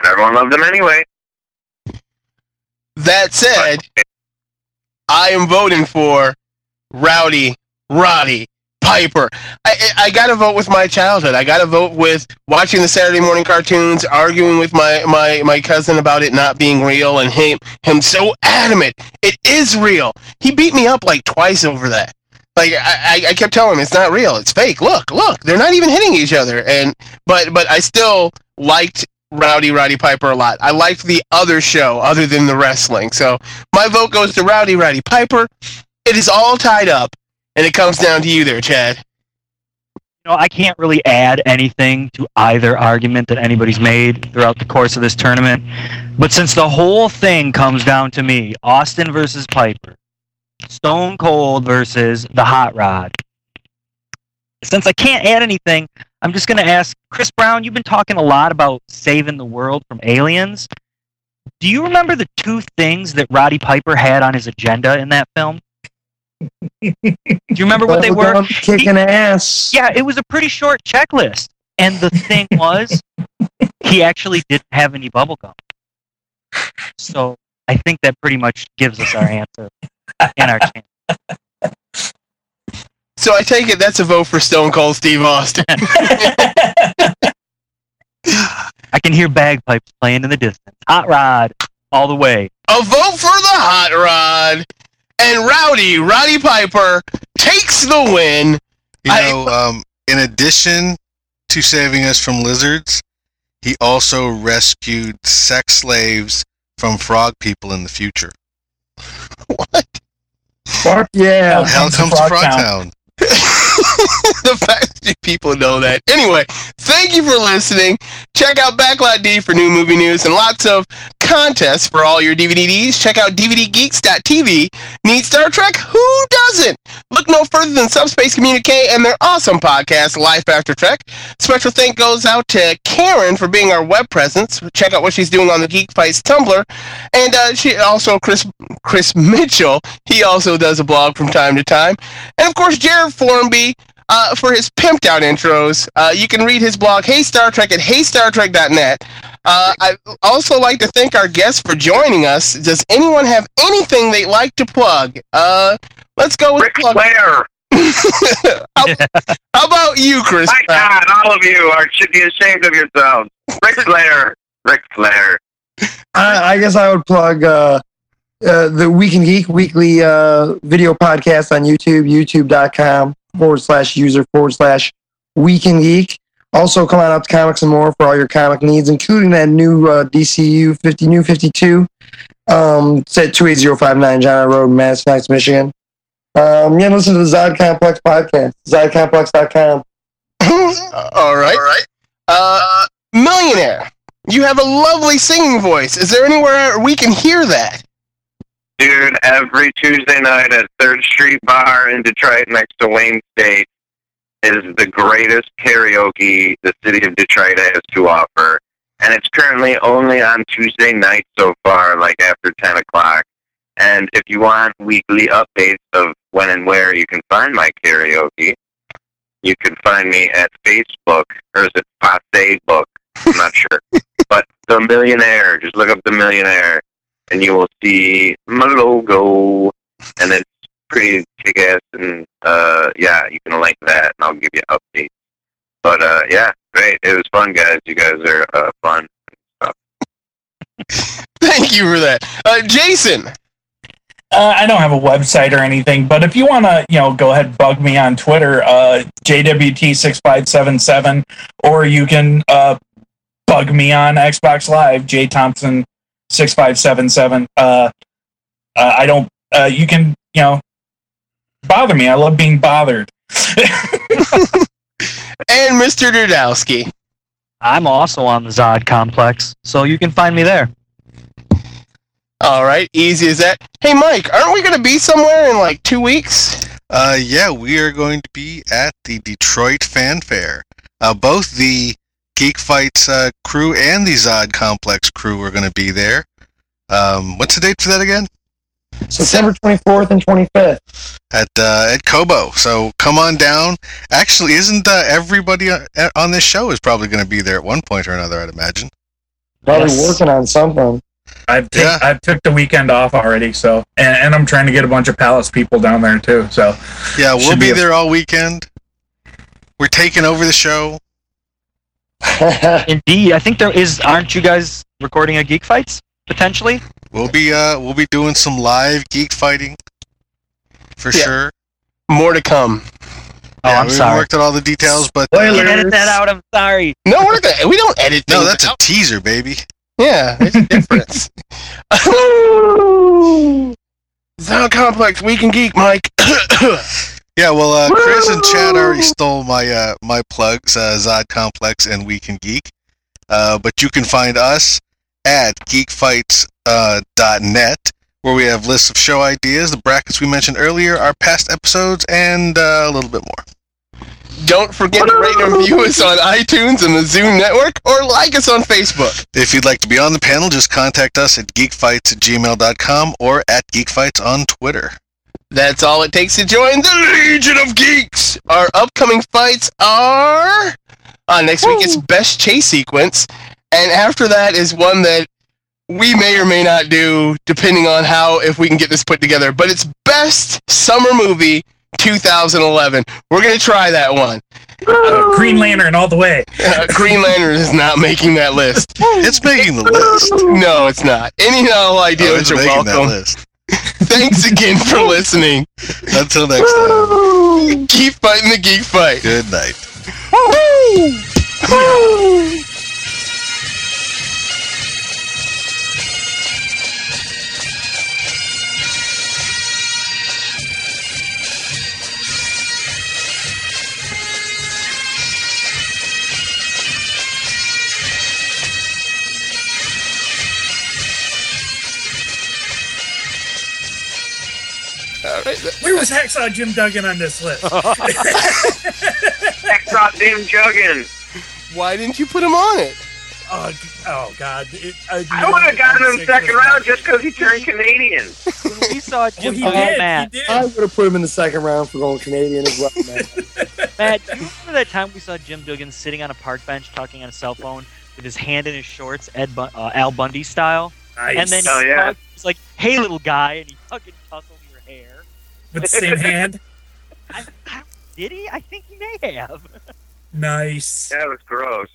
And everyone loved him anyway. That said, I am voting for Rowdy Roddy Piper. I, I I gotta vote with my childhood. I gotta vote with watching the Saturday morning cartoons, arguing with my, my, my cousin about it not being real, and him him so adamant it is real. He beat me up like twice over that. Like I, I- I kept telling him it's not real, it's fake. Look, look, they're not even hitting each other. And but but I still liked Rowdy Roddy Piper a lot. I liked the other show other than the wrestling. So my vote goes to Rowdy Roddy Piper. It is all tied up, and it comes down to you there, Chad. You know, I can't really add anything to either argument that anybody's made throughout the course of this tournament. But since the whole thing comes down to me, Austin versus Piper, Stone Cold versus the Hot Rod. Since I can't add anything, I'm just going to ask Chris Brown. You've been talking a lot about saving the world from aliens. Do you remember the two things that Roddy Piper had on his agenda in that film? Do you remember what they were? Bubblegum Kicking ass. Yeah, it was a pretty short checklist. And the thing was, he actually didn't have any bubble gum. So I think that pretty much gives us our answer and our chance. So I take it that's a vote for Stone Cold Steve Austin. I can hear bagpipes playing in the distance. Hot Rod, all the way. a vote for the Hot Rod, and Rowdy Roddy Piper takes the win. You I- know, um, in addition to saving us from lizards, he also rescued sex slaves from frog people in the future. What? Fuck yeah. Hell comes to Frogtown. the fact that people know that. Anyway, thank you for listening. Check out Backlot D for new movie news and lots of contests for all your DVDs. Check out DVDgeeks.tv. Need Star Trek? Who doesn't? Look no further than Subspace Communique and their awesome podcast, Life After Trek. Special thank goes out to Karen for being our web presence. Check out what she's doing on the Geek Fights Tumblr. And uh, she also Chris Chris Mitchell. He also does a blog from time to time. And of course, Jared Formby uh, for his pimped out intros. Uh, you can read his blog, Hey Star Trek, at heystartrek.net. Uh, I also like to thank our guests for joining us. Does anyone have anything they'd like to plug? Uh, let's go with Ric plug. Flair. how, how about you, Chris? My God, all of you are should be ashamed of yourselves. Ric Flair. Ric Flair. I, I guess I would plug uh, uh, the Week in Geek weekly uh, video podcast on YouTube, youtube.com forward slash user forward slash Week in Geek. Also, come on up to Comics and More for all your comic needs, including that new uh, DCU 50, new 52. Um, it's at 28059 John Road, Madison Heights, Michigan. Um, yeah, listen to the Zod Complex podcast, zodcomplex.com. All right. All right. Uh, millionaire, you have a lovely singing voice. Is there anywhere we can hear that? Dude, every Tuesday night at Third Street Bar in Detroit next to Wayne State is the greatest karaoke the city of Detroit has to offer. And it's currently only on Tuesday night so far, like after 10 o'clock. And if you want weekly updates of when and where you can find my karaoke, you can find me at Facebook, or is it Passe Book? I'm not sure. but The Millionaire, just look up The Millionaire, and you will see my logo, and it's pretty kick-ass, and uh, yeah, you can like that, and I'll give you updates. But uh, yeah, great. It was fun, guys. You guys are uh, fun. Thank you for that. Uh, Jason. Uh, I don't have a website or anything, but if you want to, you know, go ahead and bug me on Twitter, uh, JWT6577, or you can uh, bug me on Xbox Live, J Thompson 6577. Uh, uh, I don't, uh, you can, you know, bother me. I love being bothered. And Mr. Dudowski. I'm also on the Zod complex, so you can find me there. All right, easy as that. Hey, Mike, aren't we going to be somewhere in like two weeks? Uh, yeah, we are going to be at the Detroit Fanfare. Uh, both the Geek Fights uh, crew and the Zod Complex crew are going to be there. Um, what's the date for that again? September 24th and 25th. At uh, at Cobo. So come on down. Actually, isn't uh, everybody on, on this show is probably going to be there at one point or another? I'd imagine. Probably working on something. I've take, I've took the weekend off already, so and, and I'm trying to get a bunch of Palace people down there too. So Yeah, we'll Should be be a- there all weekend. We're taking over the show. Indeed, I think there is. Aren't you guys recording a Geek Fights potentially? We'll be uh we'll be doing some live geek fighting for Yeah. sure. More to come. Oh, Yeah, I'm sorry. we worked out all the details, but You can edit that out. I'm sorry. No, we're not we don't edit No, things that's a out. teaser, baby. Yeah, there's a difference. Zod Complex, We Can Geek, Mike. Yeah, well, uh, Chris and Chad already stole my uh, my plugs, uh, Zod Complex and We Can Geek. Uh, but you can find us at geekfights.net, uh, dot net, where we have lists of show ideas, the brackets we mentioned earlier, our past episodes, and uh, a little bit more. Don't forget to rate and review us on iTunes and the Zoom Network, or like us on Facebook. If you'd like to be on the panel, just contact us at geekfights at gmail.com or at geekfights on Twitter. That's all it takes to join the Legion of Geeks. Our upcoming fights are uh, next week. It's best chase sequence, and after that is one that we may or may not do, depending on how if we can get this put together. But it's best summer movie 2011. We're gonna try that one. uh, Green Lantern all the way. Uh, Green Lantern is not making that list. It's making the list. No, it's not. Any and all Oh, ideas it's are making that welcome. Thanks again for listening. Until next time, Keep fighting the geek fight. good night. Where was Hacksaw Jim Duggan on this list? Extra Dim Juggin. Why didn't you put him on it? oh, oh God! It, I, I would have gotten him second round just because he turned Canadian. we saw Well, he did. Matt. He did. I would have put him in the second round for going Canadian as well, man. Matt, do you remember that time we saw Jim Duggan sitting on a park bench talking on a cell phone with his hand in his shorts, Ed Bu- uh, Al Bundy style? Nice. And then Oh, he yeah. talked- he's like, "Hey, little guy," and he fucking tussled your hair. With the same hand. I, I, did he? I think he may have. Nice. That was gross.